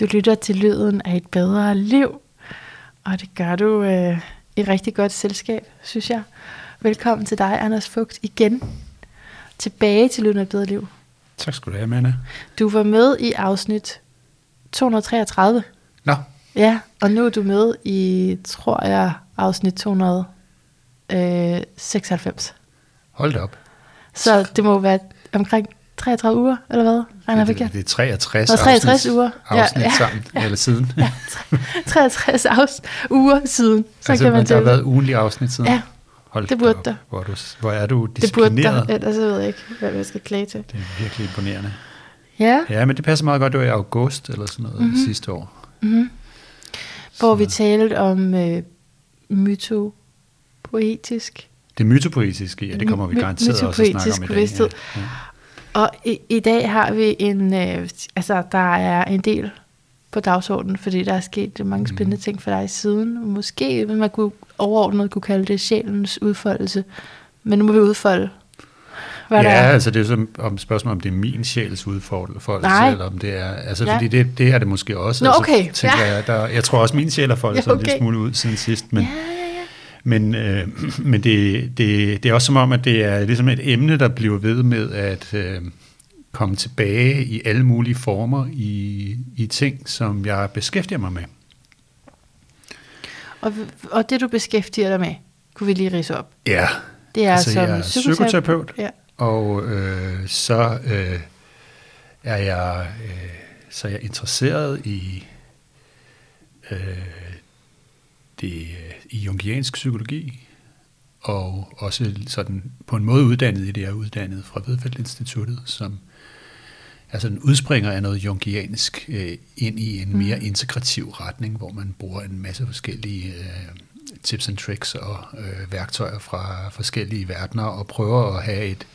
Du lytter til lyden af et bedre liv, og det gør du øh, i rigtig godt selskab, synes jeg. Velkommen til dig, Anders Fugt, igen. Tilbage til lyden af et bedre liv. Tak skal du have, Manna. Du var med i afsnit 233. Nå, Ja, og nu er du med i, tror jeg, afsnit 296. hold da op. Så det må være omkring 33 uger, eller hvad? Regner det, det er 63, Nå, 63 afsnit, uger. Ja, afsnit ja, sammen, eller siden. 63 afs- uger siden, så altså, kan man der har været ugenlige afsnit siden. Ja, Hold det burde der. Hvor, du, hvor er du det burde disciplineret. der, ellers ved jeg ikke, hvad jeg skal klage til. Det er virkelig imponerende. Ja, Ja, men det passer meget godt. Det var i august eller sådan noget Mhm. mm-hmm. sidste år. mm-hmm. hvor vi Så- talte om øh, mytopoetisk. Det mytopoetiske, ja, det kommer vi My- garanteret også at snakke om i dag. bevidsthed. Ja. Ja. Og i, i dag har vi en, øh, altså der er en del på dagsordenen, fordi der er sket mange Mhm. spændende ting for dig siden. Måske vil man kunne overordnet kunne kalde det sjælens udfoldelse. Men nu må vi udfolde, hvad ja, der er. altså det er jo så om spørgsmål, om det er min sjæls udfoldelse, Nej. eller om det er, altså Ja. fordi det, det er det måske også. Nå, altså, okay, tænker ja. jeg, der, jeg tror også, min sjæl har foldet Ja, sig en lille okay. smule ud siden sidst, men, ja. Men, øh, men det, det, det er også som om, at det er ligesom et emne, der bliver ved med at øh, komme tilbage i alle mulige former i, i ting, som jeg beskæftiger mig med. Og, og det du beskæftiger dig med, kunne vi lige rise op. Ja, Det er Altså, som jeg er psykoterapeut. Ja. og øh, så øh, er jeg øh, så er jeg interesseret i øh, det øh, i jungiansk psykologi og også sådan på en måde uddannet i det, jeg er uddannet fra Vedfeldt Instituttet, som altså den udspringer af noget jungiansk øh, ind i en mere integrativ retning, hvor man bruger en masse forskellige øh, tips and tricks og øh, værktøjer fra forskellige verdener og prøver at have et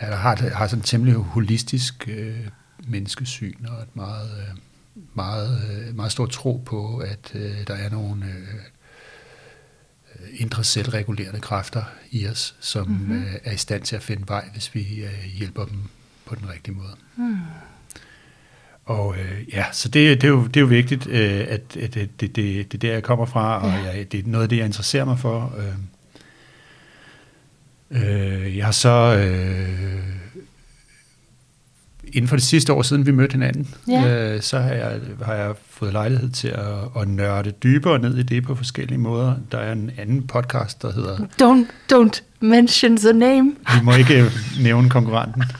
eller har, har sådan et temmelig holistisk øh, menneskesyn og et meget, øh, meget, øh, meget stor tro på, at øh, der er nogle øh, indre selvregulerende kræfter i os, som Mhm. mm-hmm. øh, er i stand til at finde vej, hvis vi øh, hjælper dem på den rigtige måde. Hmm. Og øh, ja, så det, det, er jo, det er jo vigtigt, øh, at, at det, det, det, det er der, jeg kommer fra, og Ja. jeg, det er noget af det, jeg interesserer mig for. Øh, øh, jeg har så øh, inden for det sidste år siden, vi mødte hinanden, Ja. øh, så har jeg, har jeg fået lejlighed til at, at nørde dybere ned i det på forskellige måder. Der er en anden podcast, der hedder Don't, don't mention the name. Vi må ikke nævne konkurrenten.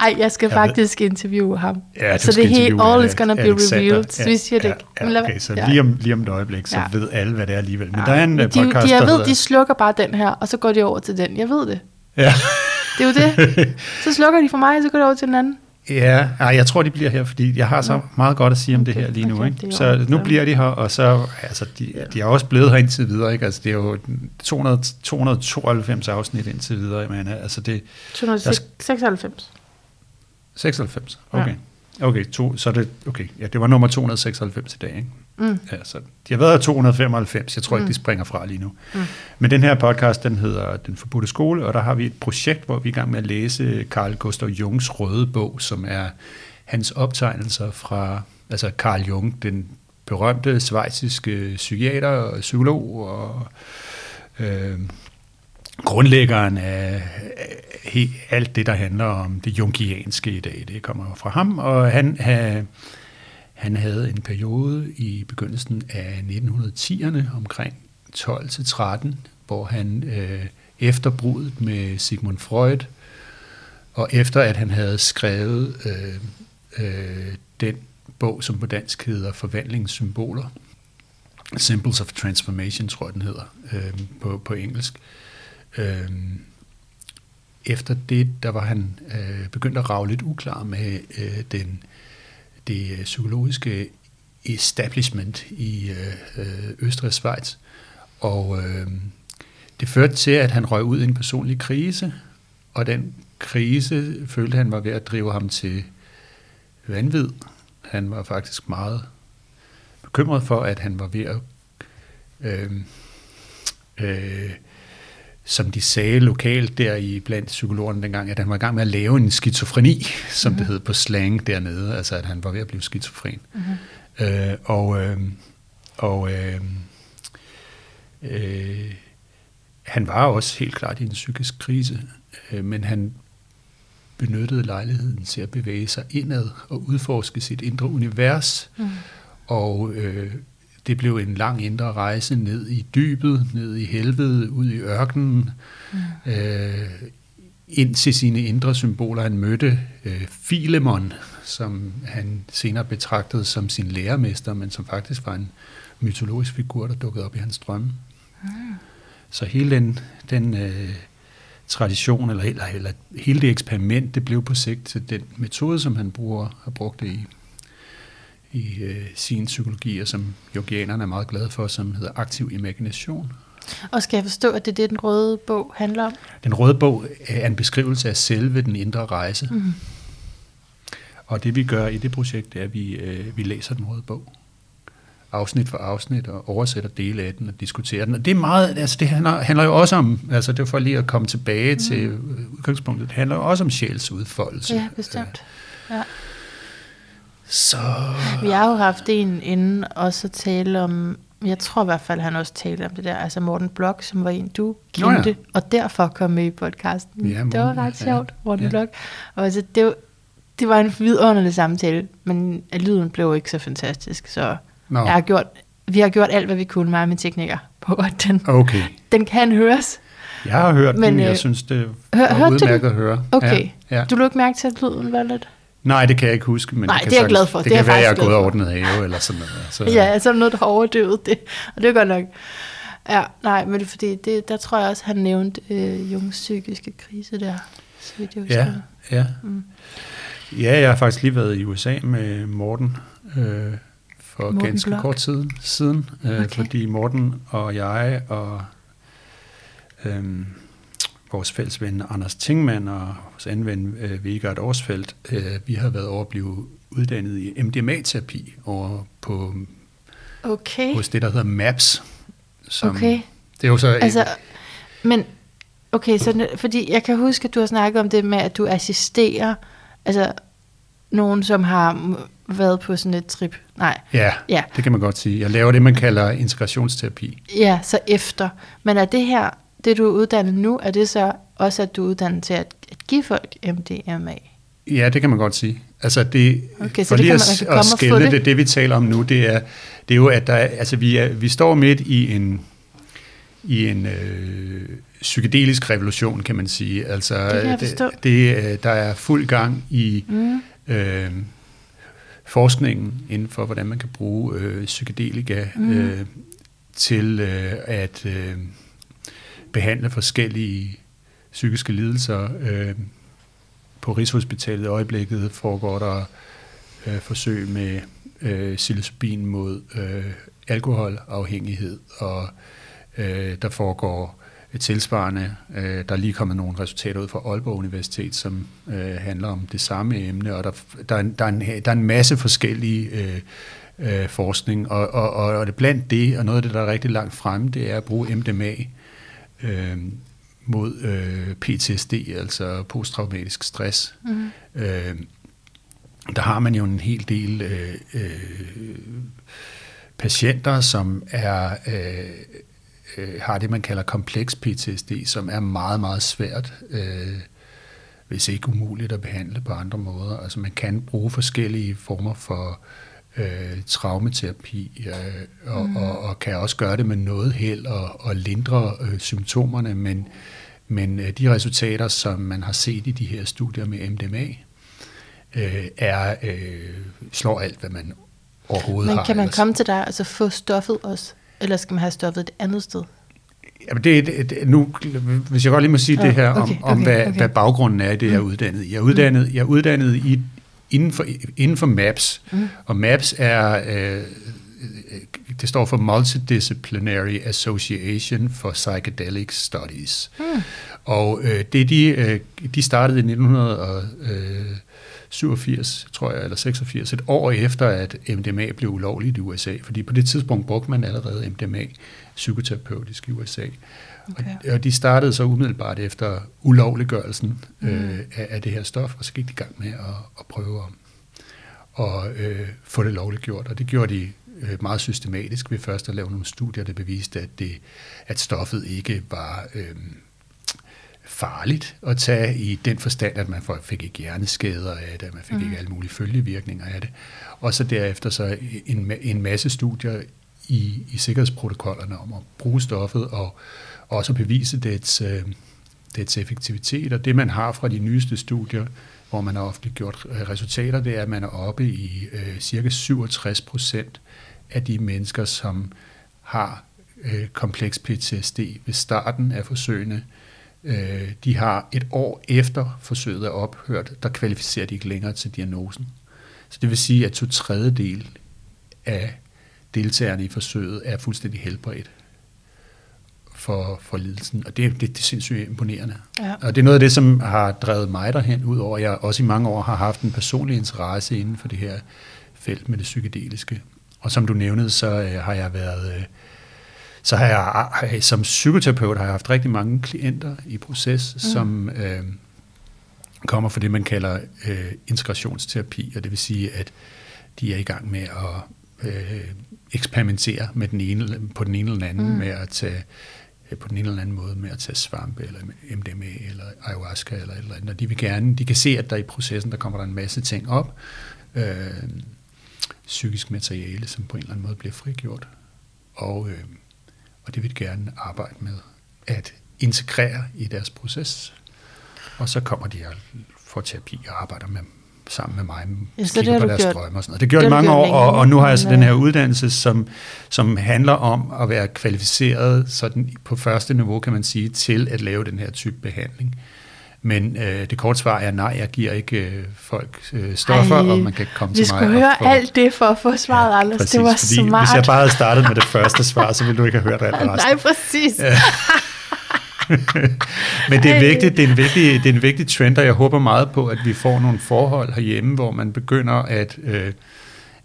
Ej, jeg skal Jeg ved- faktisk interviewe ham. Ja, du så skal det hele, all is gonna be Alexander. revealed. Så vi siger det ja, Ja, okay, så Ja. lige om, lige om et øjeblik, så Ja. ved alle, hvad det er alligevel. Men Ja, der er en øh, de, podcast, de, jeg der ved, hedder... de slukker bare den her, og så går de over til den. Jeg ved det. Ja. Det er jo det. Så slukker de for mig, og så går de over til den anden. Ja, ej, jeg tror, de bliver her, fordi jeg har så meget godt at sige om det Okay, her lige nu. okay, Ikke? det Så nu bliver de her, og så, altså, de, de er også blevet her indtil videre. Ikke? Altså, det er jo 200, 292 afsnit indtil videre. Men, altså, det er 296. 96. Ja. Okay. Okay, to, så det, okay, ja, det var nummer 296 i dag, ikke? Mm. Ja, så de har været her 295. Jeg tror ikke, Mm. de springer fra lige nu. Mm. Men den her podcast, den hedder Den Forbudte Skole, og der har vi et projekt, hvor vi er i gang med at læse Carl Gustav Jungs røde bog, som er hans optegnelser fra, altså Carl Jung, den berømte svejsiske psykiater og psykolog og øh, grundlæggeren af he, alt det, der handler om det jungianske i dag. Det kommer fra ham, og han, han, han havde en periode i begyndelsen af 1910'erne, omkring 12-13, hvor han øh, efter bruddet med Sigmund Freud, og efter at han havde skrevet øh, øh, den bog, som på dansk hedder Forvandlingssymboler, Symbols of Transformation, tror jeg, den hedder øh, på, på engelsk. Øh, efter det, der var han øh, begyndt at rave lidt uklar med øh, den, det øh, psykologiske establishment i øh, øh Østrig og Schweiz. Og øh, det førte til, at han røg ud i en personlig krise, og den krise følte han var ved at drive ham til vanvid. Han var faktisk meget bekymret for, at han var ved at øh, øh, som de sagde lokalt der i blandt psykologerne dengang, at han var i gang med at lave en skizofreni, som mm-hmm. det hed på slang dernede, altså at han var ved at blive skizofren. Mm-hmm. Øh, og øh, og øh, øh, han var også helt klart i en psykisk krise, øh, men han benyttede lejligheden til at bevæge sig indad og udforske sit indre univers. Mm. Og øh, det blev en lang indre rejse ned i dybet, ned i helvede, ud i ørkenen, mm. øh, ind til sine indre symboler. Han mødte øh, Filemon, som han senere betragtede som sin lærermester, men som faktisk var en mytologisk figur, der dukkede op i hans drømme. Mm. Så hele den, den øh, tradition, eller, eller, eller hele det eksperiment, det blev på sigt til den metode, som han bruger, har brugt det i, i øh, sin psykologi, og som yogianerne er meget glade for, som hedder aktiv imagination. Og skal jeg forstå, at det er det, den røde bog handler om? Den røde bog er en beskrivelse af selve den indre rejse. Mm. Og det vi gør i det projekt, det er, at vi, øh, vi læser den røde bog afsnit for afsnit og oversætter dele af den og diskuterer den. Og det er meget, altså det handler, handler jo også om, altså det er for lige at komme tilbage mm. til udgangspunktet, det handler jo også om sjælsudfoldelse. Ja, bestemt. Ja. Så... Vi har jo haft en inden også at tale om, jeg tror i hvert fald, han også talte om det der, altså Morten Blok, som var en, du kendte, Nå ja. og derfor kom med i podcasten. Ja, Morten, det var ret sjovt, ja, Morten ja. Blok. Og altså, det, det var en vidunderlig samtale, men lyden blev ikke så fantastisk, så. Jeg har gjort, vi har gjort alt, hvad vi kunne, mig og mine teknikere, på at den, okay. den kan høres. Jeg har hørt men, den, jeg øh, synes, det var hør, udmærket at høre. Okay. Ja, ja. Du lå ikke mærke til, at lyden var lidt... Nej, det kan jeg ikke huske. Men Nej, det, kan det er jeg glad for. Det, det kan være, jeg er gået over den have eller sådan noget. Så. ja, så er noget, der har overdøvet det. Og det er godt nok. Ja, nej, men det, fordi det, der tror jeg også, han nævnte øh, Jungs psykiske krise der. Så vidt jeg ja, ja. Mm. Ja, jeg har faktisk lige været i USA med Morten. Øh, for Morten ganske Blok. kort tid siden, øh, okay. fordi Morten og jeg og øh, vores fælles ven Anders Tingmann og vores anden ven øh, Vegard Årsfeldt, øh, vi har været over at blive uddannet i MDMA-terapi over på okay. hos det, der hedder MAPS. Som, okay. Det er jo så... Altså, et, men okay, så, fordi jeg kan huske, at du har snakket om det med, at du assisterer altså nogen, som har været på sådan et trip. Nej. Ja, ja, det kan man godt sige. Jeg laver det, man kalder integrationsterapi. Ja, så efter. Men er det her, det du er uddannet nu, er det så også, at du er uddannet til at, at give folk MDMA? Ja, det kan man godt sige. Altså det, okay, for lige at, at skælde det. det, det vi taler om nu, det er, det er jo, at der er, altså vi, er, vi står midt i en, i en øh, psykedelisk revolution, kan man sige. Altså, det kan jeg forstå. Det, det, der er fuld gang i mm. øh, forskningen inden for, hvordan man kan bruge øh, psykedelika mm. øh, til øh, at øh, behandle forskellige psykiske lidelser. Øh, på Rigshospitalet i øjeblikket foregår der øh, forsøg med øh, psilocybin mod øh, alkoholafhængighed, og øh, der foregår et tilsvarende. Øh, der er lige kommet nogle resultater ud fra Aalborg Universitet, som øh, handler om det samme emne, og der, der, er, en, der, er, en, der er en masse forskellige øh, øh, forskning, og, og, og, og det blandt det, og noget af det, der er rigtig langt fremme, det er at bruge MDMA øh, mod øh, PTSD, altså posttraumatisk stress. Mm. Øh, der har man jo en hel del øh, øh, patienter, som er øh, øh, har det, man kalder kompleks PTSD, som er meget, meget svært, øh, hvis ikke umuligt at behandle på andre måder. Altså man kan bruge forskellige former for øh, traumaterapi, øh, og, mm. og, og kan også gøre det med noget held og, og lindre øh, symptomerne, men, men øh, de resultater, som man har set i de her studier med MDMA, øh, er øh, slår alt, hvad man overhovedet men har. Men kan man komme til dig og så få stoffet også? Eller skal man have stoffet et andet sted? Jamen det, det, nu, hvis jeg godt lige må sige ja, det her om, okay, om hvad, okay. hvad baggrunden er i det, jeg er mm. uddannet i. Jeg er uddannet, jeg er uddannet i, inden, for, inden for MAPS, mm. og MAPS er, øh, det står for Multidisciplinary Association for Psychedelic Studies. Mm. Og øh, det de, øh, de startede i 1900 og, øh, 87, tror jeg, eller 86, et år efter, at MDMA blev ulovligt i USA. Fordi på det tidspunkt brugte man allerede MDMA psykoterapeutisk i USA. Okay. Og, de startede så umiddelbart efter ulovliggørelsen mm. øh, af, af det her stof, og så gik de i gang med at, at prøve at og, øh, få det lovligt gjort. Og det gjorde de øh, meget systematisk ved først at lave nogle studier, der beviste, at, det, at stoffet ikke var øh, farligt at tage i den forstand, at man fik ikke hjerneskader af det, man fik mm. ikke alle mulige følgevirkninger af det. Og så derefter så en, en masse studier i, i sikkerhedsprotokollerne om at bruge stoffet og også bevise dets, øh, dets effektivitet. Og det man har fra de nyeste studier, hvor man har offentliggjort øh, resultater, det er, at man er oppe i øh, cirka 67 procent af de mennesker, som har øh, kompleks PTSD ved starten af forsøgene, øh, de har et år efter forsøget er ophørt, der kvalificerer de ikke længere til diagnosen. Så det vil sige, at to tredjedel af deltagerne i forsøget er fuldstændig helbredt for, for lidelsen, og det, det, det er sindssygt imponerende. Ja. Og det er noget af det, som har drevet mig derhen, udover at jeg også i mange år har haft en personlig interesse inden for det her felt med det psykedeliske. Og som du nævnede, så øh, har jeg været... Øh, så har jeg som psykoterapeut har jeg haft rigtig mange klienter i proces, mm. som øh, kommer fra det, man kalder øh, integrationsterapi, og det vil sige, at de er i gang med at øh, eksperimentere med den ene, på den ene eller anden, mm. med at tage Øh, på den ene eller anden måde med at tage svampe, eller MDMA, eller ayahuasca, eller et eller andet. Og de vil gerne, de kan se, at der i processen, der kommer der en masse ting op, øh, psykisk materiale, som på en eller anden måde bliver frigjort. Og, øh, og det vil de gerne arbejde med at integrere i deres proces. Og så kommer de og får terapi og arbejder med sammen med mig, ja, så kigger det på deres gjort, drømme og sådan noget. Det gjorde det mange år, og, og nu har jeg så den her uddannelse, som, som handler om at være kvalificeret sådan på første niveau, kan man sige, til at lave den her type behandling. Men øh, det korte svar er nej, jeg giver ikke øh, folk øh, stoffer, Ej, og man kan komme til mig. Vi skulle høre få, alt det for at få svaret, ja, Anders. Præcis, det var smart. Hvis jeg bare havde startet med det første svar, så ville du ikke have hørt alt resten. Nej, præcis. Ja. Men det er vigtigt, det er, en vigtig, det er en vigtig trend, og jeg håber meget på, at vi får nogle forhold herhjemme, hvor man begynder at, øh,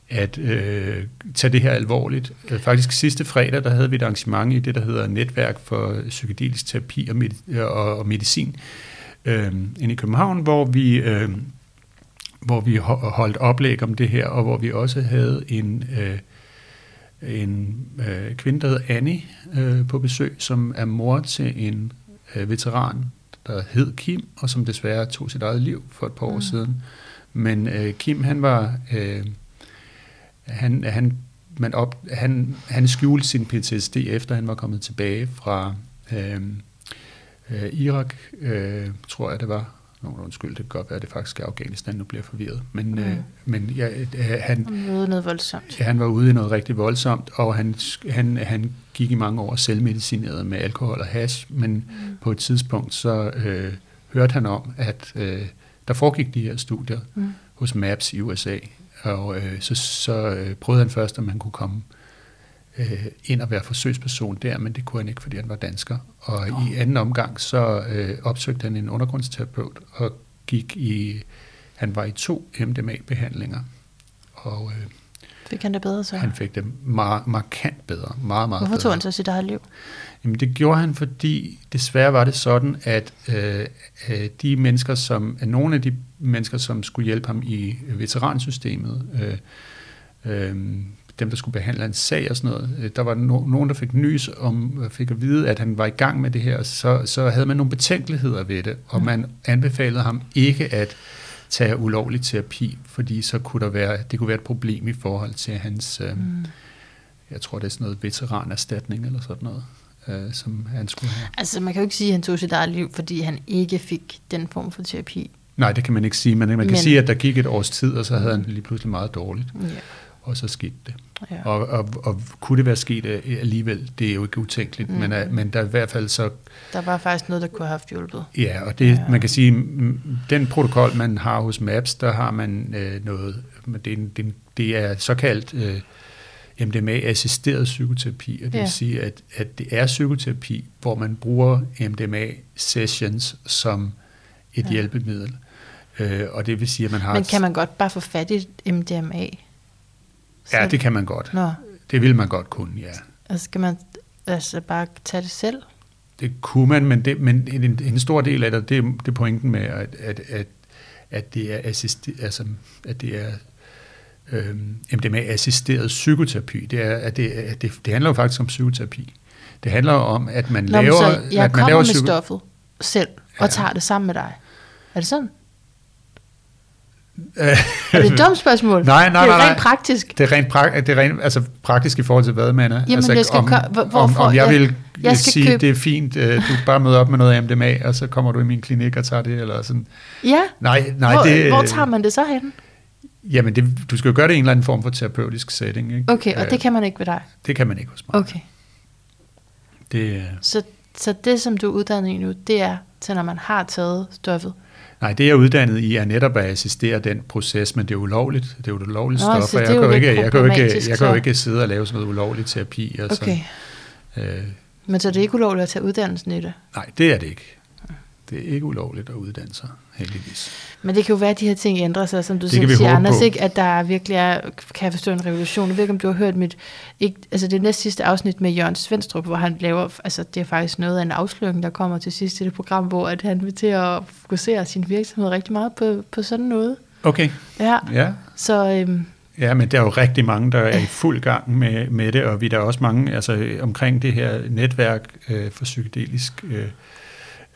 at øh, tage det her alvorligt. Øh, faktisk sidste fredag, der havde vi et arrangement i det, der hedder Netværk for Psykedelisk Terapi og, med, og, og Medicin, øh, inde i København, hvor vi... Øh, hvor vi holdt oplæg om det her, og hvor vi også havde en, øh, en øh, kvinde, der hedder Annie, øh, på besøg, som er mor til en øh, veteran, der hed Kim, og som desværre tog sit eget liv for et par år mm. siden. Men øh, Kim, han var... Øh, han, han, man op, han, han skjulte sin PTSD, efter han var kommet tilbage fra øh, øh, Irak, øh, tror jeg det var, Nå, undskyld, det kan godt være, at det faktisk er Afghanistan, nu bliver forvirret. Men, mm. øh, men ja, øh, han, han var ude noget voldsomt. Ja, han var ude i noget rigtig voldsomt, og han, han, han gik i mange år selvmedicineret med alkohol og hash, men mm. på et tidspunkt så øh, hørte han om, at øh, der foregik de her studier mm. hos MAPS i USA, og øh, så, så øh, prøvede han først, at man kunne komme øh, øh, ind og være forsøgsperson der, men det kunne han ikke, fordi han var dansker. Og oh. i anden omgang, så øh, opsøgte han en undergrundsterapeut og gik i, han var i to MDMA-behandlinger. Og øh, fik han det bedre så? Han fik det mar- markant bedre, meget, meget Hvorfor tog han så sit eget liv? Jamen det gjorde han, fordi desværre var det sådan, at øh, øh, de mennesker, som, at nogle af de mennesker, som skulle hjælpe ham i veteransystemet, øh, øh, dem, der skulle behandle en sag og sådan noget. Øh, der var no, nogen, der fik nys om, fik at vide, at han var i gang med det her, så, så havde man nogle betænkeligheder ved det, og man anbefalede ham ikke at tage ulovlig terapi, fordi så kunne der være, det kunne være et problem i forhold til hans, øh, mm. jeg tror det er sådan noget veteranerstatning eller sådan noget, øh, som han skulle have. Altså man kan jo ikke sige, at han tog sit eget liv, fordi han ikke fik den form for terapi. Nej, det kan man ikke sige, men man kan men, sige, at der gik et års tid, og så havde han lige pludselig meget dårligt. Ja og så skete det. Ja. Og, og, og kunne det være sket alligevel, det er jo ikke utænkeligt, mm. men, men der er i hvert fald så... Der var faktisk noget, der kunne have haft hjulpet. Ja, og det, ja. man kan sige, den protokol, man har hos MAPS, der har man øh, noget, det, det, det er såkaldt øh, MDMA-assisteret psykoterapi, og det ja. vil sige, at, at det er psykoterapi, hvor man bruger MDMA-sessions som et ja. hjælpemiddel. Øh, og det vil sige, at man har... Men kan man godt bare få fat i MDMA? Ja, det kan man godt. Nå, Det vil man godt kunne, ja. altså skal man altså bare tage det selv? Det kunne man, men, det, men en, en stor del af det, det, er- det er pointen med, at, at, at, at det er, assisti, altså, at det er øhm, MDMA-assisteret psykoterapi. Det, er, at det, at det, det handler jo faktisk om psykoterapi. Det handler om, at man Nå, laver... så jeg at man kommer laver med psyko- stoffet selv, og Ja. tager det sammen med dig. Er det sådan? Er det et dumt spørgsmål? Nej, nej, det er nej, rent nej. praktisk. Det er rent, pra- det er rent altså, praktisk i forhold til hvad, man er. Jamen, altså, jeg skal om, hvor- om, hvorfor- om jeg jeg- vil jeg skal sige, købe- det er fint, øh, du bare møder op med noget MDMA, og så kommer du i min klinik og tager det, eller sådan. Ja, Nej, nej hvor, det, hvor tager man det så hen? Jamen, det, du skal jo gøre det i en eller anden form for terapeutisk setting. Ikke? Okay, og Øh, det kan man ikke ved dig. det kan man ikke hos mig. Okay, Det, øh, så, så det, som du er uddannet i nu, det er til, når man har taget stoffet. Nej, det jeg er uddannet i er netop at assistere den proces, men det er ulovligt. Det er et ulovligt Nå, stof, og jeg kan, jo ikke, jeg, kan jo ikke, jeg kan jo ikke sidde og lave sådan noget ulovlig terapi. Og Okay, så, øh, men så er det ikke ulovligt at tage uddannelsen i det? nej, det er det ikke. Det er ikke ulovligt at uddanne sig, heldigvis. Men det kan jo være, at de her ting ændrer sig, som du Det selv siger, Anders, på. ikke? at der virkelig er, kan jeg forstå, en revolution. Jeg ved ikke, om du har hørt mit, ikke, altså det næst sidste afsnit med Jørgen Svendstrup, hvor han laver, altså det er faktisk noget af en afsløring, der kommer til sidst i det program, hvor at han vil til at fokusere sin virksomhed rigtig meget på, på sådan noget. Okay, Ja, ja. så øhm, Ja, men der er jo rigtig mange, der er i fuld gang med, med det, og vi er der er også mange altså, omkring det her netværk øh, for psykedelisk øh,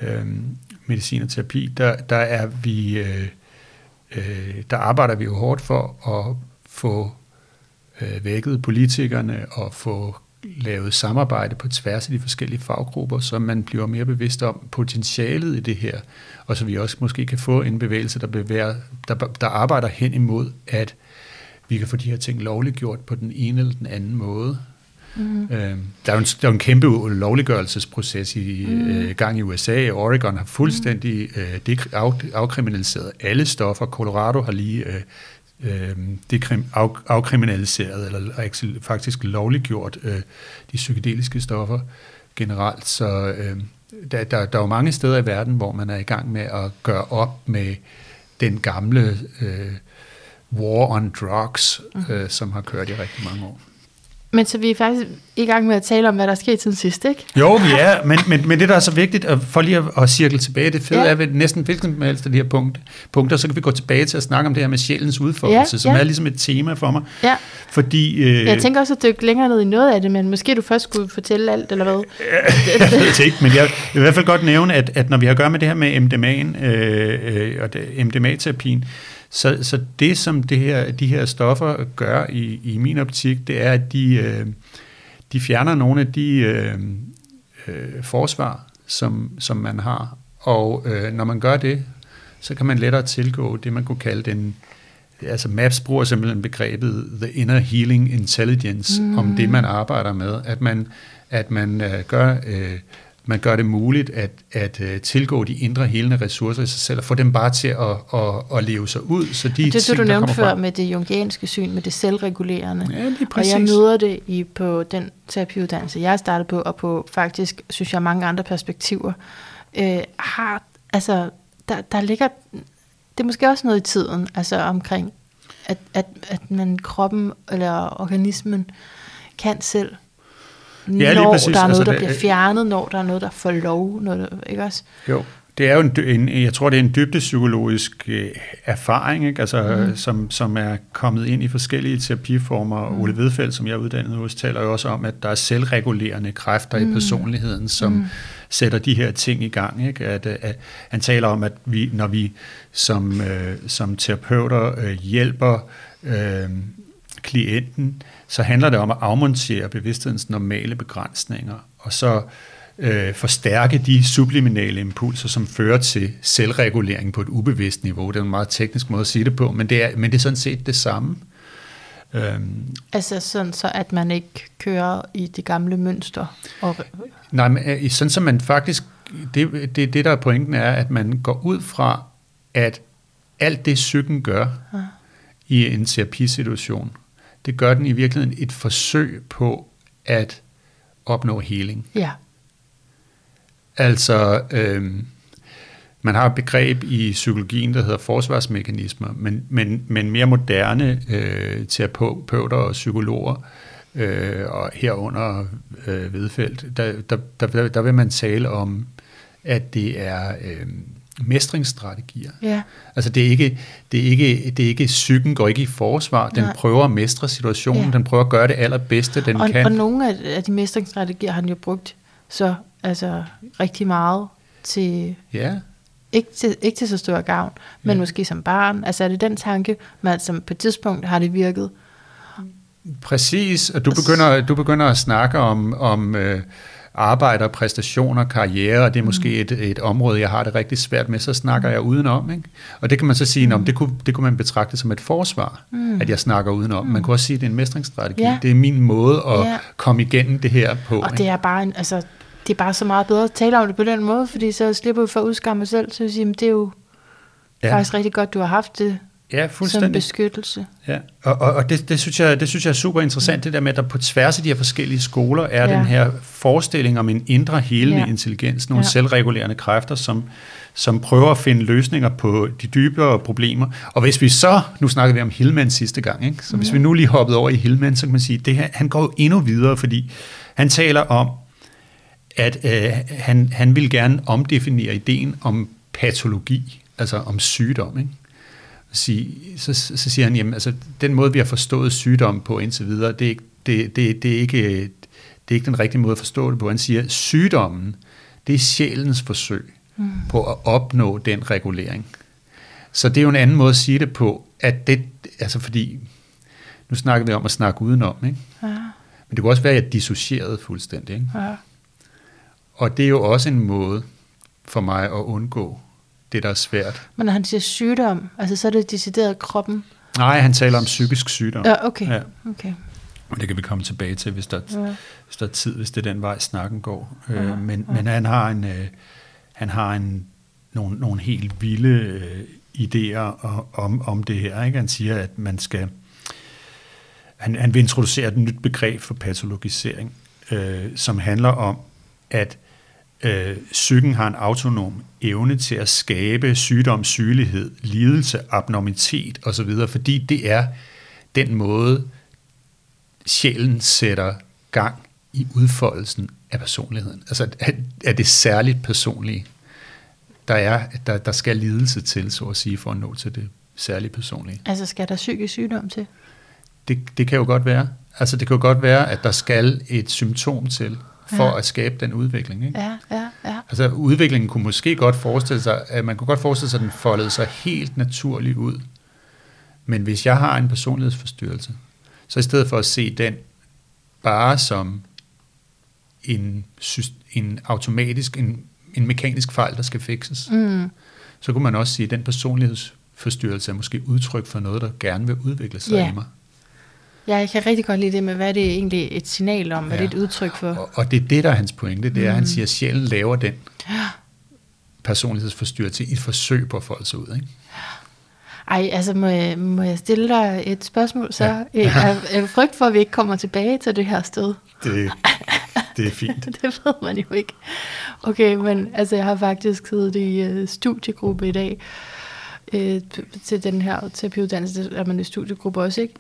øh, medicin og terapi, der, der er vi, øh, øh, der arbejder vi jo hårdt for at få øh, vækket politikerne og få lavet samarbejde på tværs af de forskellige faggrupper, så man bliver mere bevidst om potentialet i det her, og så vi også måske kan få en bevægelse, der, bevæger, der, der arbejder hen imod, at vi kan få de her ting lovliggjort på den ene eller den anden måde. Mm. Øh, der, er jo en, der er jo en kæmpe lovliggørelsesproces i mm. øh, gang i USA. Oregon har fuldstændig øh, dekri- af, afkriminaliseret alle stoffer. Colorado har lige øh, øh, dekrim, af, afkriminaliseret, eller faktisk lovliggjort øh, de psykedeliske stoffer generelt. Så øh, der, der, der er jo mange steder i verden, hvor man er i gang med at gøre op med den gamle øh, war on drugs, øh, som har kørt i rigtig mange år. Men så vi er faktisk i gang med at tale om, hvad der er sket siden sidst, ikke? Jo, vi er, men, men, men det, der er så vigtigt, og for lige at, at cirkle tilbage, det fede Ja. ja. er ved næsten hvilken som helst af de her punkt, punkter, så kan vi gå tilbage til at snakke om det her med sjælens udfoldelse, Ja, som ja. er ligesom et tema for mig. Ja, Fordi, øh, jeg tænker også at dykke længere ned i noget af det, men måske du først skulle fortælle alt, eller hvad? jeg ved ikke, men jeg vil i hvert fald godt nævne, at, at når vi har at gøre med det her med MDMA'en øh, øh, og MDMA-terapien, så, så det, som det her, de her stoffer gør i, i min optik, det er, at de, øh, de fjerner nogle af de øh, øh, forsvar, som, som man har. Og øh, når man gør det, så kan man lettere tilgå det, man kunne kalde den altså MAPS bruger simpelthen begrebet the inner healing intelligence mm. om det, man arbejder med. At man, at man, øh, gør, øh, man gør det muligt at, at øh, tilgå de indre helende ressourcer i sig selv, og få dem bare til at, at, at leve sig ud. Så de Det det, ting, du nævnte før frem- med det jungianske syn, med det selvregulerende. Ja, lige Og præcis. jeg møder det i, på den terapiuddannelse, jeg startede på, og på faktisk, synes jeg, mange andre perspektiver, øh, har, altså, der, der ligger, det er måske også noget i tiden, altså omkring, at, at, at man kroppen eller organismen kan selv, lige når præcis. der er noget, Altså, der det- bliver fjernet, når der er noget, der får lov, noget, der- ikke også? Jo, det er jo en, en jeg tror, det er en dybdepsykologisk øh, erfaring, ikke? Altså, Mhm. mm. som, som er kommet ind i forskellige terapiformer. Mm. Ole Vedfeldt, som jeg er uddannet hos, taler jo også om, at der er selvregulerende kræfter mm. i personligheden, som mm. sætter de her ting i gang. Ikke? At, øh, at, han taler om, at vi, når vi som, øh, som terapeuter øh, hjælper øh, klienten, så handler det om at afmontere bevidsthedens normale begrænsninger, og så øh, forstærke de subliminale impulser, som fører til selvregulering på et ubevidst niveau. Det er en meget teknisk måde at sige det på, men det er, men det er sådan set det samme. Øhm, Altså sådan, så at man ikke kører i de gamle mønster. Og, nej, men øh, sådan som man faktisk, det, det, det der er pointen er, at man går ud fra, at alt det psyken gør Ja. i en terapisituation, det gør den i virkeligheden et forsøg på at opnå healing. ja, Altså, øhm, man har et begreb i psykologien, der hedder forsvarsmekanismer, men, men, men mere moderne øh, terapeuter og psykologer, øh, og herunder øh, Vedfeldt, der, der, der, der vil man tale om, at det er øh, mestringsstrategier. Ja. Altså det er ikke, det er ikke, det er ikke psyken går ikke i forsvar, den Nej. prøver at mestre situationen, Ja. den prøver at gøre det allerbedste, den og, kan. og nogle af, de mestringsstrategier har han jo brugt så altså rigtig meget til, Ja, ikke til, ikke til så stor gavn, men Ja. måske som barn. Altså er det den tanke, men som på et tidspunkt har det virket. Præcis, og du begynder, du begynder at snakke om, om øh, arbejde og præstationer, karriere, og det er måske et, et område, jeg har det rigtig svært med, så snakker jeg udenom. Ikke? Og det kan man så sige, mm. det, kunne, det kunne man betragte som et forsvar, mm. at jeg snakker udenom. Man kunne også sige, at det er en mestringsstrategi. Ja. Det er min måde at Ja. komme igennem det her på. Og ikke? det er bare en, altså, det er bare så meget bedre at tale om det på den måde, fordi så slipper vi for at udskamme mig selv, så vil jeg sige, men det er jo ja. faktisk rigtig godt, du har haft det ja, som fuldstændig. beskyttelse. Ja, og, og, og det, det, synes jeg, det synes jeg er super interessant, det der med, at der på tværs af de her forskellige skoler er Ja. ja. den her forestilling om en indre helende Ja. ja. intelligens, nogle Ja. ja. selvregulerende kræfter, som, som prøver at finde løsninger på de dybere problemer. Og hvis vi så, nu snakkede vi om Hillman sidste gang, ikke? så hvis vi nu lige hoppede over i Hillman, så kan man sige, det her, han går jo endnu videre, fordi han taler om, at øh, han, han vil gerne omdefinere ideen om patologi, altså om sygdom. Ikke? Sige, så, så siger han, jamen, altså, den måde, vi har forstået sygdom på indtil videre, det er, ikke, det, det, det, er ikke, det er ikke den rigtige måde at forstå det på. Han siger, sygdommen, det er sjælens forsøg mm. på at opnå den regulering. Så det er jo en anden måde at sige det på, at det, altså fordi, nu snakker vi om at snakke udenom, ikke? Ja, men det kunne også være, at jeg dissocierede fuldstændig. Ikke? ja. Og det er jo også en måde for mig at undgå det, der er svært. Men når han siger sygdom, altså så er det decideret kroppen. Nej, han taler om psykisk sygdom. Ja, okay. Ja. okay. Og det kan vi komme tilbage til, hvis der, Ja. hvis der er tid, hvis det er den vej, snakken går. Ja, Øh, men, men han har en, øh, han har en, nogle, nogle helt vilde øh, idéer om, om det her. Ikke? Han siger, at man skal... Han, han vil introducere et nyt begreb for patologisering, øh, som handler om, at øh, psyken har en autonom evne til at skabe sygdom, sygelighed, lidelse, abnormitet osv., fordi det er den måde, sjælen sætter gang i udfoldelsen af personligheden. Altså at det særligt personlige, der, er, der, der skal lidelse til, så at sige, for at nå til det særligt personlige. Altså skal der psykisk sygdom til? Det, det kan jo godt være. Altså det kan jo godt være, at der skal et symptom til, for Ja. at skabe den udvikling. Ikke? Ja, ja, ja. Altså udviklingen kunne måske godt forestille sig, at man kunne godt forestille sig, at den foldede sig helt naturligt ud. Men hvis jeg har en personlighedsforstyrrelse, så i stedet for at se den bare som en, en automatisk, en, en mekanisk fejl, der skal fikses, Mm. så kunne man også sige, at den personlighedsforstyrrelse er måske udtryk for noget, der gerne vil udvikle sig Ja. i mig. Ja, jeg kan rigtig godt lide det med, hvad er det egentlig et signal om, hvad Ja. det er et udtryk for. Og, og det er det, der er hans pointe, det er, at Mm. han siger, at sjælen laver den personlighedsforstyrrelse i et forsøg på at folde sig ud. Ikke? Ej, altså må jeg, må jeg stille dig et spørgsmål så? Ja. Jeg er, er frygt for, at vi ikke kommer tilbage til det her sted. Det, det er fint. det ved man jo ikke. Okay, men altså jeg har faktisk siddet i uh, studiegruppe i dag øh, til den her terapiuddannelse, der er man i studiegruppe også, ikke?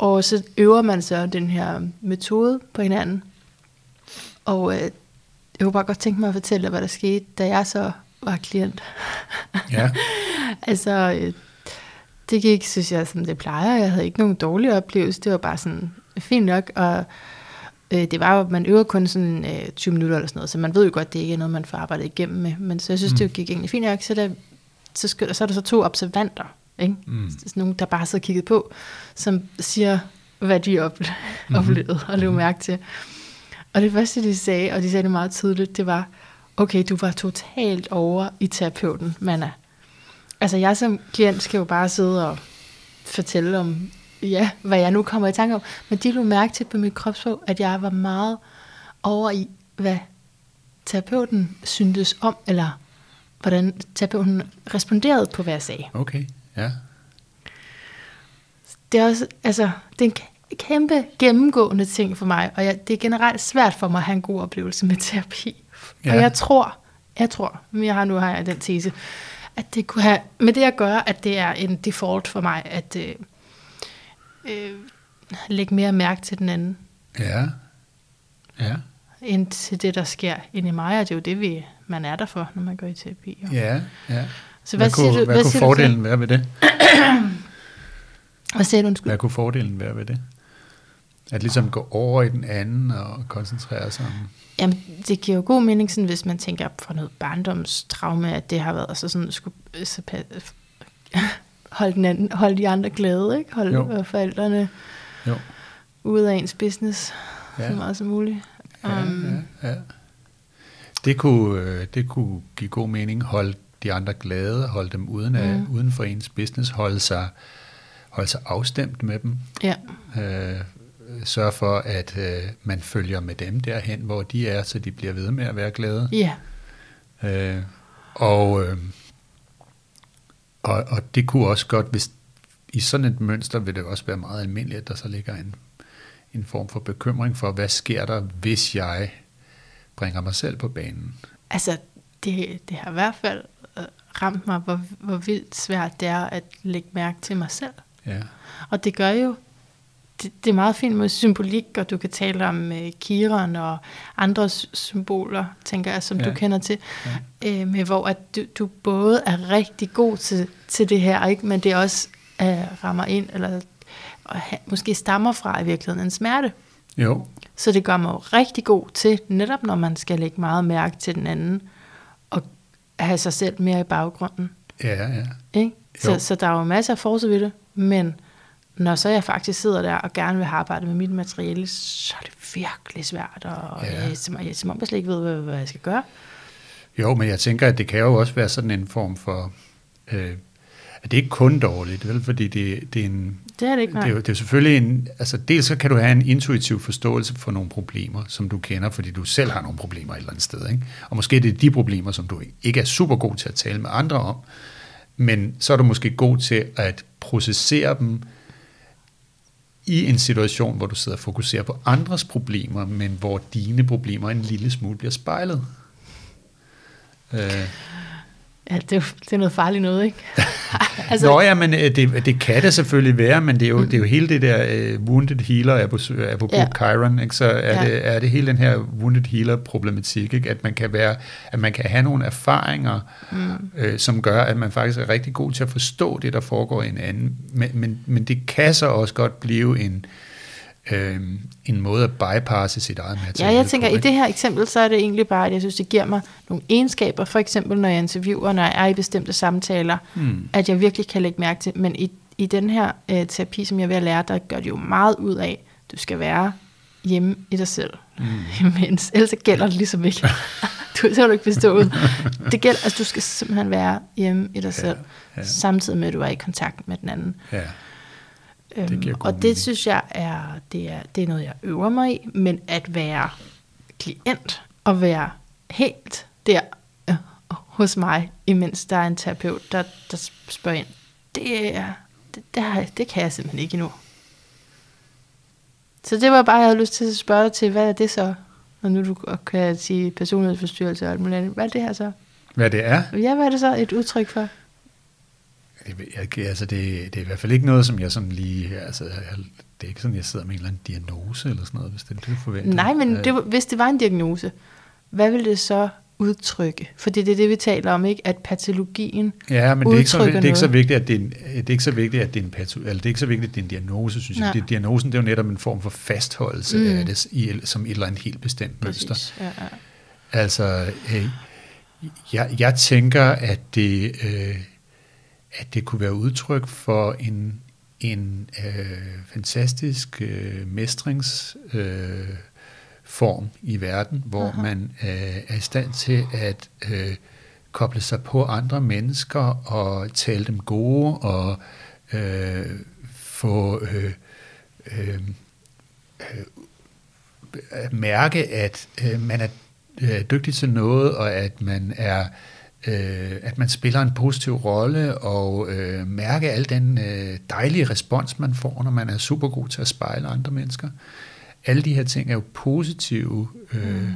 Og så øver man så den her metode på hinanden. Og øh, jeg kunne bare godt tænke mig at fortælle dig, hvad der skete, da jeg så var klient. Ja. altså, øh, det gik, synes jeg, som det plejer. Jeg havde ikke nogen dårlige oplevelser. Det var bare sådan fint nok. Og øh, det var jo, man øver kun sådan øh, 20 minutter eller sådan noget, så man ved jo godt, det ikke er noget, man får arbejdet igennem med. Men så jeg synes, mm. det gik egentlig fint nok. Så, der, så, skal, så er der så to observanter, ikke? Mm. Sådan nogle, der bare sidder og kigget på, som siger, hvad de ople- oplevede og levede mærke til. Og det første, de sagde, og de sagde det meget tydeligt, det var, okay, du var totalt over i terapeuten, Manna. Altså jeg som klient skal jo bare sidde og fortælle om, ja, hvad jeg nu kommer i tanke om. Men de lå mærke til på mit kropssprog, at jeg var meget over i, hvad terapeuten syntes om, eller hvordan terapeuten responderede på, hvad jeg sagde. Okay, ja. Det er også, altså, det er en kæ- kæmpe gennemgående ting for mig, og jeg, det er generelt svært for mig at have en god oplevelse med terapi. Ja. Og jeg tror, jeg tror, men jeg har nu har jeg den tese, at det kunne have med det at gøre, at det er en default for mig, at øh, øh, lægge mere mærke til den anden, Ja. Ja. end til det, der sker inde i mig, og det er jo det, vi, man er der for, når man går i terapi. Jo. Ja, ja. Så Hvad, hvad, siger kunne, du, hvad, hvad, kunne siger du fordelen være ved det? Hvad siger du, undskyld? Hvad kunne fordelen være ved det? At ligesom gå over i den anden og koncentrere sig om... Jamen, det giver jo god mening, sådan, hvis man tænker fra noget barndomstraume, at det har været så sådan, skulle, så, holde, den anden, holde de andre glade, ikke? Holde Jo. forældrene Jo. ude af ens business ja. så meget som muligt. ja, Um, ja, ja. Det kunne, øh, det kunne give god mening. Holde de andre glade, holde dem uden, af, Mm. uden for ens business, holde sig, holde sig afstemt med dem. ja. Øh, sørge for, at øh, man følger med dem derhen, hvor de er, så de bliver ved med at være glade. ja, Øh, og, øh, og, og det kunne også godt, hvis i sådan et mønster vil det også være meget almindeligt, at der så ligger en, en form for bekymring for, hvad sker der, hvis jeg bringer mig selv på banen. altså, det, det har i hvert fald ramt mig, hvor, hvor vildt svært det er at lægge mærke til mig selv. Ja, Og det gør jo, det, det er meget fint med symbolik, og du kan tale om øh, kiron og andre sy- symboler, tænker jeg, som ja. Du kender til, Ja. øh, med hvor at du, du både er rigtig god til, til det her, ikke? men det også øh, rammer ind, eller og ha, måske stammer fra i virkeligheden en smerte. jo, Så det gør mig jo rigtig god til, netop når man skal lægge meget mærke til den anden, have sig selv mere i baggrunden. ja, ja, Ikke? Så, Jo. så der er jo masser af forsøg ved det, men når så jeg faktisk sidder der og gerne vil arbejde med mit materiale, så er det virkelig svært, og ja. jeg, som, jeg, som om jeg slet ikke ved, hvad, hvad jeg skal gøre. Jo, men jeg tænker, at det kan jo også være sådan en form for... Øh, at det er ikke kun dårligt, vel? fordi det, det er en... Det er det ikke, Det nej. er, jo, det er selvfølgelig en... Altså, dels så kan du have en intuitiv forståelse for nogle problemer, som du kender, fordi du selv har nogle problemer et eller andet sted. Ikke? Og måske er det de problemer, som du ikke er super god til at tale med andre om, men så er du måske god til at processere dem i en situation, hvor du sidder og fokuserer på andres problemer, men hvor dine problemer en lille smule bliver spejlet. Øh, Ja, det, er, jo- det er noget farligt noget, ikke? altså, Nå ja, men øh, det, det kan det selvfølgelig være, men det er jo, mm. det er jo hele det der uh, wounded healer, apropos ja. Chiron, ikke? så er, Ja. det, er det hele den her wounded healer problematik, ikke? At, man kan være, at man kan have nogle erfaringer, mm. øh, som gør, at man faktisk er rigtig god til at forstå det, der foregår i en anden, men, men, men det kan så også godt blive en, øh, en måde at bypasse sit eget Ja, materiale jeg tænker, på, i det her eksempel, så er det egentlig bare, at jeg synes, det giver mig nogle egenskaber, for eksempel når jeg interviewer, når jeg er i bestemte samtaler, Mm. at jeg virkelig kan lægge mærke til. Men i, i den her øh, terapi, som jeg er ved at lære, der gør det jo meget ud af, du skal være hjemme i dig selv. Mm. Imens, ellers gælder det ligesom ikke. du, så har du ikke bestået. Det gælder, altså du skal simpelthen være hjemme i dig selv, ja. samtidig med, at du er i kontakt med den anden. Ja. Øhm, giver god og det synes jeg er det, er, det er noget, jeg øver mig i, men at være klient og være helt der øh, hos mig, imens der er en terapeut, der, der spørger ind, det, er, det, det, har, det kan jeg simpelthen ikke endnu. Så det var bare, jeg havde lyst til at spørge dig til, hvad er det så? Når nu du kan sige personlighedsforstyrrelse og alt muligt andet. Hvad er det her så? Hvad det er? Ja, hvad er det så et udtryk for? Jeg, jeg, altså det, det er i hvert fald ikke noget, som jeg sådan lige... Altså, jeg, det er ikke sådan, jeg sidder med en eller anden diagnose eller sådan noget, hvis det er det, du forventer. Nej, men Øh, det, hvis det var en diagnose, hvad ville det så udtrykke? For det er det, vi taler om, ikke? At patologien... Ja, men det er, ikke så, det er ikke så vigtigt, at det er en, det er ikke så vigtigt, at det er en pato, eller det er ikke så vigtigt, at det er en diagnose, synes jeg. Nej. Det, diagnosen det er jo netop en form for fastholdelse Mm. mm. af det, i, som et eller andet helt bestemt mønster. Præcis. Ja, ja. Altså, øh, jeg, jeg tænker, at det, øh, at det kunne være udtryk for en, en øh, fantastisk øh, mestringsform øh, form i verden, hvor Aha. Man øh, er i stand til at øh, koble sig på andre mennesker og tale dem gode og øh, få øh, øh, øh, mærke, at øh, man er øh, dygtig til noget, og at man er øh, at man spiller en positiv rolle, og øh, mærke al den øh, dejlige respons, man får, når man er super god til at spejle andre mennesker. Alle de her ting er jo positive øh,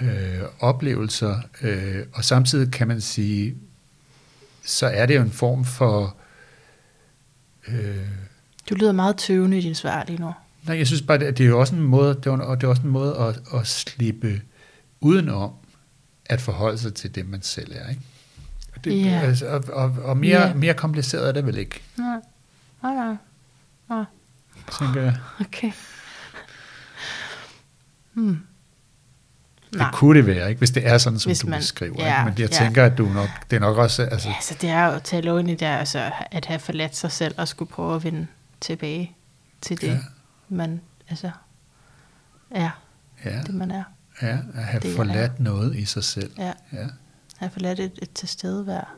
øh, oplevelser, øh, og samtidig kan man sige, så er det jo en form for... Øh, Du lyder meget tøvende i din svar lige nu. nej, jeg synes bare, det, det er jo også en måde, det er, det er også en måde at, at slippe udenom at forholde sig til det, man selv er. Ikke? Og Det, Ja. altså, og, og, og mere, Ja. mere kompliceret er det vel ikke, Nej. Nej, nej. tænker jeg. Okay. Hmm. Det Nej. kunne det være, ikke? hvis det er sådan, som Hvis du man- beskriver. ja, ikke? Men jeg ja. tænker, at du nok, det er nok også... Altså, Ja, så det er jo at tage ind i det, altså at have forladt sig selv og skulle prøve at vende tilbage til det, ja. man altså er, ja, det man er. Ja, at have det er- forladt noget i sig selv. Ja, Ja. have forladt et, et tilstedevær.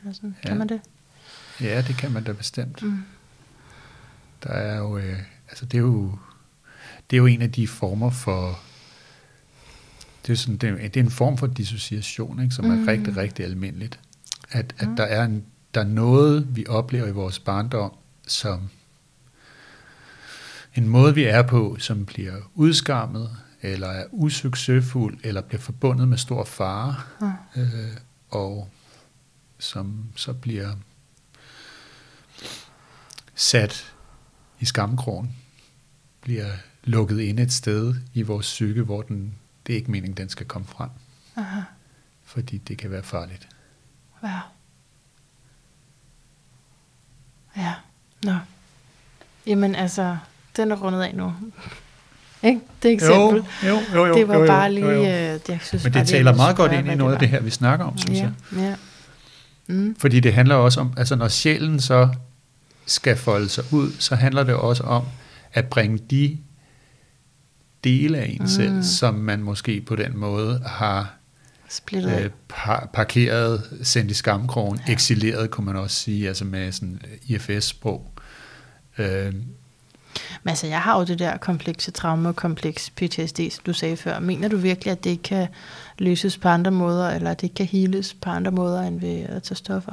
Eller sådan. Ja. Kan man det? ja, det kan man da bestemt. Mm. Der er jo... Øh, altså, det er jo... Det er jo en af de former for... Det er, sådan, det er, det er en form for dissociation, ikke, som er Mm. rigtig, rigtig almindeligt. At, at Mm. der, er en, der er noget, vi oplever i vores barndom, som en måde, vi er på, som bliver udskammet, eller er usuccesfuld, eller bliver forbundet med stor fare, Mm. øh, og som så bliver sat i skamkrogen, bliver lukket ind et sted i vores psyke, hvor den, det er ikke meningen, den skal komme frem, Aha. fordi det kan være farligt. Ja. Ja. Nå. Jamen altså, den er rundet af nu. Ikke? Det eksempel. jo, jo, jo, det var jo, jo, bare lige... jo, jo. øh, Det, jeg synes Men det taler meget godt ind i noget af det her, vi snakker om, synes ja, jeg. Ja. Mm. Fordi det handler også om, altså når sjælen så skal folde sig ud, så handler det også om at bringe de dele af en Mm. selv, som man måske på den måde har Splittet øh, par- parkeret, sendt i skamkrogen, ja. eksileret, kunne man også sige, altså med sådan IFS-sprog. Øh, Men altså, jeg har jo det der komplekse traume, kompleks PTSD, som du sagde før. Mener du virkelig, at det kan løses på andre måder, eller at det kan heales på andre måder, end ved at tage stoffer?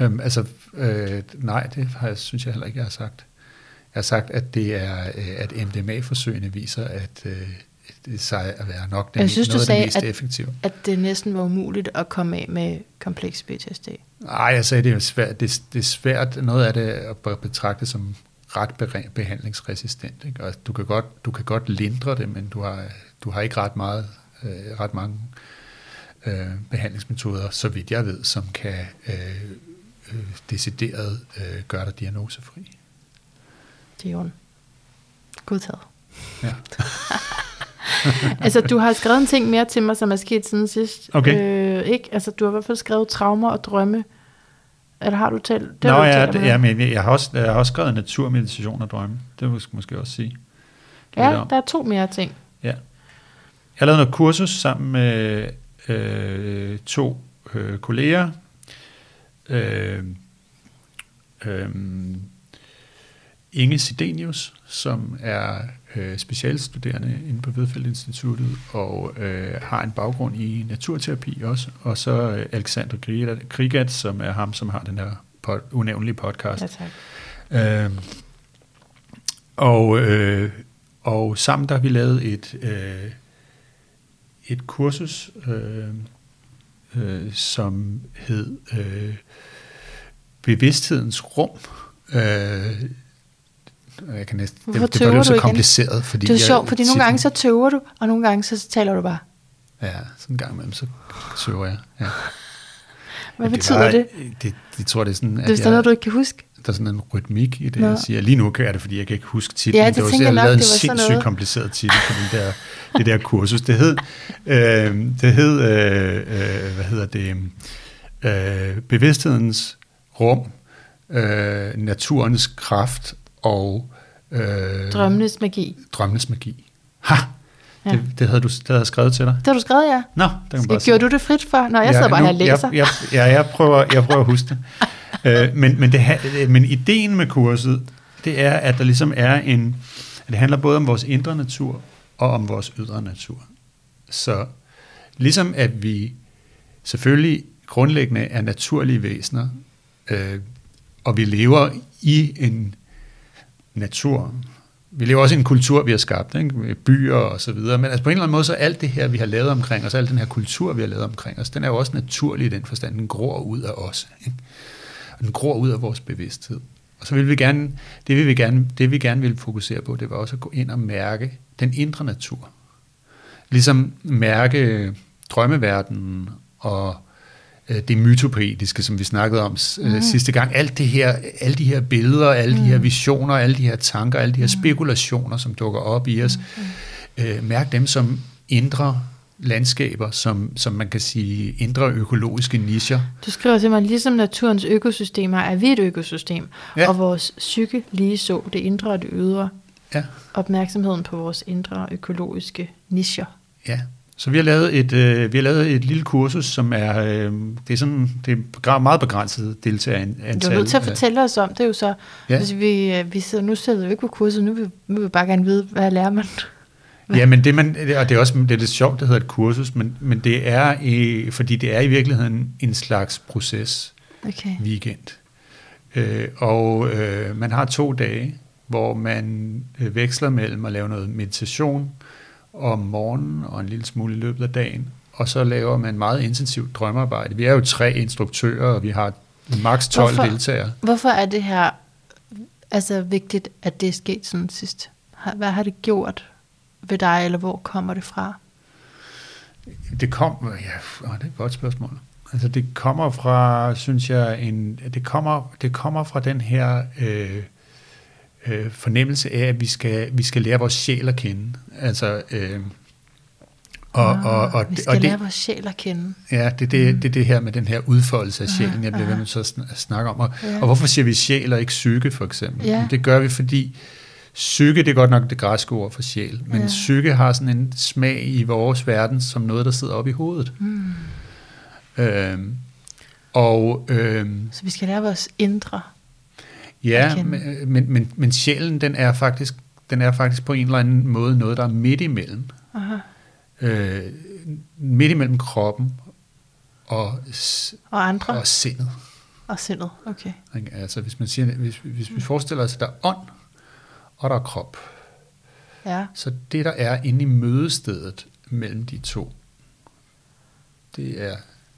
Øhm, altså, øh, nej, det har jeg, synes jeg heller ikke, jeg har sagt. Jeg har sagt, at det er, øh, at MDMA-forsøgene viser, at øh, det sig at være nok det, Jeg synes, du noget af sagde, det mest at- effektive. At det næsten var umuligt at komme af med kompleks PTSD. Nej, jeg sagde, det er svært. Det, det er svært, noget af det at be- betragte som ret behandlingsresistent. Ikke? Og du kan, godt, du kan godt lindre det, men du har, du har ikke ret, meget, øh, ret mange øh, behandlingsmetoder, så vidt jeg ved, som kan øh, øh, decideret øh, gøre dig diagnosefri. Det er jo godtaget. Ja. altså, du har skrevet en ting mere til mig, som er sket siden sidst. Okay. Øh, ikke? Altså, du har i hvert fald skrevet traumer og drømme. Eller har du talt? Nå har du ja, talt det, ja, men jeg har, også, jeg har også skrevet naturmeditation og drømme. Det må jeg måske også sige. ja, der er to mere ting. Ja. Jeg lavet noget kursus sammen med øh, to øh, kolleger. Øh, øh, Inge Sidenius, som er øh, specialstuderende inde på Vedfeldt Instituttet og øh, har en baggrund i naturterapi også. Og så øh, Alexander Krigat, som er ham, som har den her pod, unævnlige podcast. Ja, tak. Øh, og, øh, og sammen der har vi lavet et, øh, et kursus, øh, øh, som hed øh, Bevidsthedens Rum. Øh, jeg kan næsten, Hvorfor det, det tøver var du så igen? kompliceret. Fordi Det er jeg sjovt, fordi nogle gange så tøver du, og nogle gange så taler du bare. Ja, sådan en gang imellem, så søger jeg. Ja. Hvad Men betyder var, det? det? Det tror jeg, det er sådan, Det at er sådan noget, du ikke kan huske. der er sådan en rytmik i det, Nå. jeg siger. Lige nu er det, fordi jeg kan ikke huske titlen. Ja, det var, tænker jeg jeg lavede en det var sindssygt noget. kompliceret titel på den der, det der kursus. Det hed, øh, det hed øh, øh, hvad hedder det, øh, bevidsthedens rum, øh, naturens kraft og øh, Drømmenes magi. drømmenes magi. Ha! Ja. Det, det, havde du det havde jeg skrevet til dig. Det har du skrevet, ja. Nå, det kan man Skal, bare gjorde du det frit for? Nå, jeg sidder bare her og læser. Jeg, jeg, ja, jeg prøver, jeg prøver at huske det. øh, men, men, det men ideen med kurset, det er, at der ligesom er en... At det handler både om vores indre natur og om vores ydre natur. Så ligesom at vi selvfølgelig grundlæggende er naturlige væsener, øh, og vi lever i en natur, vi lever også i en kultur, vi har skabt, ikke? med byer og så videre, men altså på en eller anden måde, så alt det her, vi har lavet omkring os, al den her kultur, vi har lavet omkring os, den er jo også naturlig i den forstand, den gror ud af os. Ikke? Og den gror ud af vores bevidsthed. Og så vil vi gerne, det vil vi gerne, det vi gerne vil fokusere på, det var også at gå ind og mærke den indre natur. Ligesom mærke drømmeverdenen og det mytopoetiske, som vi snakkede om mm. sidste gang. Alt det her, alle de her billeder, alle mm. de her mm. visioner, alle de her tanker, alle de her mm. spekulationer, som dukker op i os. Mm. Øh, mærk dem som indre landskaber, som, som man kan sige indre økologiske nischer. Du skriver mig, ligesom naturens økosystemer er vi et økosystem, ja. og vores psyke lige så det indre og det ydre. Ja. Opmærksomheden på vores indre økologiske nischer. Ja, så vi har lavet et, øh, vi har lavet et lille kursus, som er, øh, det er sådan, det er meget begrænset deltagerantal. Du er nødt til at fortælle os om det jo så. Ja. Altså, vi, øh, vi sidder, nu sidder vi ikke på kurset, nu vil, nu vil vi bare gerne vide, hvad lærer man? ja, men det, man, og det er også det er lidt sjovt, det hedder et kursus, men, men det er, i, fordi det er i virkeligheden en slags proces okay. weekend. Øh, og øh, man har to dage, hvor man øh, veksler mellem at lave noget meditation, om morgenen og en lille smule i løbet af dagen. Og så laver man meget intensivt drømmearbejde. Vi er jo tre instruktører, og vi har maks 12 hvorfor, deltagere. Hvorfor er det her altså vigtigt, at det er sket sådan sidst? Hvad har det gjort ved dig, eller hvor kommer det fra? Det kom, ja, det er et godt spørgsmål. Altså det kommer fra, synes jeg, en, det kommer, det kommer fra den her øh, øh, fornemmelse af, at vi skal, vi skal lære vores sjæl at kende. Altså, øh, og, ah, og, og, vi skal og det, lære vores sjæl at kende. Ja, det er det, mm. det, det her med den her udfoldelse af sjælen, jeg bliver ved med at snakke om. Og, ja. og hvorfor siger vi sjæl og ikke psyke, for eksempel? Ja. Det gør vi, fordi psyke, det er godt nok det græske ord for sjæl, men ja. psyke har sådan en smag i vores verden, som noget, der sidder oppe i hovedet. Mm. Øhm, og, øhm, så vi skal lære vores indre Ja, men, men, men, men sjælen, den er, faktisk, den er faktisk på en eller anden måde noget, der er midt imellem. Aha. Øh, midt imellem kroppen og, og, andre? og sindet. Og sindet, okay. Altså hvis man siger, hvis, hvis vi forestiller os, at der er ånd, og der er krop. Ja. Så det, der er inde i mødestedet mellem de to, det er,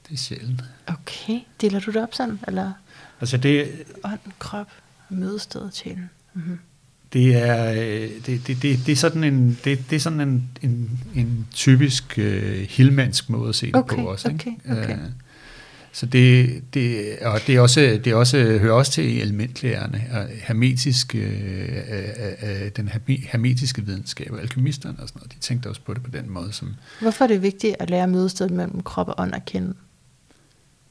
det er sjælen. Okay. Deler du det op sådan, eller? Altså det... Ånd, krop mødestedet til. Mm-hmm. Det er, øh, det, det, det, det er sådan en, det, det er sådan en, en, en typisk uh, hilmansk måde at se det okay, på også. Okay, okay. Uh, så det, det, og det, er også, det er også, hører også til elementlærerne, og hermetisk, uh, uh, den hermetiske videnskab, og alkemisterne og sådan noget, de tænkte også på det på den måde. Som, Hvorfor er det vigtigt at lære mødestedet mellem krop og ånd at kende?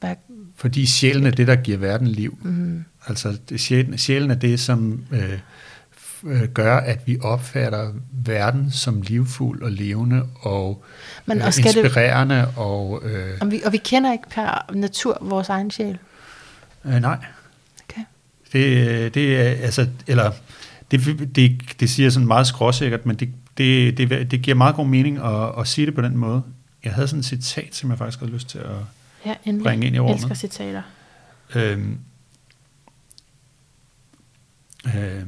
Hvad? Fordi sjælen er det, der giver verden liv. Mm. Altså sjælen, sjælen er det, som øh, øh, gør, at vi opfatter verden som livfuld og levende og, Men, og øh, inspirerende. Det, og, øh, og, vi, og vi kender ikke per natur vores egen sjæl? Øh, nej. Okay. Det, det er, altså, eller, det, det, det siger sådan meget skråsikkert, men det, det, det, det giver meget god mening at, at sige det på den måde. Jeg havde sådan et citat, som jeg faktisk havde lyst til at ja, endelig. bringe ind i rummet. Jeg elsker citater. Øhm, Øh,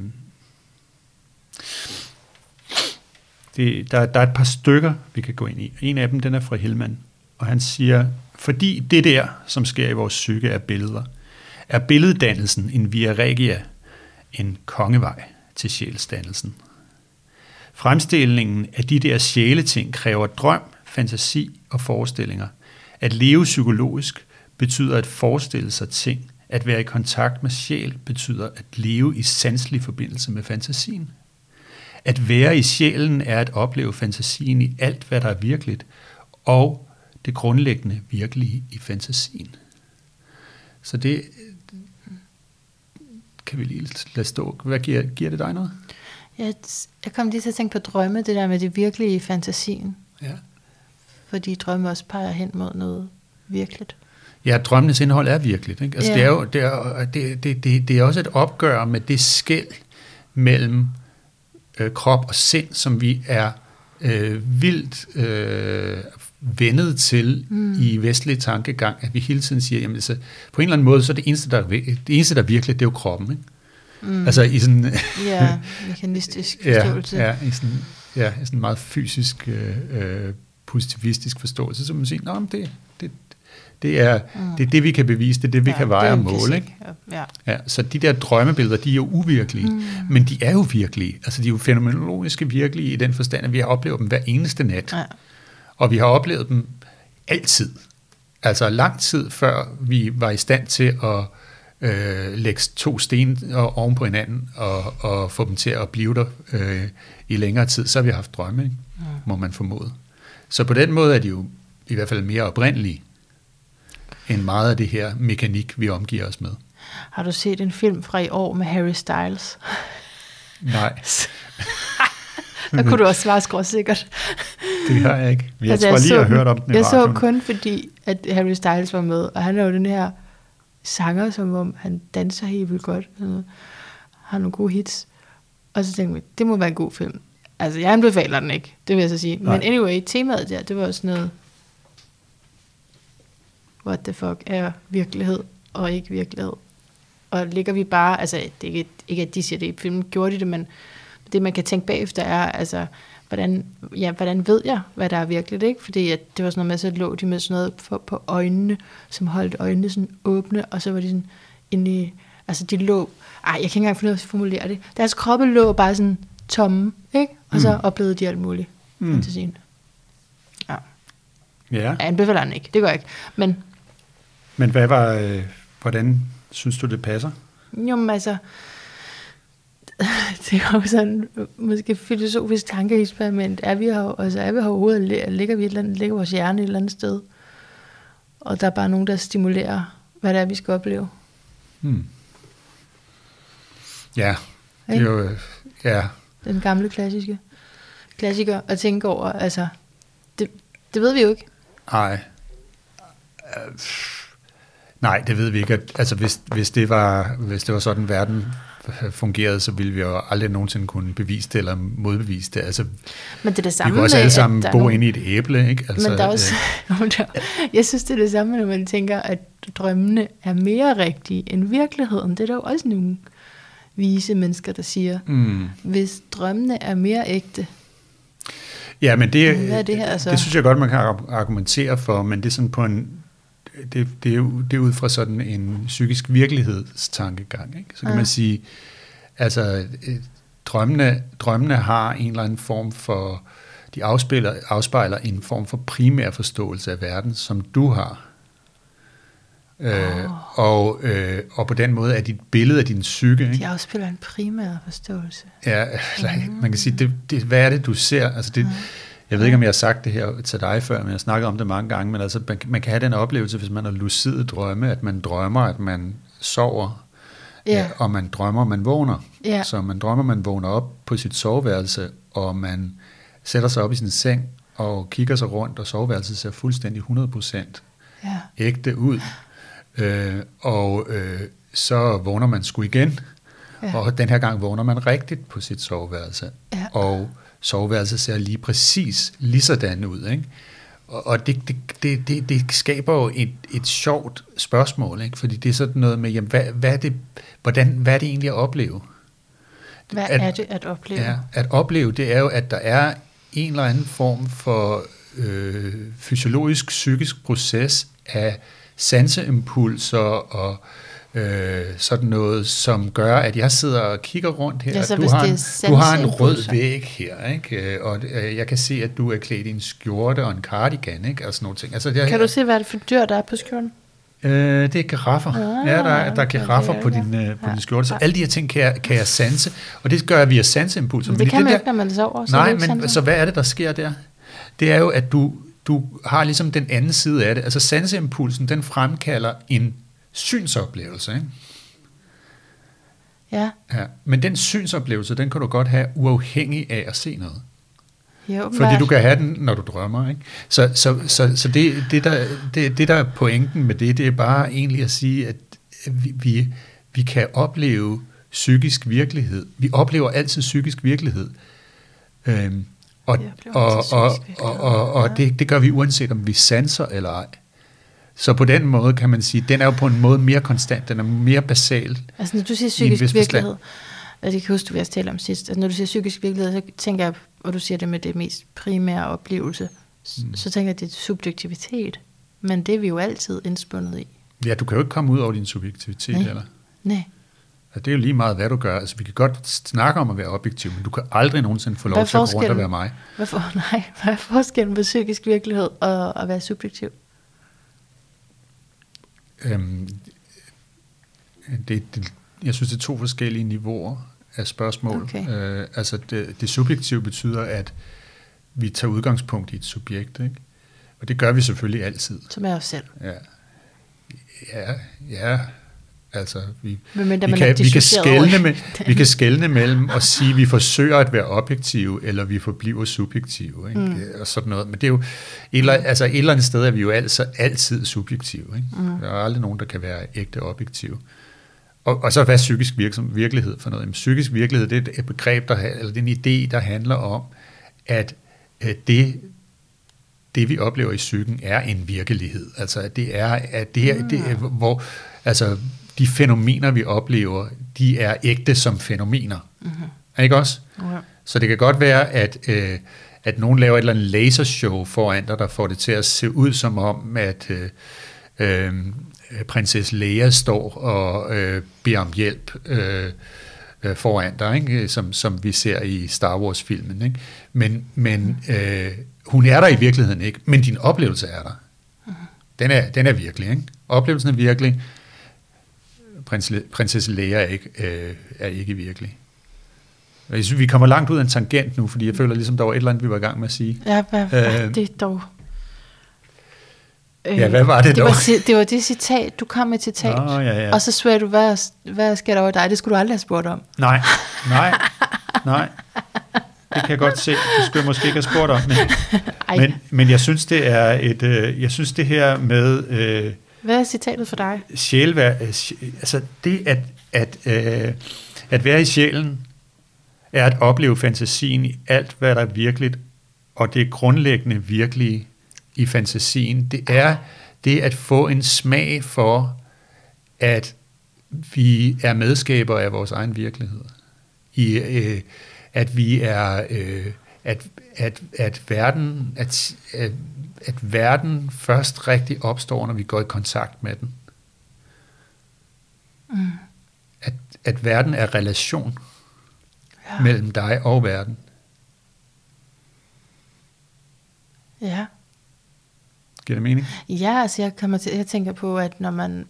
det, der, der er et par stykker, vi kan gå ind i. En af dem, den er fra Hillman, og han siger, fordi det der, som sker i vores psyke, er billeder, er billeddannelsen en via regia, en kongevej til sjælsdannelsen. Fremstillingen af de der sjæleting kræver drøm, fantasi og forestillinger. At leve psykologisk betyder at forestille sig ting, at være i kontakt med sjæl betyder at leve i sanselig forbindelse med fantasien. At være i sjælen er at opleve fantasien i alt, hvad der er virkeligt, og det grundlæggende virkelige i fantasien. Så det kan vi lige lade stå. Hvad giver, giver det dig noget? Jeg, jeg kom lige til at tænke på drømme, det der med det virkelige i fantasien. Ja. Fordi drømme også peger hen mod noget virkeligt. Ja, drømmenes indhold er virkeligt. Ikke? Altså, ja. det, er jo, det, er, det, det, det, det er også et opgør med det skæld mellem øh, krop og sind, som vi er øh, vildt øh, vendet til mm. i vestlig tankegang, at vi hele tiden siger, jamen altså, på en eller anden måde, så er det eneste, der er, det eneste, der er virkeligt, det er jo kroppen. Ikke? Mm. Altså i sådan... ja, mekanistisk forståelse. Ja, ja, i sådan, ja, i sådan en meget fysisk, øh, øh positivistisk forståelse, så man siger, at det, det, det er, mm. det er det, vi kan bevise, det er det, vi ja, kan veje og måle. Ikke? Ja. Ja, så de der drømmebilleder, de er jo uvirkelige, mm. men de er jo virkelige. Altså, de er jo fænomenologiske virkelige i den forstand, at vi har oplevet dem hver eneste nat. Ja. Og vi har oplevet dem altid. Altså lang tid før vi var i stand til at øh, lægge to sten oven på hinanden og, og få dem til at blive der øh, i længere tid, så har vi haft drømme, ikke? Mm. må man formode. Så på den måde er de jo i hvert fald mere oprindelige end meget af det her mekanik, vi omgiver os med. Har du set en film fra i år med Harry Styles? Nej. Der kunne du også svare skråt sikkert. Det har jeg ikke. Jeg altså, tror jeg lige, jeg har hørt om den Jeg så kun fordi, at Harry Styles var med, og han er jo den her sanger, som om han danser helt vildt godt. Og har nogle gode hits. Og så tænkte jeg, det må være en god film. Altså, jeg anbefaler den ikke, det vil jeg så sige. Nej. Men anyway, temaet der, det var sådan noget, what the fuck er virkelighed og ikke virkelighed. Og ligger vi bare, altså det er ikke, ikke at de siger det i filmen, gjorde de det, men det man kan tænke bagefter er, altså, hvordan, ja, hvordan ved jeg, hvad der er virkeligt, ikke? Fordi at det var sådan noget med, så lå de med sådan noget på, på øjnene, som holdt øjnene sådan åbne, og så var de sådan inde i, altså de lå, ej, jeg kan ikke engang finde ud af at formulere det. Deres kroppe lå bare sådan tomme, ikke? Og mm. så oplevede de alt muligt mm. fantasien. Ja. Ja. Jeg anbefaler den ikke, det gør jeg ikke. Men, Men hvad var, øh, hvordan synes du, det passer? Jo, men altså, det er jo sådan måske filosofisk tankeeksperiment. Er vi her, altså er vi her overhovedet, ligger, vi et eller andet, ligger vores hjerne et eller andet sted? Og der er bare nogen, der stimulerer, hvad det er, vi skal opleve. Hmm. Ja, det er jo, ja. Den gamle klassiske klassiker at tænke over, altså, det, det ved vi jo ikke. Nej. Nej, det ved vi ikke. Altså, hvis, hvis, det var, hvis det var sådan, verden fungerede, så ville vi jo aldrig nogensinde kunne bevise det eller modbevise det. Altså, men det er det samme vi kunne også alle sammen bo nogle... inde i et æble. Ikke? Altså, men der er også, øh, jeg synes, det er det samme, når man tænker, at drømmene er mere rigtige end virkeligheden. Det er der jo også nogle vise mennesker, der siger, mm. hvis drømmene er mere ægte, Ja, men det, Hvad er det, her, altså? det synes jeg godt, man kan argumentere for, men det er sådan på en det, det, er, det er ud fra sådan en psykisk virkelighedstankegang. Ikke? Så kan ja. man sige, altså øh, drømmene, drømmene har en eller anden form for, de afspejler, afspejler en form for primær forståelse af verden, som du har. Øh, og, øh, og på den måde er dit billede af din psyke. Ikke? De afspiller en primær forståelse. Ja, eller, mm. man kan sige, det, det, hvad er det, du ser? Altså det, mm. Jeg ved ikke, om jeg har sagt det her til dig før, men jeg har snakket om det mange gange, men altså, man, man kan have den oplevelse, hvis man har lucide drømme, at man drømmer, at man sover, ja. Ja, og man drømmer, man vågner. Ja. Så man drømmer, man vågner op på sit soveværelse, og man sætter sig op i sin seng, og kigger sig rundt, og soveværelset ser fuldstændig 100% ja. ægte ud. Øh, og øh, så vågner man sgu igen, ja. og den her gang vågner man rigtigt på sit soveværelse. Ja. Og soveværelset ser lige præcis lige sådan ud. Ikke? Og det, det, det, det, det skaber jo et, et sjovt spørgsmål, ikke? fordi det er sådan noget med, jamen, hvad, hvad, er det, hvordan, hvad er det egentlig at opleve? Hvad at, er det at opleve? Ja, at opleve, det er jo, at der er en eller anden form for øh, fysiologisk, psykisk proces af sanseimpulser og øh, sådan noget, som gør, at jeg sidder og kigger rundt her. Ja, så du, har en, du har en rød væg her, ikke? Øh, og øh, jeg kan se, at du er klædt i en skjorte og en cardigan, ikke? Og sådan nogle ting. Altså, jeg, kan du se, hvad det for dyr, der er på skjorten? Øh, det er giraffer. Ah, ja, der, er, der er giraffer okay, på din, øh, på ja. din skjorte. Så alle de her ting kan jeg, kan jeg sanse, og det gør jeg via sanseimpulser. Men det kan man ikke, når man sover. Så nej, men så hvad er det, der sker der? Det er jo, at du, du har ligesom den anden side af det. Altså sanseimpulsen, den fremkalder en synsoplevelse. Ikke? Ja. ja. Men den synsoplevelse, den kan du godt have uafhængig af at se noget. Jo, Fordi du kan have den, når du drømmer. Ikke? Så, så, så, så det, det, der, det, det, der er pointen med det, det er bare egentlig at sige, at vi, vi, vi kan opleve psykisk virkelighed. Vi oplever altid psykisk virkelighed. Øhm, og, og, og, og, og, og det, det gør vi uanset om vi sanser eller ej. Så på den måde kan man sige, den er jo på en måde mere konstant, den er mere basal. Altså når du siger psykisk virkelighed, altså jeg kan huske, du vil tale om sidst, altså når du siger psykisk virkelighed, så tænker jeg, og du siger det med det mest primære oplevelse, mm. så tænker jeg, det er subjektivitet. Men det er vi jo altid indspundet i. Ja, du kan jo ikke komme ud over din subjektivitet, Nej. eller? Nej. Altså, det er jo lige meget, hvad du gør. Altså, vi kan godt snakke om at være objektiv, men du kan aldrig nogensinde få lov til at gå rundt og være mig. Hvad, for, nej, hvad er forskellen på psykisk virkelighed og at være subjektiv? Øhm, det, det, jeg synes, det er to forskellige niveauer af spørgsmål. Okay. Øh, altså, det, det subjektive betyder, at vi tager udgangspunkt i et subjekt, ikke? Og det gør vi selvfølgelig altid. Som er os selv. Ja, ja, ja. Altså vi, Men vi, kan, vi, kan i med, vi kan skelne mellem at sige, at vi forsøger at være objektive, eller vi forbliver subjektive, ikke? Mm. og sådan noget. Men det er jo, et eller, altså et eller andet sted er vi jo altså altid subjektive. Ikke? Mm. Der er aldrig nogen, der kan være ægte objektive. Og, og så hvad er psykisk virksom, virkelighed for noget? Jamen, psykisk virkelighed, det er et begreb, der, eller det er en idé, der handler om, at øh, det, det vi oplever i psyken er en virkelighed. Altså at det er, at det er, det er hvor, altså de fænomener, vi oplever, de er ægte som fænomener. Mm-hmm. Ikke også? Ja. Så det kan godt være, at, øh, at nogen laver et eller andet lasershow foran dig, der får det til at se ud som om, at øh, øh, prinsesse Leia står og øh, beder om hjælp øh, øh, foran dig, ikke? Som, som vi ser i Star Wars-filmen. Ikke? Men, men øh, hun er der i virkeligheden ikke, men din oplevelse er der. Den er, den er virkelig. Ikke? Oplevelsen er virkelig. Prins, prinsesse Leia er ikke, øh, er ikke virkelig. Jeg synes, vi kommer langt ud af en tangent nu, fordi jeg føler ligesom, der var et eller andet, vi var i gang med at sige. Ja, hvad var Øh, det dog? Ja, hvad var det det dog? var, det var det citat, du kom med et citat. Nå, ja, ja. Og så spørger du, hvad, hvad sker der over dig? Det skulle du aldrig have spurgt om. Nej, nej, nej. Det kan jeg godt se. Det skulle jeg måske ikke have spurgt om. Men, Ej, men, men jeg synes, det er et, øh, jeg synes det her med øh, hvad er citatet for dig? sjælvær, øh, altså det at, at, øh, at være i sjælen, er at opleve fantasien i alt, hvad der er virkeligt, og det grundlæggende virkelige i fantasien, det er det at få en smag for, at vi er medskaber af vores egen virkelighed. I, øh, at vi er, øh, at, at, at, verden, at, at, at verden først rigtig opstår, når vi går i kontakt med den. Mm. At, at verden er relation Ja. mellem dig og verden. Ja. Giver det mening? Ja, altså jeg, kommer til, jeg tænker på, at når man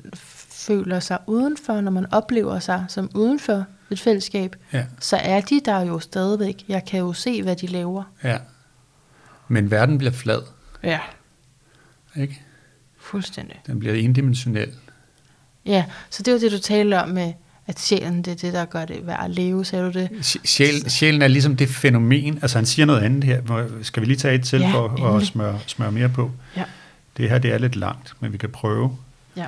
føler sig udenfor, når man oplever sig som udenfor et fællesskab, Ja. så er de der jo stadigvæk. Jeg kan jo se, hvad de laver. ja. Men verden bliver flad, Ja. ikke? Fuldstændig. Den bliver endimensionel. Ja, så det var det, du talte om med, at sjælen, det er det, der gør det værd at leve, sagde du det? Sj- Sjæl, sjælen er ligesom det fænomen, altså han siger noget andet her, skal vi lige tage et til Ja, for at endelig. smøre, smøre mere på? Ja. Det her, det er lidt langt, men vi kan prøve. Ja.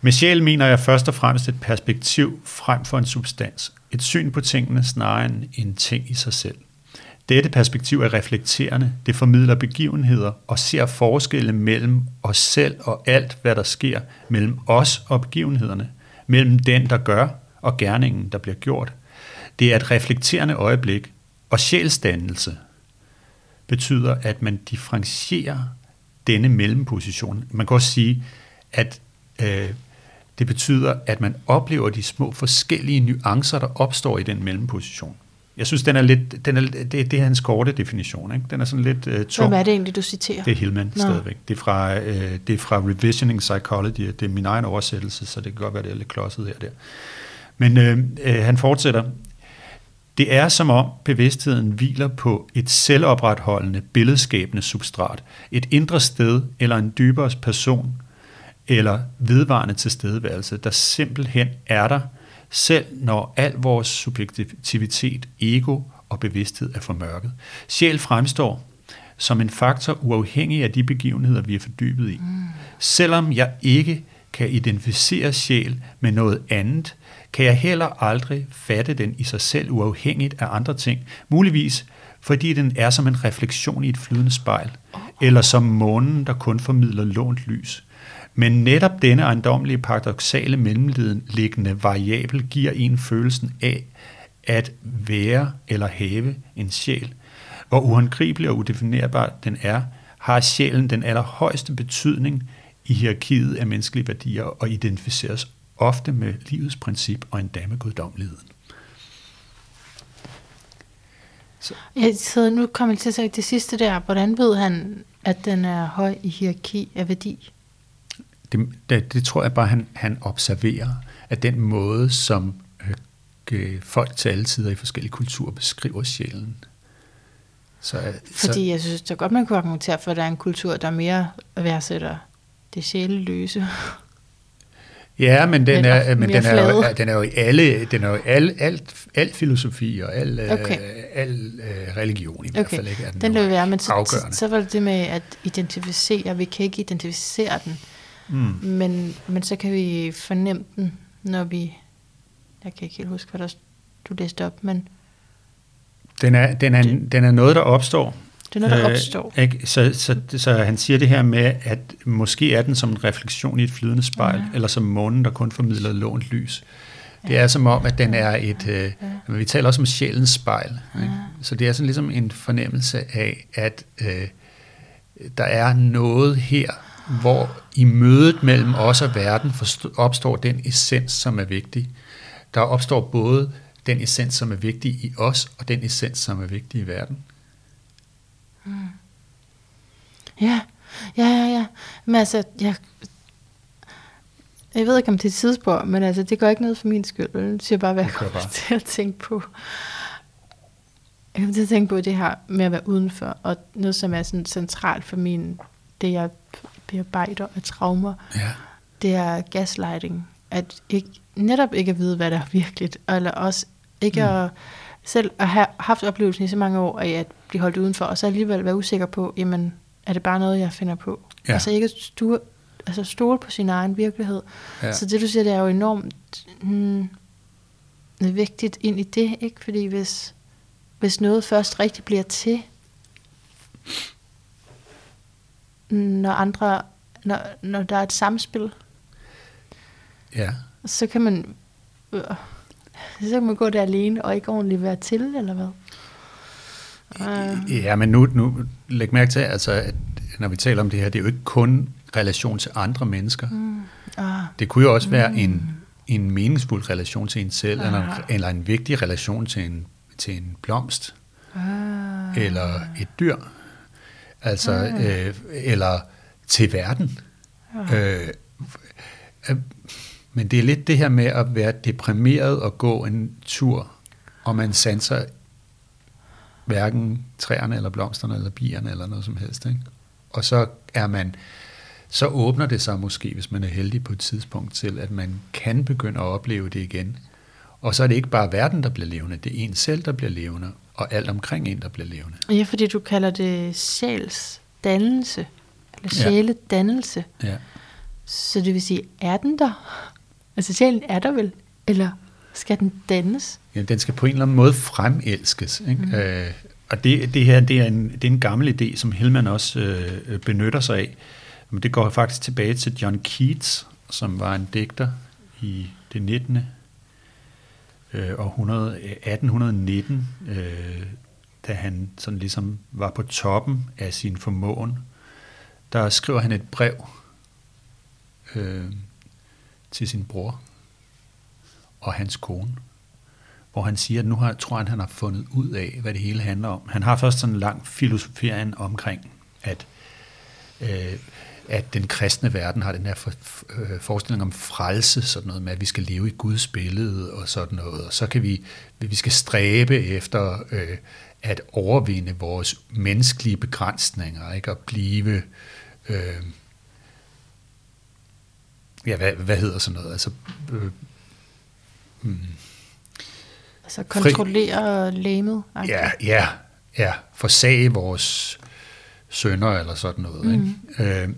Med sjæl mener jeg først og fremmest et perspektiv frem for en substans. Et syn på tingene snarere end en ting i sig selv. Dette perspektiv er reflekterende, det formidler begivenheder og ser forskelle mellem os selv og alt, hvad der sker, mellem os og begivenhederne, mellem den, der gør, og gerningen, der bliver gjort. Det er et reflekterende øjeblik, og sjælsdannelse betyder, at man differentierer denne mellemposition. Man kan også sige, at øh, det betyder, at man oplever de små forskellige nuancer, der opstår i den mellemposition. Jeg synes, den er lidt, den er, det, det er hans korte definition. Ikke? Den er sådan lidt øh, tung. Hvem er det egentlig, du citerer? Det er Hillman Nå. stadigvæk. Det er, fra, øh, det er fra Revisioning Psychology. Det er min egen oversættelse, så det kan godt være, det er lidt klodset her og der. Men øh, øh, han fortsætter. Det er som om bevidstheden hviler på et selvopretholdende, billedskabende substrat. Et indre sted eller en dybere person eller vedvarende tilstedeværelse, der simpelthen er der, selv når al vores subjektivitet, ego og bevidsthed er formørket. Sjæl fremstår som en faktor uafhængig af de begivenheder, vi er fordybet i. Mm. Selvom jeg ikke kan identificere sjæl med noget andet, kan jeg heller aldrig fatte den i sig selv uafhængigt af andre ting. Muligvis fordi den er som en refleksion i et flydende spejl, eller som månen, der kun formidler lånt lys. Men netop denne ejendomlige paradoxale mellemliggende variabel giver en følelsen af at være eller have en sjæl. Hvor uangribelig og udefinerbar den er, har sjælen den allerhøjeste betydning i hierarkiet af menneskelige værdier og identificeres ofte med livets princip og endda med guddommeligheden. Så. Jeg sidder nu kommer til at sige det sidste der. Hvordan ved han, at den er høj i hierarki af værdi? Det, det, det tror jeg bare, han, han observerer, at den måde, som øh, folk til alle tider i forskellige kulturer beskriver sjælen. Så, øh, Fordi så, jeg synes, det godt, man kunne argumentere for, at der er en kultur, der mere værdsætter det sjæleløse. Ja, men den er, men den er, jo, den er jo i alle, den er jo alle, alt, alt filosofi og al, øh, okay. al uh, religion i okay. hvert fald. Ikke, er den, den vil være, men så, så, så var det det med at identificere. Vi kan ikke identificere den, mm. men, men så kan vi fornemme den, når vi... Jeg kan ikke helt huske, hvad der du læste op, men... Den er, den er, det, den er noget, der opstår det er noget, der øh, opstår. Øh, ikke? Så, så, så han siger det her med, at måske er den som en refleksion i et flydende spejl, ja. eller som månen, der kun formidler lånt lys. Det er som om, at den er et... Øh. Vi taler også om sjælens spejl. Ikke? Så det er sådan ligesom en fornemmelse af, at øh, der er noget her, hvor i mødet mellem os og verden opstår den essens, som er vigtig. Der opstår både den essens, som er vigtig i os, og den essens, som er vigtig i verden. Mm. Ja, ja, ja, ja. Men altså, jeg, jeg ved ikke, om det er et tidsspor, men altså, det gør ikke noget for min skyld. Det siger bare, hvad jeg kommer til at tænke på. Jeg kommer til at tænke på det her med at være udenfor, og noget, som er sådan centralt for min, det jeg bearbejder af traumer, ja. det er gaslighting. At ikke, netop ikke at vide, hvad der er virkeligt, eller også ikke mm. at selv at have haft oplevelsen i så mange år af at blive holdt udenfor, og så alligevel være usikker på, jamen, er det bare noget, jeg finder på? Ja. Altså ikke stue, altså stole på sin egen virkelighed. Ja. Så det, du siger, det er jo enormt hmm, vigtigt ind i det, ikke? Fordi hvis, hvis noget først rigtig bliver til, når andre, når, når der er et samspil, ja. så kan man, øh, så kan man gå der alene og ikke ordentligt være til, eller hvad? Ja, men nu, nu læg mærke til, altså, at når vi taler om det her, det er jo ikke kun relation til andre mennesker. Mm. Uh. Det kunne jo også mm. være en, en meningsfuld relation til en selv, eller, en, eller en vigtig relation til en, til en blomst, uh. eller et dyr, altså, uh. øh, eller til verden. Uh. Øh, øh, men det er lidt det her med at være deprimeret og gå en tur, og man sanser hverken træerne eller blomsterne eller bierne eller noget som helst. Ikke? Og så er man, så åbner det sig måske, hvis man er heldig på et tidspunkt til, at man kan begynde at opleve det igen. Og så er det ikke bare verden, der bliver levende, det er en selv, der bliver levende, og alt omkring en, der bliver levende. Ja, fordi du kalder det sjælsdannelse, eller sjæledannelse. Ja. Så det vil sige, er den der? Altså sjælen er der vel? Eller skal den dannes? Ja, den skal på en eller anden måde fremelskes. Ikke? Mm. Øh, og det, det her det er, en, det er en gammel idé, som Hellman også øh, benytter sig af. Men det går faktisk tilbage til John Keats, som var en digter i det 19. Øh, århundrede, 1819, øh, da han sådan ligesom var på toppen af sin formåen. Der skriver han et brev øh, til sin bror og hans kone, hvor han siger, at nu har, tror han, han har fundet ud af, hvad det hele handler om. Han har først sådan en lang filosofering omkring, at, øh, at den kristne verden har den her for, øh, forestilling om frelse, sådan noget med, at vi skal leve i Guds billede og sådan noget, og så kan vi, vi skal stræbe efter øh, at overvinde vores menneskelige begrænsninger, ikke? og blive øh, ja, hvad, hvad hedder sådan noget? Altså, øh, hmm. altså kontrollere fri, lægemet? Ja, ja, ja. Forsage vores sønner eller sådan noget. Mm. Ikke? Øh,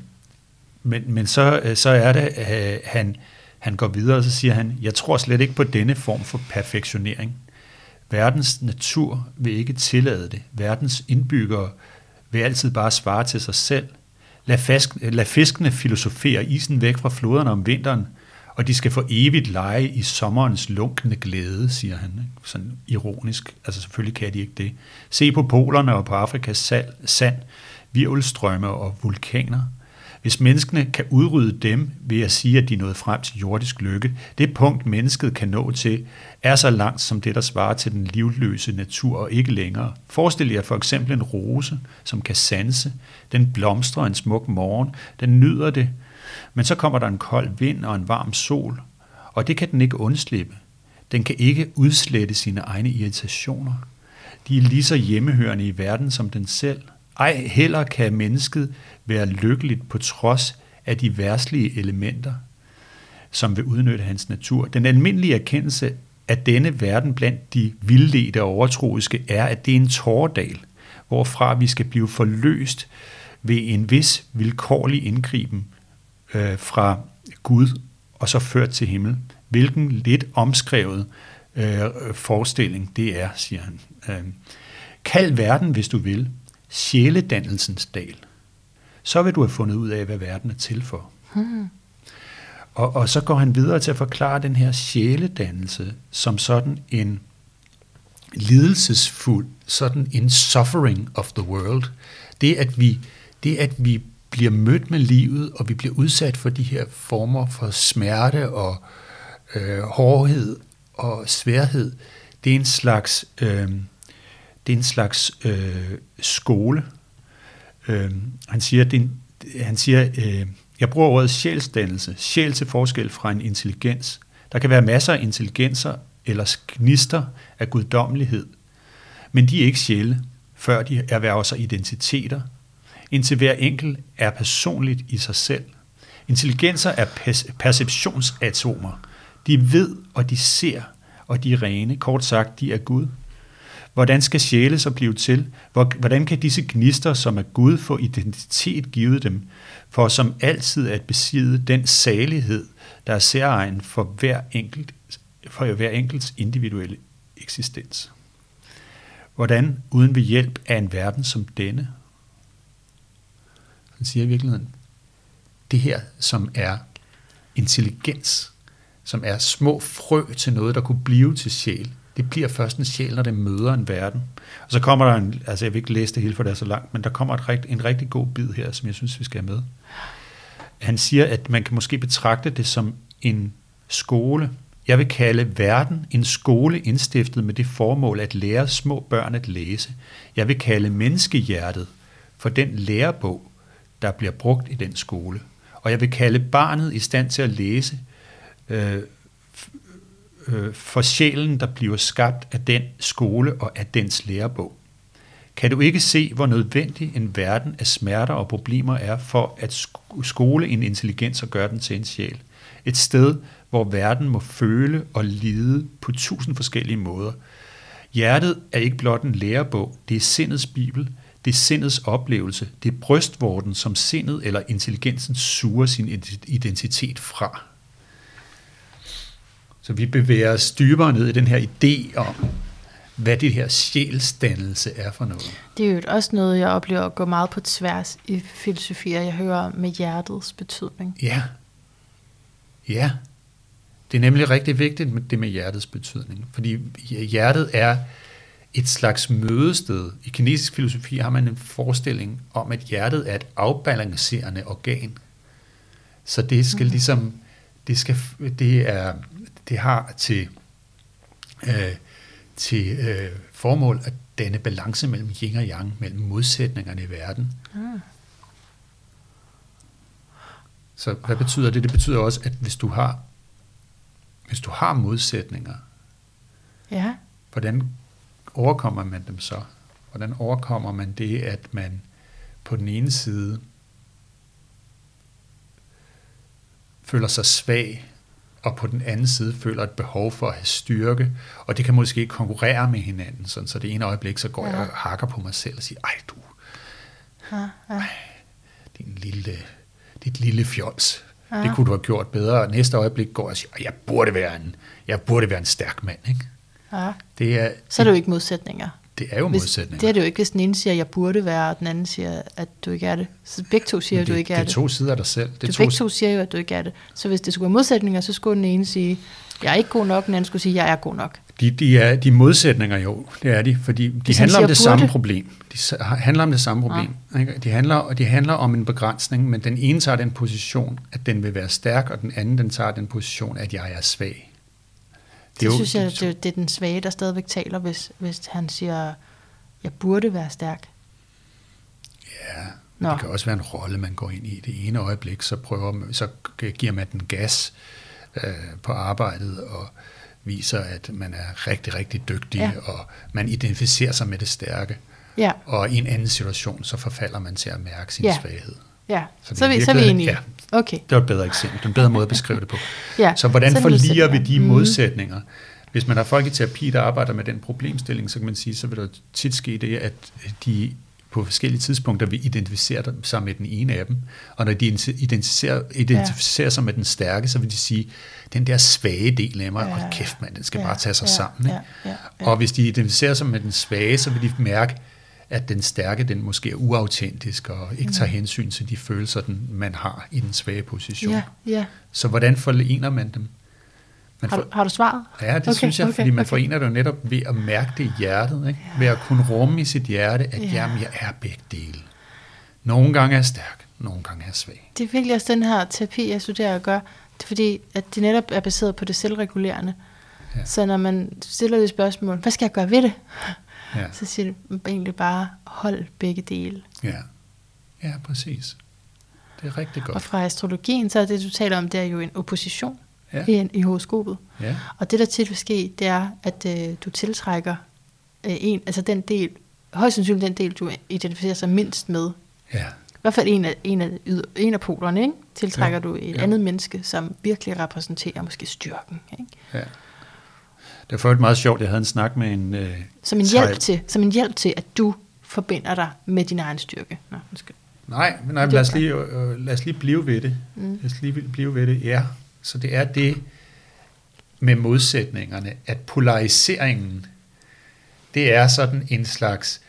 men, men så, øh, så er det, at han, han går videre, og så siger han, jeg tror slet ikke på denne form for perfektionering. Verdens natur vil ikke tillade det. Verdens indbyggere vil altid bare svare til sig selv – Lad, fisk, lad fiskene filosofere isen væk fra floderne om vinteren, og de skal for evigt lege i sommerens lunkende glæde, siger han. Ikke? Sådan ironisk. Altså selvfølgelig kan de ikke det. Se på polerne og på Afrikas sal, sand, virvelstrømme og vulkaner. Hvis menneskene kan udrydde dem ved at sige, at de nåede frem til jordisk lykke, det punkt mennesket kan nå til, er så langt som det, der svarer til den livløse natur og ikke længere. Forestil jer for eksempel en rose, som kan sanse. Den blomstrer en smuk morgen. Den nyder det. Men så kommer der en kold vind og en varm sol, og det kan den ikke undslippe. Den kan ikke udslette sine egne irritationer. De er lige så hjemmehørende i verden som den selv. Ej heller kan mennesket være lykkeligt på trods af de værtslige elementer, som vil udnytte hans natur. Den almindelige erkendelse af denne verden blandt de vildledte og overtroiske er, at det er en tårdal, hvorfra vi skal blive forløst ved en vis vilkårlig indgriben øh, fra Gud og så ført til himmel. Hvilken lidt omskrevet øh, forestilling det er, siger han. Øh, kald verden, hvis du vil, sjæledannelsens dal. Så vil du have fundet ud af, hvad verden er til for. Hmm. Og, og så går han videre til at forklare den her sjæledannelse som sådan en lidelsesfuld, sådan en suffering of the world. Det at vi, det at vi bliver mødt med livet, og vi bliver udsat for de her former for smerte og øh, hårdhed og sværhed, det er en slags, øh, det er en slags øh, skole. Øh, han siger, det er en, han siger øh, jeg bruger ordet sjælsdannelse, sjæl til forskel fra en intelligens. Der kan være masser af intelligenser eller gnister af guddommelighed, men de er ikke sjæle, før de erhverver sig identiteter, indtil hver enkelt er personligt i sig selv. Intelligenser er perceptionsatomer. De ved, og de ser, og de er rene. Kort sagt, de er Gud. Hvordan skal sjæle så blive til? Hvordan kan disse gnister, som er Gud, få identitet givet dem, for som altid at besidde den salighed, der er særegen for hver enkelt, for hver enkelts individuelle eksistens? Hvordan uden ved hjælp af en verden som denne? Han siger i virkeligheden, det her, som er intelligens, som er små frø til noget, der kunne blive til sjæl, det bliver først en sjæl, når det møder en verden. Og så kommer der en, altså jeg vil ikke læse det hele, for det er så langt, men der kommer et rigt, en rigtig god bid her, som jeg synes, vi skal have med. Han siger, at man kan måske betragte det som en skole. Jeg vil kalde verden en skole indstiftet med det formål at lære små børn at læse. Jeg vil kalde menneskehjertet for den lærebog, der bliver brugt i den skole. Og jeg vil kalde barnet i stand til at læse øh, øh, for sjælen, der bliver skabt af den skole og af dens lærebog. Kan du ikke se, hvor nødvendig en verden af smerter og problemer er for at skole en intelligens og gøre den til en sjæl? Et sted, hvor verden må føle og lide på tusind forskellige måder. Hjertet er ikke blot en lærebog, det er sindets bibel, det er sindets oplevelse, det er brystvorten, som sindet eller intelligensen suger sin identitet fra. Så vi bevæger os dybere ned i den her idé om, hvad det her sjælsdannelse er for noget. Det er jo også noget, jeg oplever at gå meget på tværs i filosofier, jeg hører med hjertets betydning. Ja. Ja. Det er nemlig rigtig vigtigt med det med hjertets betydning, fordi hjertet er et slags mødested. I kinesisk filosofi har man en forestilling om, at hjertet er et afbalancerende organ. Så det skal mm. ligesom, det, skal, det er det har til, øh, til øh, formål at danne balance mellem yin og yang, mellem modsætningerne i verden. Mm. Så hvad betyder det? Det betyder også, at hvis du har, hvis du har modsætninger, ja. hvordan overkommer man dem så? Hvordan overkommer man det, at man på den ene side føler sig svag og på den anden side føler et behov for at have styrke, og det kan måske konkurrere med hinanden, sådan, så det ene øjeblik, så går ja. jeg og hakker på mig selv og siger, ej du, ja, ja. Ej, din lille, dit lille fjols, ja. det kunne du have gjort bedre, og næste øjeblik går jeg og siger, jeg burde være en, jeg burde være en stærk mand, ikke? Ja. Det er, så er det jo ikke modsætninger. Det er jo Hvis, modsætninger. det er det jo ikke, hvis den ene siger, at jeg burde være, og den anden siger, at du ikke er det. Så begge to siger, Men at du det, ikke det er er det. to sider af dig selv. Det Det er du to, begge to siger jo, at du ikke er det. Så hvis det skulle være modsætninger, så skulle den ene sige, jeg er ikke god nok, den anden skulle sige, jeg er god nok. De, de er de er modsætninger jo, det er de, fordi de Hvis han handler om det burde. samme problem. De handler om det samme problem. Ikke? De, handler, og de handler om en begrænsning, men den ene tager den position, at den vil være stærk, og den anden den tager den position, at jeg er svag. Det, jo- det synes jeg, de- det, det er den svage, der stadigvæk taler, hvis, hvis han siger, jeg burde være stærk. Ja, Nå. det kan også være en rolle, man går ind i. Det ene øjeblik, så, prøver man, så giver man den gas øh, på arbejdet, og viser, at man er rigtig, rigtig dygtig, Ja. ja. og man identificerer sig med det stærke. Ja, Og i en anden situation, så forfalder man til at mærke sin Ja. ja. svaghed. ja. Så Så, vi, så er vi enige. Okay. Det var et bedre eksempel, en bedre måde at beskrive det på. Ja. Så hvordan er forliger vi de Mhm. modsætninger? Hvis man har folk i terapi, der arbejder med den problemstilling, så kan man sige, så vil der tit ske det, at de på forskellige tidspunkter vil identificere sig med den ene af dem, og når de identificerer, identificerer ja. sig med den stærke, så vil de sige, den der svage del af mig, Ja. ja. kæft mand, den skal Ja, bare tage sig ja, sammen. Ikke? ja, ja, ja. Og hvis de identificerer sig med den svage, så vil de mærke, at den stærke, den måske er uautentisk, og ikke tager hensyn til de følelser, den, man har i den svage position. Ja, ja. Så hvordan forener man dem? Man Har, for, du, har du svaret? ja, det Okay, synes jeg, okay, fordi man okay. forener det jo netop ved at mærke det i hjertet, ikke? Ja. ved at kunne rumme i sit hjerte, at Ja. ja. jamen, jeg er begge dele. Nogle gange er jeg stærk, nogle gange er jeg svag. Det er virkelig også den her terapi, jeg studerer og gør. Det er fordi, at det netop er baseret på det selvregulerende. Ja. Så når man stiller det spørgsmål, hvad skal jeg gøre ved det? Ja, Så siger det egentlig bare, hold begge dele. ja. ja præcis. Det er rigtig Og godt. fra astrologien, så er det, du taler om, det er jo en opposition Ja. i, i horoskopet. Ja. Og det, der tit vil ske, det er, at øh, du tiltrækker øh, en, altså den del, højst sandsynligt den del, du identificerer sig mindst med. ja. I hvert fald en af, en af, en af polerne, ikke? tiltrækker Ja, du et ja. andet menneske, som virkelig repræsenterer måske styrken. Ikke? ja. Det var meget sjovt, jeg havde en snak med en... Øh, Som, en hjælp til, som en hjælp til, at du forbinder dig med din egen styrke. Nå, undskyld. Nej, men nej, Det lad, os lige, øh, lad os lige blive ved det. Mm. Mm. Lad os lige blive ved det, ja. Så det er det med modsætningerne, at polariseringen, det er sådan en slags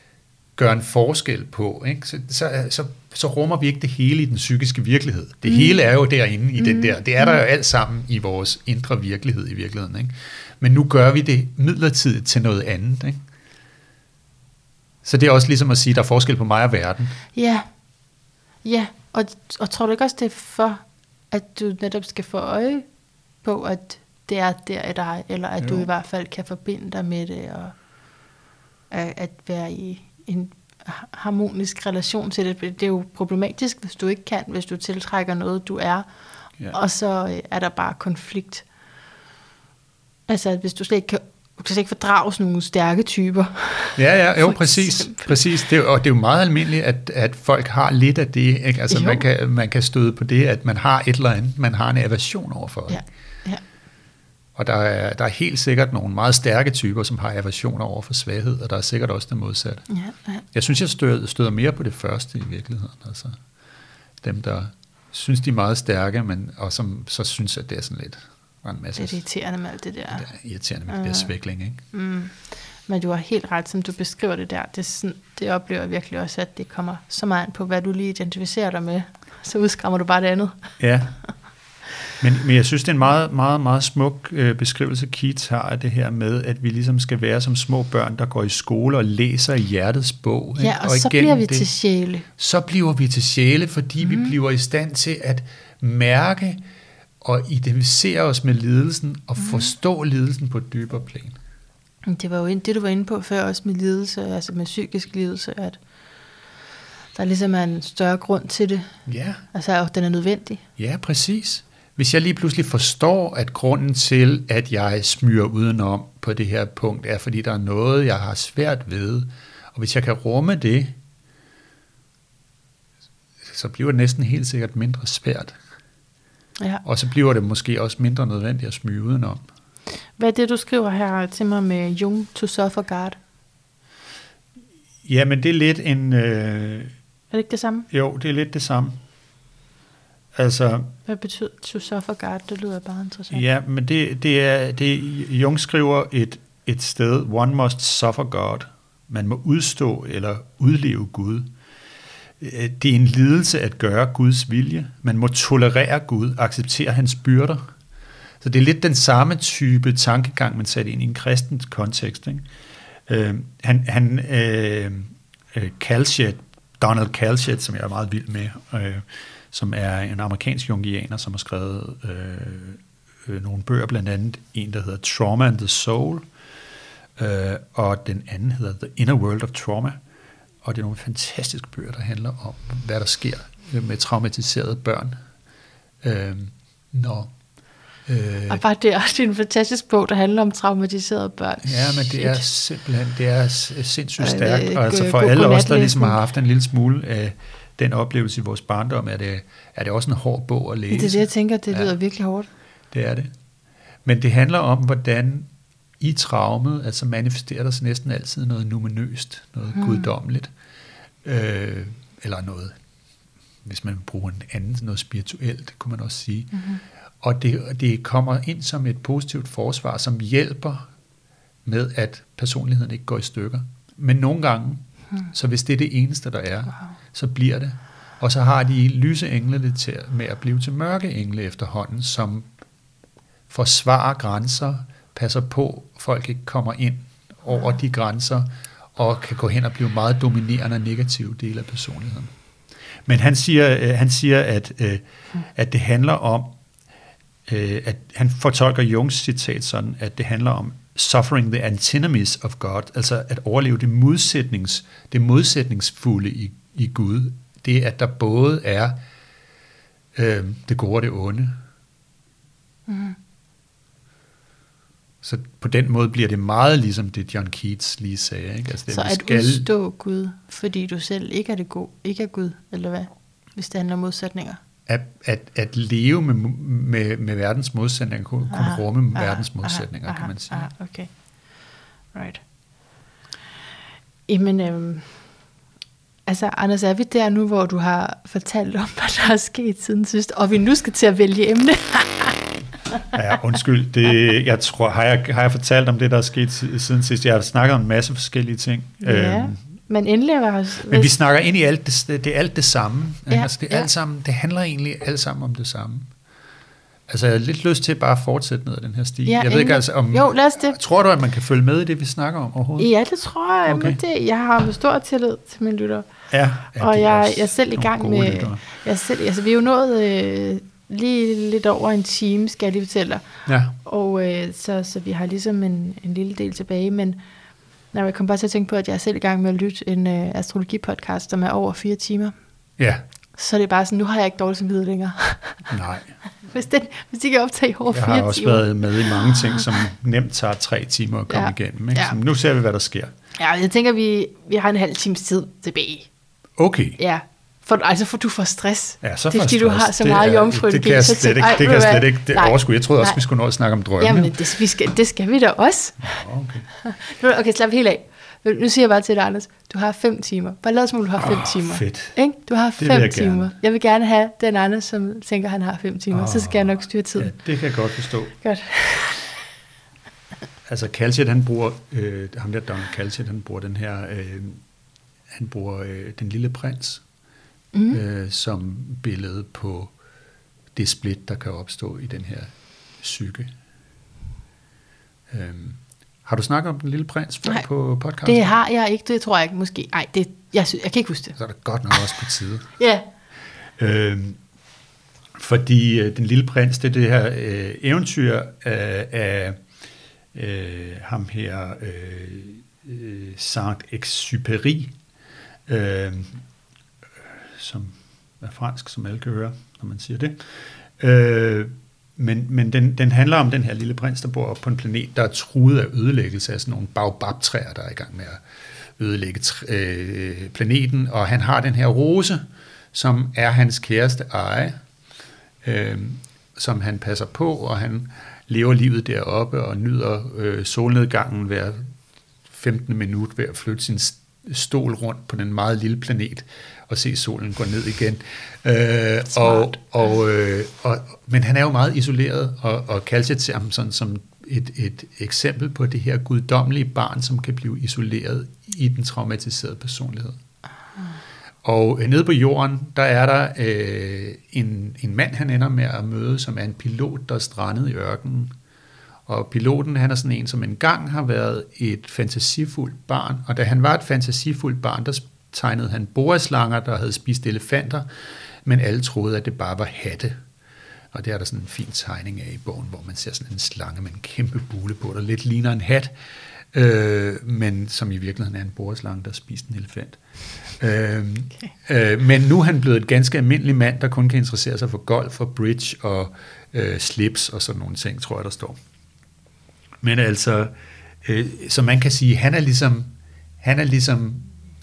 gør en forskel på. Ikke? Så, så, så, så rummer vi ikke det hele i den psykiske virkelighed. Det mm. hele er jo derinde i mm. den der. Det er der jo alt sammen i vores indre virkelighed i virkeligheden. Ikke? Men nu gør vi det midlertidigt til noget andet. Ikke? Så det er også ligesom at sige, at der er forskel på mig og verden. Ja, ja. Og, og tror du ikke også, det er for, at du netop skal få øje på, at det er der i dig, eller at jo. du i hvert fald kan forbinde dig med det, og at, at være i en harmonisk relation til det. Det er jo problematisk, hvis du ikke kan, hvis du tiltrækker noget, du er, Ja. og så øh, er der bare konflikt. Altså, at hvis du slet ikke kan, du kan slet ikke fordrage sådan nogle stærke typer. Ja, ja, jo, præcis. præcis. Det er, og det er jo meget almindeligt, at, at folk har lidt af det. Ikke? Altså, Jo. man kan, man kan støde på det, at man har et eller andet, man har en aversion overfor. Ja, ja. Og der er, der er helt sikkert nogle meget stærke typer, som har aversioner over for svaghed, og der er sikkert også det modsatte. ja, ja. Jeg synes, jeg støder, støder mere på det første i virkeligheden. Altså, dem, der synes, de er meget stærke, men, og som så synes, at det er sådan lidt bare en masse Det er irriterende med alt det der. det er irriterende med det der Ja. svækling. Ikke? Mm. Men du har helt ret, som du beskriver det der. Det, er sådan, det oplever jeg virkelig også, at det kommer så meget an på, hvad du lige identificerer dig med. Så udskræmmer du bare det andet. Ja. Men, men jeg synes, det er en meget, meget, meget smuk øh, beskrivelse, Keats har af det her med, at vi ligesom skal være som små børn, der går i skole og læser hjertets bog. Ja, og, og så bliver vi det, til sjæle. Så bliver vi til sjæle, fordi mm. vi bliver i stand til at mærke og identificere os med lidelsen og mm. forstå lidelsen på et dybere plan. Det var jo det, du var inde på før, også med lidelse, altså med psykisk lidelse, at der ligesom er en større grund til det. Ja, Altså, at den er nødvendig. ja, præcis. Hvis jeg lige pludselig forstår, at grunden til, at jeg smyrer udenom på det her punkt, er fordi der er noget, jeg har svært ved, og hvis jeg kan rumme det, så bliver det næsten helt sikkert mindre svært. Ja. Og så bliver det måske også mindre nødvendigt at smyge udenom. Hvad er det, du skriver her til mig med Jung to suffer God? Ja, men det er lidt en... Øh, Er det ikke det samme? jo, det er lidt det samme. Altså, Hvad betyder to suffer God? Det lyder bare interessant. ja, men det, det er... Det, Jung skriver et, et sted, one must suffer God, Man må udstå eller udleve Gud. Øh, det er en lidelse at gøre Guds vilje. Man må tolerere Gud, acceptere hans byrder. Så det er lidt den samme type tankegang, man satte ind i en kristen kontekst. Ikke? Øh, han, han øh, øh, Donald Kalshed, som jeg er meget vild med, øh, som er en amerikansk jungianer, som har skrevet øh, øh, nogle bøger, blandt andet en, der hedder Trauma and the Soul, øh, og den anden hedder The Inner World of Trauma, og det er nogle fantastiske bøger, der handler om, hvad der sker med traumatiserede børn, øh, når Øh, og bare det er også en fantastisk bog, der handler om traumatiserede børn. Ja, men det er simpelthen det er sindssygt stærkt. Og altså for alle os, der ligesom har haft en lille smule af den oplevelse i vores barndom, er det, er det også en hård bog at læse. Det er det, jeg tænker, det lyder ja, virkelig hårdt. Det er det. Men det handler om, hvordan i traumet, altså manifesterer der sig næsten altid noget numinøst, noget hmm. guddommeligt, øh, eller noget, hvis man bruger en anden, noget spirituelt, kunne man også sige. Mm-hmm. Og det, det kommer ind som et positivt forsvar, som hjælper med, at personligheden ikke går i stykker. Men nogle gange, hmm. så hvis det er det eneste, der er, wow. så bliver det. Og så har de lyse engle det til, med at blive til mørke engle efterhånden, som forsvarer grænser, passer på, at folk ikke kommer ind over de grænser, og kan gå hen og blive meget dominerende og negative dele af personligheden. Men han siger, øh, han siger at, øh, at det handler om øh, at han fortolker Jungs citat sådan, at det handler om suffering the antinomies of God, altså at overleve det, modsætnings, det modsætningsfulde i, i Gud. Det, at der både er øh, det gode og det onde. Mm. Så på den måde bliver det meget ligesom det, John Keats lige sagde. Ikke? Altså, det, så at skal... udstå Gud, fordi du selv ikke er, det gode, ikke er Gud, eller hvad? Hvis det handler om modsætninger at, at, at leve med, med, med verdens modsætninger, kunne, kunne ah, rumme ah, verdens modsætninger, ah, kan man sige. Ah, okay. Right. Jamen, øhm, altså Anders, er vi der nu, hvor du har fortalt om, hvad der er sket siden sidst, og vi nu skal til at vælge emne? ja, undskyld. Det, jeg tror, har jeg, har jeg fortalt om det, der er sket siden sidst? Jeg har snakket om en masse forskellige ting. Ja. Øhm, men endelig var os, Men vi snakker ind i alt det, det er alt det samme. Ja, altså, det, er ja. alt sammen, det handler egentlig alt sammen om det samme. Altså, jeg har lidt lyst til bare at fortsætte ned ad den her sti. Ja, jeg ved ikke, altså, om, jo, lad os det. Tror du, at man kan følge med i det, vi snakker om overhovedet? Ja, det tror jeg. Okay. Men det, jeg har stor tillid til mine lytter. Ja, ja og jeg, jeg er selv i gang med... Jeg selv, altså, vi er jo nået øh, lige lidt over en time, skal jeg lige fortælle dig. Ja. Og øh, så, så vi har ligesom en, en lille del tilbage, men Nej, jeg kom bare til at tænke på, at jeg er selv i gang med at lytte en uh, astrologi-podcast, som er over fire timer. Ja. Så det er bare sådan, nu har jeg ikke dårlig samvittighed længere. Nej. hvis, den, hvis de kan optage over jeg fire timer. Jeg har også været med i mange ting, som nemt tager tre timer at komme ja. igennem. Ikke? Ja. Så nu ser vi, hvad der sker. Ja, jeg tænker, vi, vi har en halv times tid tilbage. Okay. Ja, for, altså for du får stress. Ja, så det er fordi, du har så meget jomfru. Det kan jeg slet ikke, det kan jeg slet ikke det overskue. Jeg troede også, vi skulle nå at snakke om drømme. Jamen, det, vi skal, det skal vi da også. Okay, okay slap helt af. Nu siger jeg bare til dig, Anders, du har fem timer. Bare lad os du har fem oh, timer. Fedt. Ikke? Du har det fem jeg timer. Gerne. Jeg vil gerne have den Anders, som tænker, han har fem timer. Oh, så skal jeg nok styre tid. Ja, det kan jeg godt forstå. Godt. altså Kalsjet, han bruger, øh, ham der Donald Kalsjet, han bruger den her, øh, han bruger øh, den lille prins, mm. øh, som billede på det split, der kan opstå i den her psyke. Øhm, har du snakket om Den Lille Prins før Nej, på podcasten? det har jeg ikke. Det tror jeg ikke måske. Nej, det, jeg, synes, jeg kan ikke huske det. Så er det godt nok også på tide. ja. Øhm, fordi øh, Den Lille Prins, det er det her øh, eventyr øh, af øh, ham her, øh, øh Saint-Exupéry, øh, som er fransk, som alle kan høre, når man siger det. Øh, men, men den, den handler om den her lille prins, der bor på en planet, der er truet af ødelæggelse af sådan nogle baobab-træer, der er i gang med at ødelægge øh, planeten. Og han har den her rose, som er hans kæreste eje, øh, som han passer på, og han lever livet deroppe og nyder øh, solnedgangen hver 15 minut ved at flytte sin stol rundt på den meget lille planet og se solen gå ned igen. Øh, og, og, øh, og, men han er jo meget isoleret, og, og Kalsit ser ham sådan som et, et eksempel på det her guddommelige barn, som kan blive isoleret i den traumatiserede personlighed. Og øh, nede på jorden, der er der øh, en, en mand, han ender med at møde, som er en pilot, der er strandet i ørkenen. Og piloten, han er sådan en, som engang har været et fantasifuldt barn, og da han var et fantasifuldt barn, der tegnede han boreslanger, der havde spist elefanter, men alle troede, at det bare var hatte. Og det er der sådan en fin tegning af i bogen, hvor man ser sådan en slange med en kæmpe bule på, der lidt ligner en hat, øh, men som i virkeligheden er en boreslange, der spiste en elefant. Øh, okay. øh, men nu er han blevet et ganske almindelig mand, der kun kan interessere sig for golf og bridge og øh, slips og sådan nogle ting, tror jeg, der står. Men altså, øh, så man kan sige, han er ligesom, han er ligesom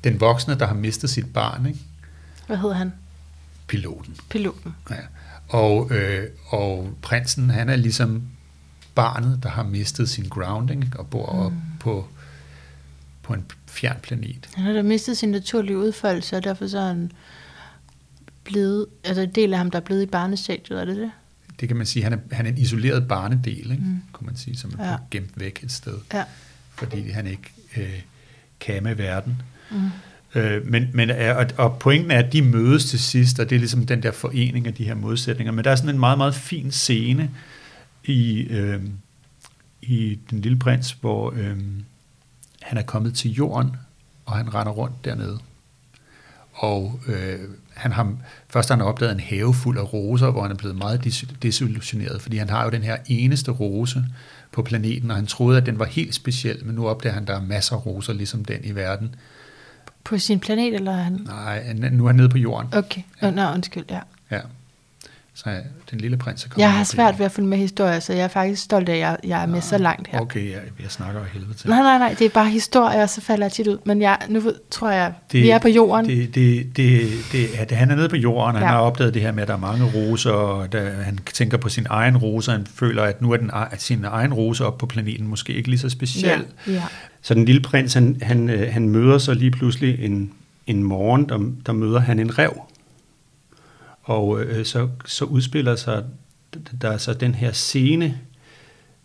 den voksne, der har mistet sit barn. Ikke? Hvad hedder han? Piloten. Piloten. Ja. Og, øh, og prinsen, han er ligesom barnet, der har mistet sin grounding og bor mm. op på, på en fjern planet. Han har da mistet sin naturlige udfoldelse, og derfor så er han blevet, altså en del af ham, der er blevet i barnestadiet, er det det? Det kan man sige, han er, han er en isoleret barnedel, ikke? Mm. kunne man sige, som er ja. gemt væk et sted. Ja. Fordi han ikke øh, kan med verden. Mm. Øh, men, men og, og pointen er, at de mødes til sidst, og det er ligesom den der forening af de her modsætninger. Men der er sådan en meget, meget fin scene i, øh, i Den Lille Prins, hvor øh, han er kommet til jorden, og han render rundt dernede. Og øh, han har, først har han opdaget en have fuld af roser, hvor han er blevet meget desillusioneret, fordi han har jo den her eneste rose på planeten, og han troede, at den var helt speciel, men nu opdager han, at der er masser af roser, ligesom den i verden. På sin planet, eller han? Nej, nu er han nede på jorden. Okay, ja. Nå, undskyld, ja. Ja. Så den lille prins er kommet Jeg har svært ved at følge med historier, så jeg er faktisk stolt af, at jeg, jeg er med Nå, så langt her. Okay, jeg, jeg snakker jo helvede til. Nej, nej, nej, det er bare historier, og så falder jeg tit ud. Men jeg, nu tror jeg, det, vi er på jorden. Det, det, det, det, at han er nede på jorden, og ja. han har opdaget det her med, at der er mange roser, og der, han tænker på sin egen rose, og han føler, at nu er den, at sin egen rose op på planeten måske ikke lige så speciel. Ja, ja. Så den lille prins, han, han, øh, han møder så lige pludselig en, en morgen, der, der møder han en rev. Og øh, så, så udspiller sig der så den her scene,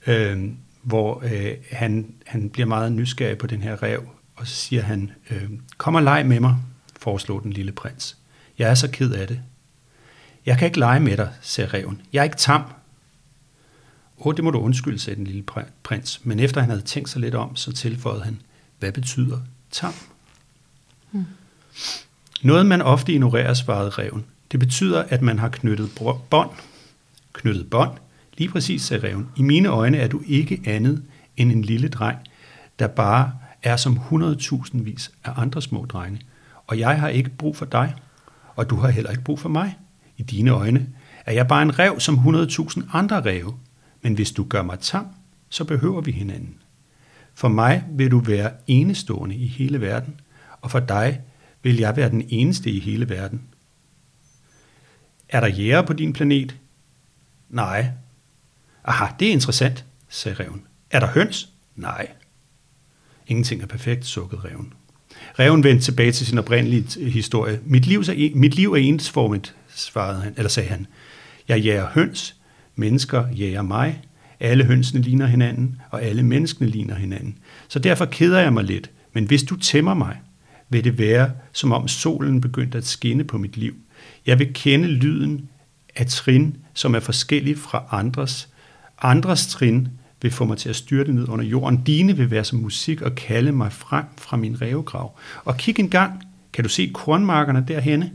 øh, hvor øh, han, han bliver meget nysgerrig på den her rev, og så siger han, øh, kom og leg med mig, foreslår den lille prins. Jeg er så ked af det. Jeg kan ikke lege med dig, sagde reven. Jeg er ikke tam. Åh, det må du undskylde, sagde den lille prins. Men efter han havde tænkt sig lidt om, så tilføjede han, hvad betyder tam? Hmm. Noget, man ofte ignorerer, svarede reven. Det betyder, at man har knyttet bånd. Knyttet bånd. Lige præcis, sagde reven. I mine øjne er du ikke andet end en lille dreng, der bare er som hundredtusindvis af andre små drenge. Og jeg har ikke brug for dig, og du har heller ikke brug for mig. I dine øjne er jeg bare en rev som hundredtusind andre ræve. Men hvis du gør mig tam, så behøver vi hinanden. For mig vil du være enestående i hele verden, og for dig vil jeg være den eneste i hele verden. Er der jæger på din planet? Nej. Aha, det er interessant, sagde reven. Er der høns? Nej. Ingenting er perfekt, sukkede reven. Reven vendte tilbage til sin oprindelige historie. Mit liv er, mit liv er ensformet, svarede han, eller sagde han. Jeg jager høns, mennesker jager mig, alle hønsene ligner hinanden, og alle menneskene ligner hinanden. Så derfor keder jeg mig lidt, men hvis du tæmmer mig, vil det være, som om solen begyndte at skinne på mit liv. Jeg vil kende lyden af trin, som er forskellig fra andres. Andres trin vil få mig til at styrte ned under jorden. Dine vil være som musik og kalde mig frem fra min revegrav. Og kig en gang, kan du se kornmarkerne derhenne?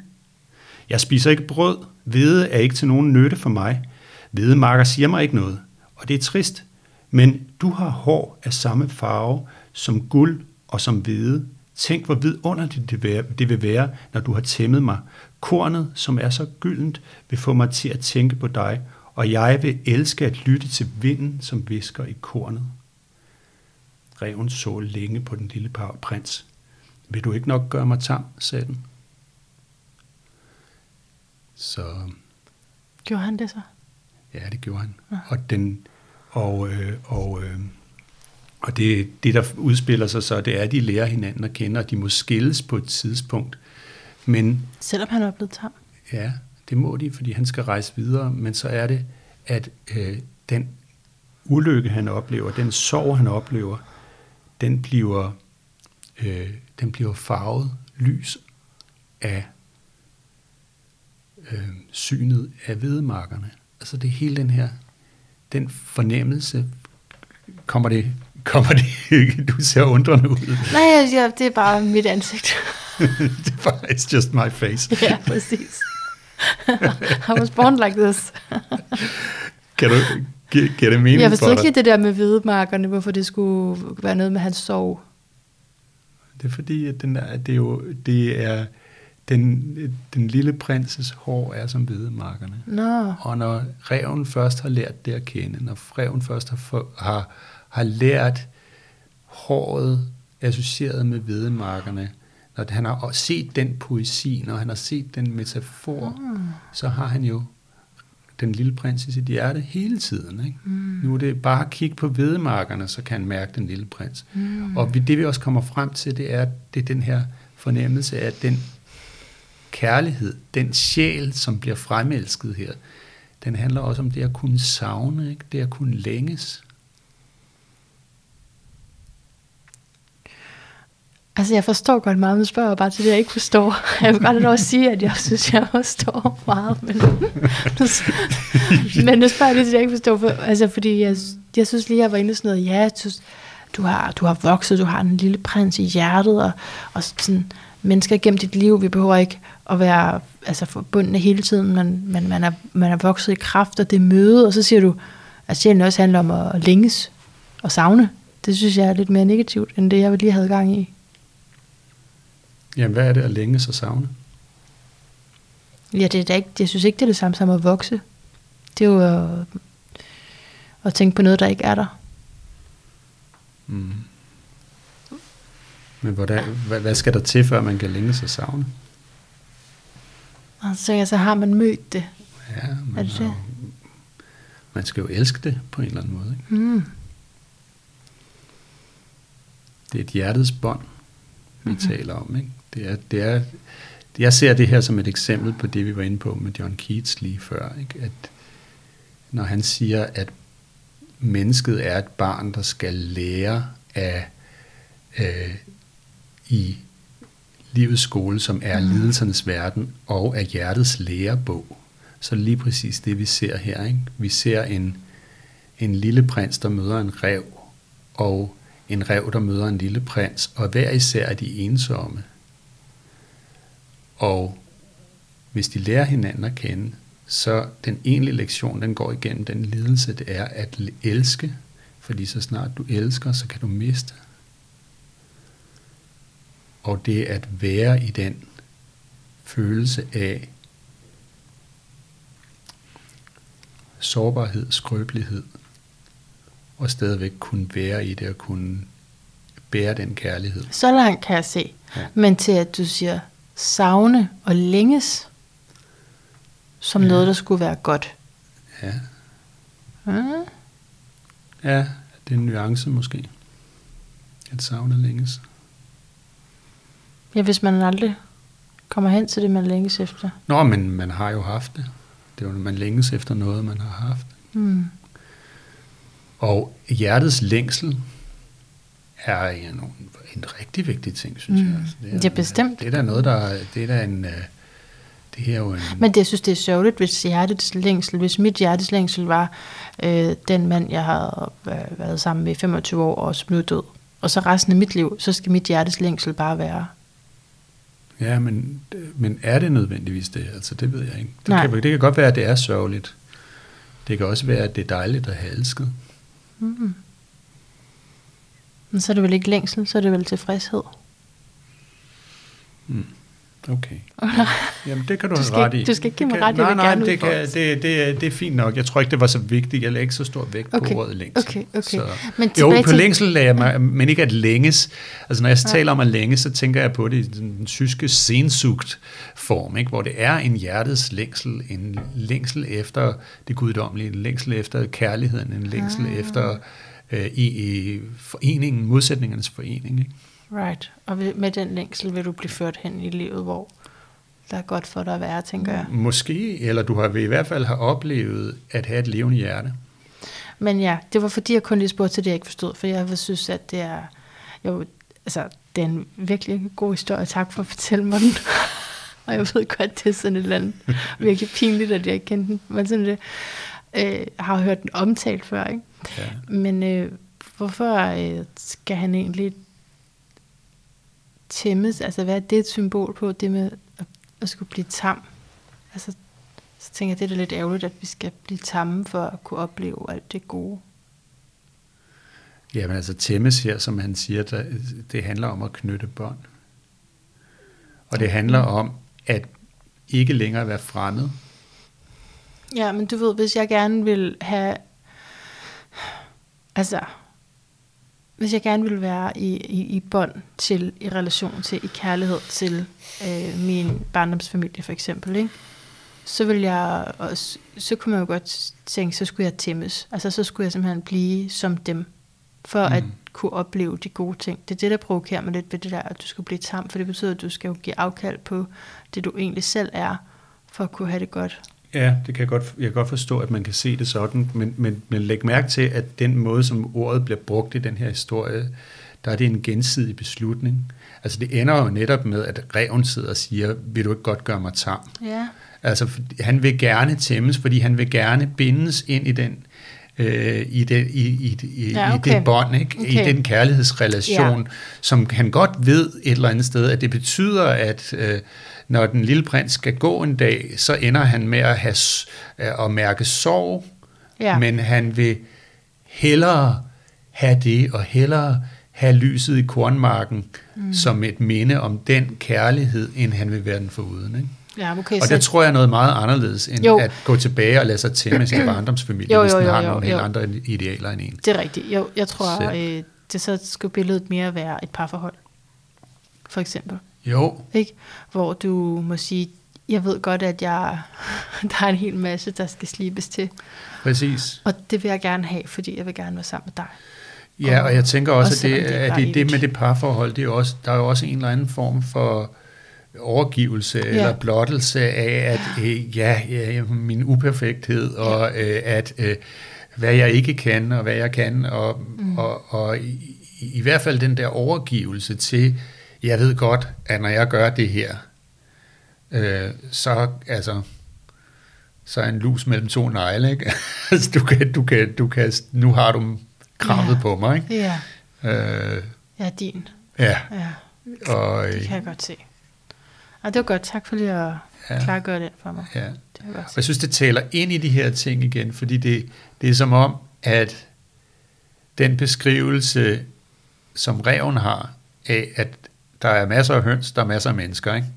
Jeg spiser ikke brød. Hvede er ikke til nogen nytte for mig. Hvedemarker siger mig ikke noget. Og det er trist. Men du har hår af samme farve som guld og som hvede. Tænk, hvor vidunderligt det vil være, når du har tæmmet mig. Kornet, som er så gyldent, vil få mig til at tænke på dig, og jeg vil elske at lytte til vinden, som visker i kornet. Reven så længe på den lille prins. Vil du ikke nok gøre mig tam, sagde den. Så... Gjorde han det så? Ja, det gjorde han. Ja. Og, den, og, øh, og øh, og det, det, der udspiller sig så, det er, at de lærer hinanden at kende, og de må skilles på et tidspunkt. Men, Selvom han er blevet tam? Ja, det må de, fordi han skal rejse videre, men så er det, at øh, den ulykke, han oplever, den sorg, han oplever, den bliver, øh, den bliver farvet lys af øh, synet af hvedemarkerne. Altså det hele den her, den fornemmelse, kommer det, kommer det, du ser undrende ud. Nej, jeg, jeg, det er bare mit ansigt. det er bare, it's just my face. ja, præcis. I was born like this. kan du, gi- giver det mening Jeg for forstod ikke det der med hvedemarkerne, hvorfor det skulle være noget med hans sorg. Det er fordi, at den er, det er jo, det er, den, den lille prinses hår er som hvedemarkerne. Nå, Og når reven først har lært det at kende, når reven først har, har, har lært håret associeret med hvedemarkerne, når han har set den poesi, når han har set den metafor, mm. så har han jo den lille prins i sit hjerte hele tiden. Ikke? Mm. Nu er det bare at kigge på hvedemarkerne, så kan han mærke den lille prins. Mm. Og det vi også kommer frem til, det er, det er den her fornemmelse af den kærlighed, den sjæl, som bliver fremelsket her, den handler også om det at kunne savne, ikke? det at kunne længes. Altså jeg forstår godt meget, men spørger bare til det, jeg ikke forstår. Jeg vil godt have lov at sige, at jeg synes, jeg forstår meget, men, men nu spørger jeg lige til det, jeg ikke forstår. For, altså fordi jeg, jeg synes lige, jeg var inde i sådan noget, ja, synes, du har, du har vokset, du har en lille prins i hjertet, og, og sådan, mennesker gennem dit liv, vi behøver ikke at være altså, forbundne hele tiden, men, men man, er, man er vokset i kraft og det møde, og så siger du, at sjælen også handler om at længes og savne. Det synes jeg er lidt mere negativt, end det, jeg lige havde gang i. Jamen, hvad er det at længes og savne? Ja, det er da ikke, jeg synes ikke, det er det samme som at vokse. Det er jo at, at tænke på noget, der ikke er der. Mm. Men hvordan, hvad, hvad skal der til, før man kan længes og savne? Og så, så har man mødt det. Ja, Er man, det har det? man skal jo elske det på en eller anden måde. Ikke? Mm. Det er et hjertets bånd, vi Mhm. mm-hmm. taler om. Ikke? Det er, det er, jeg ser det her som et eksempel på det, vi var inde på med John Keats lige før. Ikke? At når han siger, at mennesket er et barn, der skal lære af øh, i livets skole, som er Mhm. lidelsernes verden, og af hjertets lærebog, så lige præcis det, vi ser her. Ikke? Vi ser en, en lille prins, der møder en rev, og en rev, der møder en lille prins, og hver især er de ensomme. Og hvis de lærer hinanden at kende, så den egentlige lektion, den går igennem den lidelse, det er at elske, fordi så snart du elsker, så kan du miste. Og det at være i den følelse af sårbarhed, skrøbelighed, og stadigvæk kunne være i det og kunne bære den kærlighed. Så langt kan jeg se. Ja. Men til at du siger savne og længes, som Ja. noget, der skulle være godt. Ja, Mm. ja det er en nuance måske. At savne længes. Ja, hvis man aldrig kommer hen til det, man længes efter. Nå, men man har jo haft det. Det er jo, man længes efter noget, man har haft. Mm. Og hjertets længsel er en, en rigtig vigtig ting, synes Mm. jeg. Altså, Det er bestemt. Det er da noget, der... Det er da en... øh, Det er jo en... Men det, jeg synes, det er sørgeligt, hvis hjertets længsel, hvis mit hjertes længsel var øh, den mand, jeg har øh, været sammen med i 25 år, og som nu er død. Og så resten af mit liv, så skal mit hjertes længsel bare være. Ja, men, men er det nødvendigvis det? Altså, det ved jeg ikke. Det Nej. kan, det kan godt være, at det er sørgeligt. Det kan også være, at det er dejligt at have elsket. Mm. Men så er det vel ikke længsel, så er det vel tilfredshed. Mm. Okay. Jamen, det kan du, Du have ret i. du skal ikke give mig ret, jeg nej, nej, gerne det, kan, det, det, er- det er fint nok. Jeg tror ikke, det var så vigtigt. Jeg lagde ikke så stor vægt Okay, på ordet længsel. okay, okay. Så, Men jo, på til- længsel lagde jeg mig, men ikke at længes. Altså, når jeg taler om at længe, så tænker jeg på det i den, den tyske sensugt form, ikke? hvor det er en hjertets længsel, en længsel efter det guddommelige, en længsel efter kærligheden, en længsel Ah. efter øh, i, foreningen, modsætningernes forening. Ikke? Right. Og med den længsel vil du blive ført hen i livet, hvor der er godt for dig at være, tænker jeg. Måske, eller du har i hvert fald have oplevet at have et levende hjerte. Men ja, det var fordi, jeg kun lige spurgte til det, jeg ikke forstod, for jeg synes, at det er, jo, altså, det er en virkelig god historie. Tak for at fortælle mig den. og jeg ved godt, det er sådan et eller andet virkelig pinligt, at jeg ikke kendte den. Men sådan det, øh, har hørt den omtalt før, ikke? Ja. Men øh, hvorfor øh, skal han egentlig tæmmes? Altså, hvad er det et symbol på, det med at, at skulle blive tam? Altså, så tænker jeg, det er da lidt ærgerligt, at vi skal blive tamme for at kunne opleve alt det gode. Jamen altså tæmmes her, som han siger, der, det handler om at knytte bånd. Og det handler om at ikke længere være fremmed. Ja, men du ved, hvis jeg gerne vil have... Altså, hvis jeg gerne vil være i, i, i bånd til, i relation til, i kærlighed til øh, min barndomsfamilie for eksempel, ikke? så vil jeg også, så kunne man jo godt tænke, så skulle jeg tæmmes. Altså så skulle jeg simpelthen blive som dem, for mm. at kunne opleve de gode ting. Det er det, der provokerer mig lidt ved det der, at du skal blive tam, for det betyder, at du skal jo give afkald på det, du egentlig selv er, for at kunne have det godt. Ja, det kan jeg godt, jeg kan godt forstå, at man kan se det sådan, men, men, men læg mærke til, at den måde, som ordet bliver brugt i den her historie, der er det en gensidig beslutning. Altså det ender jo netop med, at reven sidder og siger, vil du ikke godt gøre mig tam? Ja. Altså han vil gerne tæmmes, fordi han vil gerne bindes ind i den øh, i, det, i, i, i, ja, okay. i det bånd, ikke? Okay. i den kærlighedsrelation, ja. som han godt ved et eller andet sted, at det betyder, at øh, når den lille prins skal gå en dag, så ender han med at, have, øh, at mærke sorg, ja. men han vil hellere have det, og hellere have lyset i kornmarken mm. som et minde om den kærlighed, end han vil være den foruden. Ikke? Ja, okay, og det tror jeg noget meget anderledes, end jo. at gå tilbage og lade sig til med sin barndomsfamilie, jo, jo, jo, hvis den har jo, nogle jo. helt andre idealer end en. Det er rigtigt. Jo, jeg tror, øh, det så skulle billedet mere være et parforhold, for eksempel. Jo. Ikke? Hvor du må sige, jeg ved godt, at jeg, der er en hel masse, der skal slibes til. Præcis. Og det vil jeg gerne have, fordi jeg vil gerne være sammen med dig. Ja, og, og jeg tænker også, at, det, det, at det, det med det parforhold, det er også, der er jo også en eller anden form for overgivelse ja. eller blottelse af, at øh, ja, ja, min uperfekthed, og øh, at øh, hvad jeg ikke kan, og hvad jeg kan, og, mm. og, og i, i hvert fald den der overgivelse til, jeg ved godt, at når jeg gør det her, øh, så altså, så er en lus mellem to negle, ikke? altså, du kan, du kan, du kan, nu har du krammet ja. på mig, ikke? Ja. Øh, ja, din. Ja. ja. Og, det kan jeg godt se. Og det var godt. Tak for lige at ja. klargøre det for mig. Ja. Det var godt. Og jeg synes, det taler ind i de her ting igen, fordi det, det er som om, at den beskrivelse, som reven har, af at der er masser af høns, der er masser af mennesker, ikke?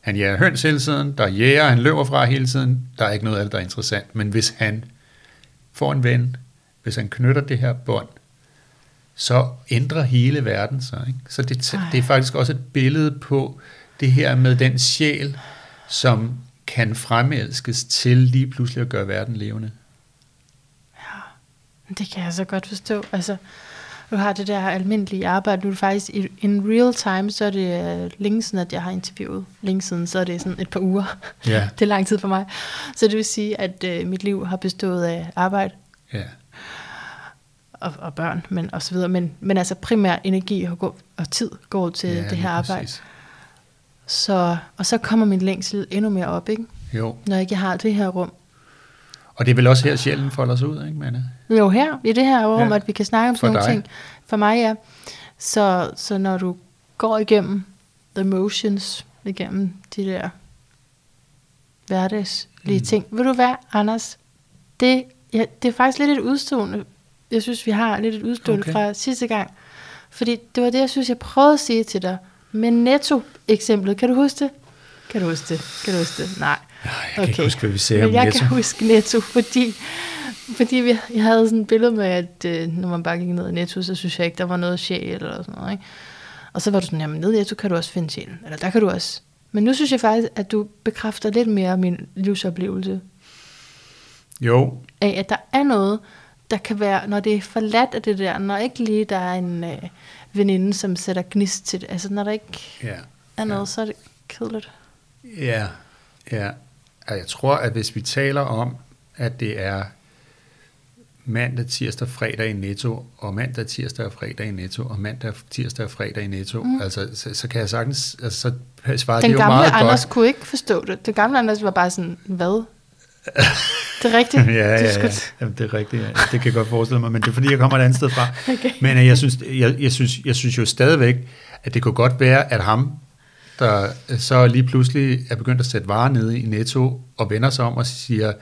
Han jager høns hele tiden, der jæger, han løber fra hele tiden, der er ikke noget af det, der er interessant. Men hvis han får en ven, hvis han knytter det her bånd, så ændrer hele verden sig. Ikke? Så det, det er faktisk også et billede på det her med den sjæl, som kan fremelskes til lige pludselig at gøre verden levende. Ja, det kan jeg så godt forstå. Altså, du har det der almindelige arbejde, nu er faktisk i in real time, så er det uh, længe siden, at jeg har interviewet. Længe siden, så er det sådan et par uger. Ja. det er lang tid for mig. Så det vil sige, at uh, mit liv har bestået af arbejde. Ja. Og, og børn, men og så videre. Men, men altså primær energi og, og tid går til ja, det her arbejde. Præcis. Så, og så kommer min længsel endnu mere op, ikke? Jo. Når jeg ikke har det her rum. Og det er vel også her, sjælen folder sig ud, ikke, Manna? Jo, her, i det her rum, ja. at vi kan snakke om sådan nogle ting. For mig, ja. Så, så når du går igennem the motions, igennem de der hverdagslige mm. ting. Vil du være, Anders? Det, ja, det er faktisk lidt et udstående. Jeg synes, vi har lidt et udstående okay. fra sidste gang. Fordi det var det, jeg synes, jeg prøvede at sige til dig. Men netto-eksemplet, kan du huske det? Kan du huske det? Kan du huske det? Nej. Jeg kan okay. ikke huske, hvad vi sagde Men om jeg netto. kan huske netto, fordi, fordi vi, jeg havde sådan et billede med, at øh, når man bare gik ned i netto, så synes jeg ikke, der var noget sjæl eller sådan noget. Ikke? Og så var du sådan, jamen ned i netto kan du også finde sjælen. Eller der kan du også. Men nu synes jeg faktisk, at du bekræfter lidt mere min livsoplevelse. Jo. Af, at der er noget, der kan være, når det er forladt af det der, når ikke lige der er en... Øh, veninde, som sætter gnist til det. Altså, når der ikke ja. er noget, ja. så er det kedeligt. Ja, ja. Jeg tror, at hvis vi taler om, at det er mandag, tirsdag, fredag i Netto, og mandag, tirsdag og fredag i Netto, og mandag, tirsdag og fredag i Netto. Mm. Altså, så, så kan jeg sagtens, altså, så svarer Den det jo gamle meget Anders godt. kunne ikke forstå det. Den gamle Anders var bare sådan, hvad? Det er rigtigt. ja, ja, Det er ja. Jamen, det er rigtigt. Ja. Det kan jeg godt forestille mig, men det er fordi, jeg kommer et andet sted fra. Okay. Men øh, jeg synes, jeg, jeg, synes, jeg synes jo stadigvæk, at det kunne godt være, at ham, der øh, så lige pludselig er begyndt at sætte varer nede i Netto, og vender sig om og siger,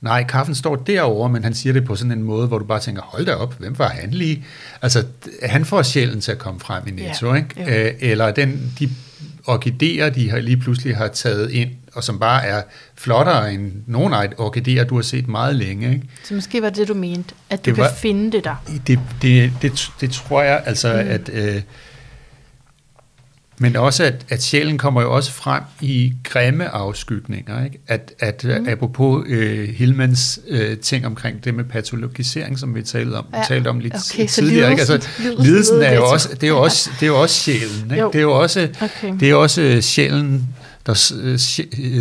nej, kaffen står derovre, men han siger det på sådan en måde, hvor du bare tænker, hold da op, hvem var han lige? Altså, han får sjælen til at komme frem i Netto, Ja, ikke? jo. Øh, eller den, de orkideer, de har lige pludselig har taget ind, og som bare er flottere end nogle af orkideer, du har set meget længe, ikke? Så måske var det, du mente, at du Det kan var- finde det der. Det, det, det, det tror jeg, altså, mm. at... Øh, men også, at, at sjælen kommer jo også frem i grimme afskygninger. Ikke? At, at mm. apropos øh, Hillmans øh, ting omkring det med patologisering, som vi talte om, Ja. talte om lidt Okay, så tidligere. Ikke? Altså, lidelsen- er jo også, det er jo også, det er jo også sjælen. Ikke? Jo. Det er jo også, Okay. det er også sjælen, der, øh,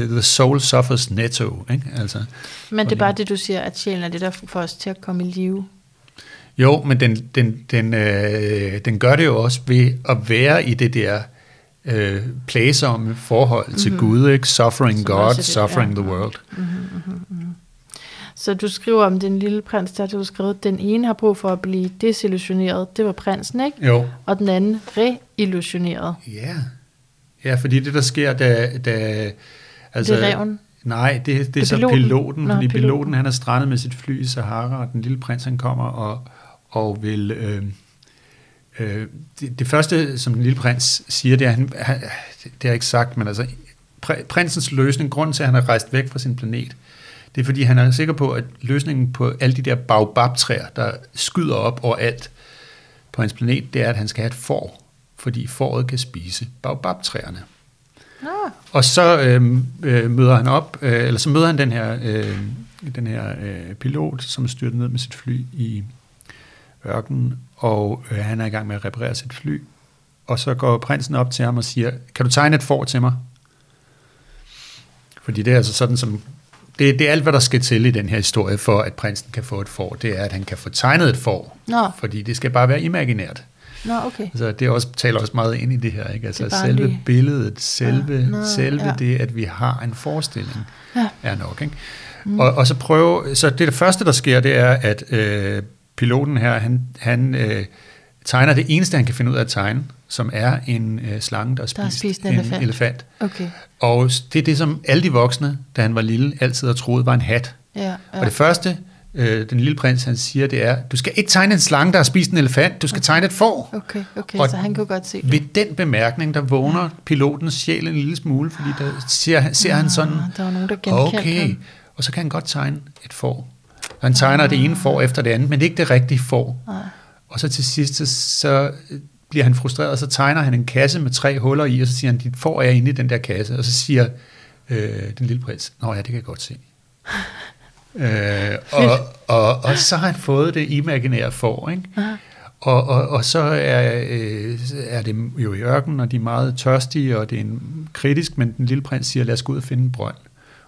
øh, the soul suffers netto. Ikke? Altså, Men det er bare det, du siger, at sjælen er det, der får os til at komme i live. Jo, men den, den, den, øh, den gør det jo også ved at være i det der øh, plæsomme forhold mm-hmm. til Gud, ikke? Suffering Som God, det- suffering ja. the world. Så du skriver om den lille prins, der har du skrevet, at den ene har brug for at blive desillusioneret, det var prinsen, ikke? Jo. Og den anden reillusioneret. Ja. Ja, fordi det, der sker, da... da altså, Det er ræven. Nej, det, det er, Det er så piloten. piloten, Nå, fordi piloten. piloten han er strandet med sit fly i Sahara, og den lille prins han kommer og, og vil... Øh, øh, det, det første, som den lille prins siger, det er, han, han, det har jeg ikke sagt, men altså, pr- prinsens løsning, grund til, at han er rejst væk fra sin planet, det er, fordi han er sikker på, at løsningen på alle de der baobab-træer, der skyder op overalt på hans planet, det er, at han skal have et får, fordi foråret kan spise baobab-træerne. Nå, Og så øh, øh, møder han op, øh, eller så møder han den her, øh, den her øh, pilot, som er styrtet ned med sit fly i ørkenen, og øh, han er i gang med at reparere sit fly. Og så går prinsen op til ham og siger, kan du tegne et får til mig? Fordi det er altså sådan som, det, det er alt, hvad der skal til i den her historie, for at prinsen kan få et får, det er, at han kan få tegnet et får. Nå. Fordi det skal bare være imaginært. Nå okay. Altså, det også, taler også meget ind i det her, ikke? Altså, Det selve lige- billedet, selve, Ja, nå, selve ja. det, at vi har en forestilling, ja. er nok, ikke? Mm. Og, og så prøve, så det, det første, der sker, det er, at øh, piloten her, han, han øh, tegner det eneste, han kan finde ud af at tegne, som er en øh, slange, der har Der har spist, en en elefant. elefant. Okay. Og det er det, som alle de voksne, da han var lille, altid har troet var en hat. Ja, ja. Og det første, øh, den lille prins, han siger, det er, du skal ikke tegne en slange, der har spist en elefant, du skal tegne et får. Okay, okay, Og så han kunne godt se det. Ved den bemærkning, der vågner pilotens sjæl en lille smule, fordi der ser, ser han sådan, Ah, der var nogen, der okay, ham. og så kan han godt tegne et får. Han tegner det ene får efter det andet, men ikke det rigtige får. Nej. Og så til sidst, så, så bliver han frustreret, og så tegner han en kasse med tre huller i, og så siger han, dit får er inde i den der kasse. Og så siger øh, den lille prins, nå ja, det kan jeg godt se. øh, og, og, og så har han fået det imaginære får, ikke? Aha. Og, og, og så er, øh, er det jo i ørkenen, og de er meget tørstige, og det er en, kritisk, men den lille prins siger, lad os gå ud og finde en brønd.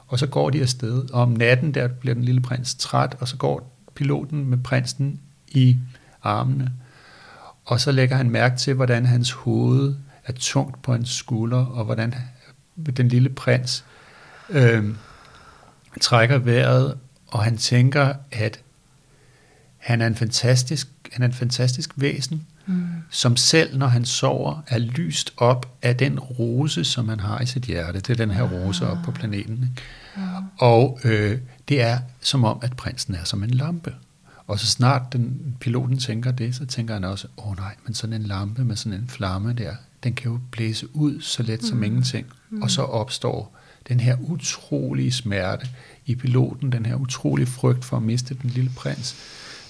Og så går de afsted, og om natten der bliver den lille prins træt, og så går piloten med prinsen i armene. Og så lægger han mærke til, hvordan hans hoved er tungt på hans skulder, og hvordan den lille prins øh, trækker vejret, og han tænker, at han er en fantastisk, han er en fantastisk væsen, mm. som selv når han sover, er lyst op af den rose, som han har i sit hjerte. Det er den her rose op på planeten. Ikke? Og øh, det er som om, at prinsen er som en lampe. Og så snart den, piloten tænker det, så tænker han også, åh oh, nej, men sådan en lampe med sådan en flamme der, den kan jo blæse ud så let som ingenting. Og så opstår den her utrolige smerte i piloten, den her utrolige frygt for at miste den lille prins.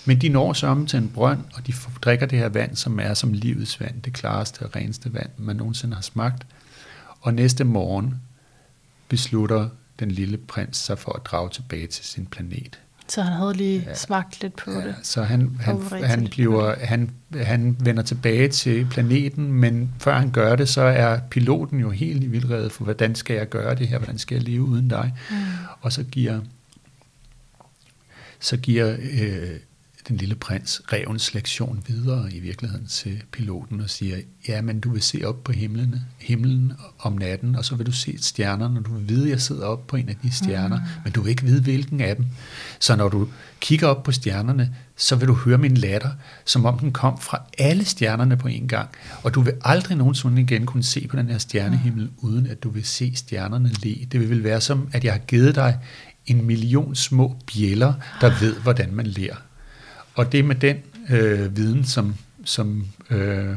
Men de når så om til en brønd, og de drikker det her vand, som er som livets vand, det klareste og reneste vand, man nogensinde har smagt. Og næste morgen beslutter den lille prins sig for at drage tilbage til sin planet. Så han havde lige Ja. smagt lidt på Ja, det. så han, han, han, bliver, han, han vender tilbage til planeten, men før han gør det, så er piloten jo helt i vildrede for, hvordan skal jeg gøre det her, hvordan skal jeg leve uden dig? Mm. Og så giver så giver øh, den lille prins revens lektion videre i virkeligheden til piloten og siger, ja, men du vil se op på himlen, himlen om natten, og så vil du se stjernerne, og du vil vide, at jeg sidder op på en af de stjerner, mm. men du vil ikke vide, hvilken af dem. Så når du kigger op på stjernerne, så vil du høre min latter, som om den kom fra alle stjernerne på en gang, og du vil aldrig nogensinde igen kunne se på den her stjernehimmel, uden at du vil se stjernerne le. Det vil være som, at jeg har givet dig en million små bjæller, der ved, hvordan man lærer. Og det med den øh, viden, som, som øh,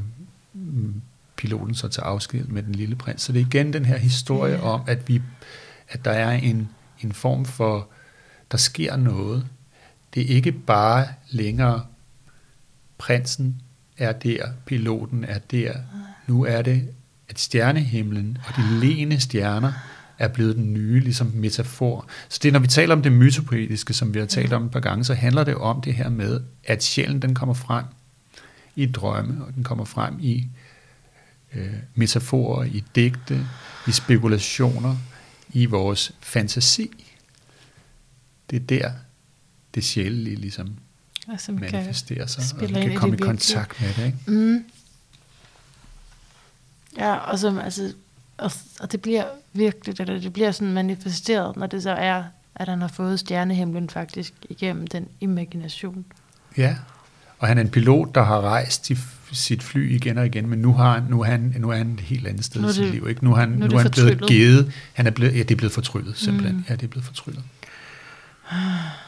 piloten så tager afsked med den lille prins. Så det er igen den her historie ja. om, at, vi, at der er en, en form for, der sker noget. Det er ikke bare længere, prinsen er der, piloten er der. Nu er det, at stjernehimlen og de lene stjerner er blevet den nye ligesom metafor. Så det, når vi taler om det mytopoetiske, som vi har talt om et par gange, så handler det om det her med, at sjælen den kommer frem i drømme, og den kommer frem i øh, metaforer, i digte, i spekulationer, i vores fantasi. Det er der, det sjælelige ligesom altså, manifesterer sig, og man kan komme i kontakt med det. Ikke? Mm. Ja, og som, altså, og, og det bliver virkelig, eller det bliver sådan manifesteret, når det så er, at han har fået stjernehimlen faktisk igennem den imagination. Ja, og han er en pilot, der har rejst i sit fly igen og igen, men nu, har, nu, er, han, nu er han et helt andet sted i sit liv. Ikke? Nu, er han, nu, er, nu er han blevet givet. Han er blevet, ja, det er blevet fortryllet, simpelthen. Mm. Ja, det er blevet fortryllet.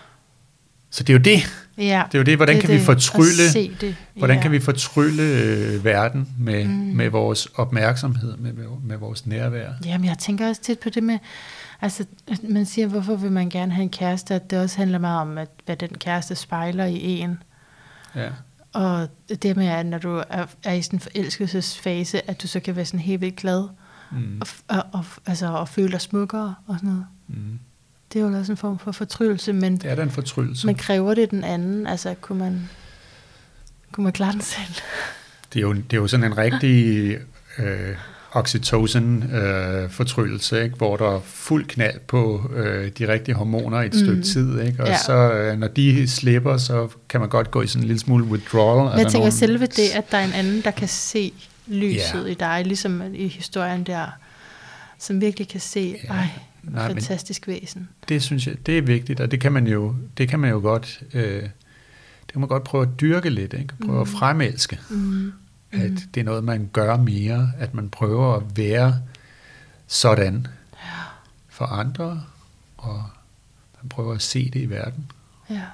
Så det er jo det. Ja, det er jo det, hvordan det kan det, vi fortrylle, det. hvordan ja. kan vi fortrylle øh, verden med, mm. med vores opmærksomhed, med, med, vores nærvær. Jamen, jeg tænker også tit på det med, altså, man siger, hvorfor vil man gerne have en kæreste, at det også handler meget om, at, hvad den kæreste spejler i en. Ja. Og det med, at når du er, er i sådan en forelskelsesfase, at du så kan være sådan helt vildt glad, mm. og, og, og, altså, og føle dig smukkere og sådan noget. Mm. Det er jo også en form for fortryllelse, men, det er da en fortryllelse. men kræver det den anden? Altså, kunne man, kunne man klare den selv? Det er jo, det er jo sådan en rigtig øh, oxytocin-fortryllelse, øh, ikke? hvor der er fuld knald på øh, de rigtige hormoner i et mm. stykke tid. Ikke? Og ja. så øh, når de slipper, så kan man godt gå i sådan en lille smule withdrawal. Men jeg tænker nogen... selve det, at der er en anden, der kan se lyset ja. i dig, ligesom i historien der, som virkelig kan se, ja. ej, Nej, fantastisk væsen. Det synes jeg, det er vigtigt, og det kan man jo, det kan man jo godt, øh, det kan man godt prøve at dyrke lidt, ikke? prøve mm. at fremelske. Mm. At mm. det er noget, man gør mere, at man prøver at være sådan for andre, og man prøver at se det i verden. Ja.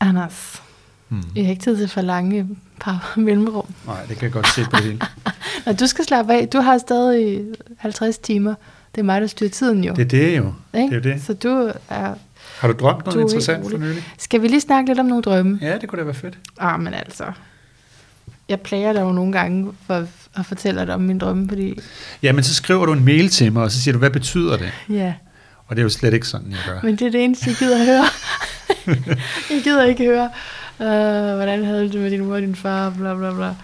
Anders, Hmm. Jeg har ikke tid til for lange par mellemrum. Nej, det kan jeg godt se på det hele. Når du skal slappe af, du har stadig 50 timer. Det er mig, der styrer tiden jo. Det er det jo. Ikke? Det er det. Så du er... Har du drømt noget du interessant for nylig? Skal vi lige snakke lidt om nogle drømme? Ja, det kunne da være fedt. Ah, men altså... Jeg plager dig jo nogle gange for at fortælle dig om min drømme, fordi... Ja, men så skriver du en mail til mig, og så siger du, hvad betyder det? Ja. Og det er jo slet ikke sådan, jeg gør. Men det er det eneste, jeg gider at høre. jeg gider ikke høre, uh, hvordan havde du det med din mor og din far, bla bla bla.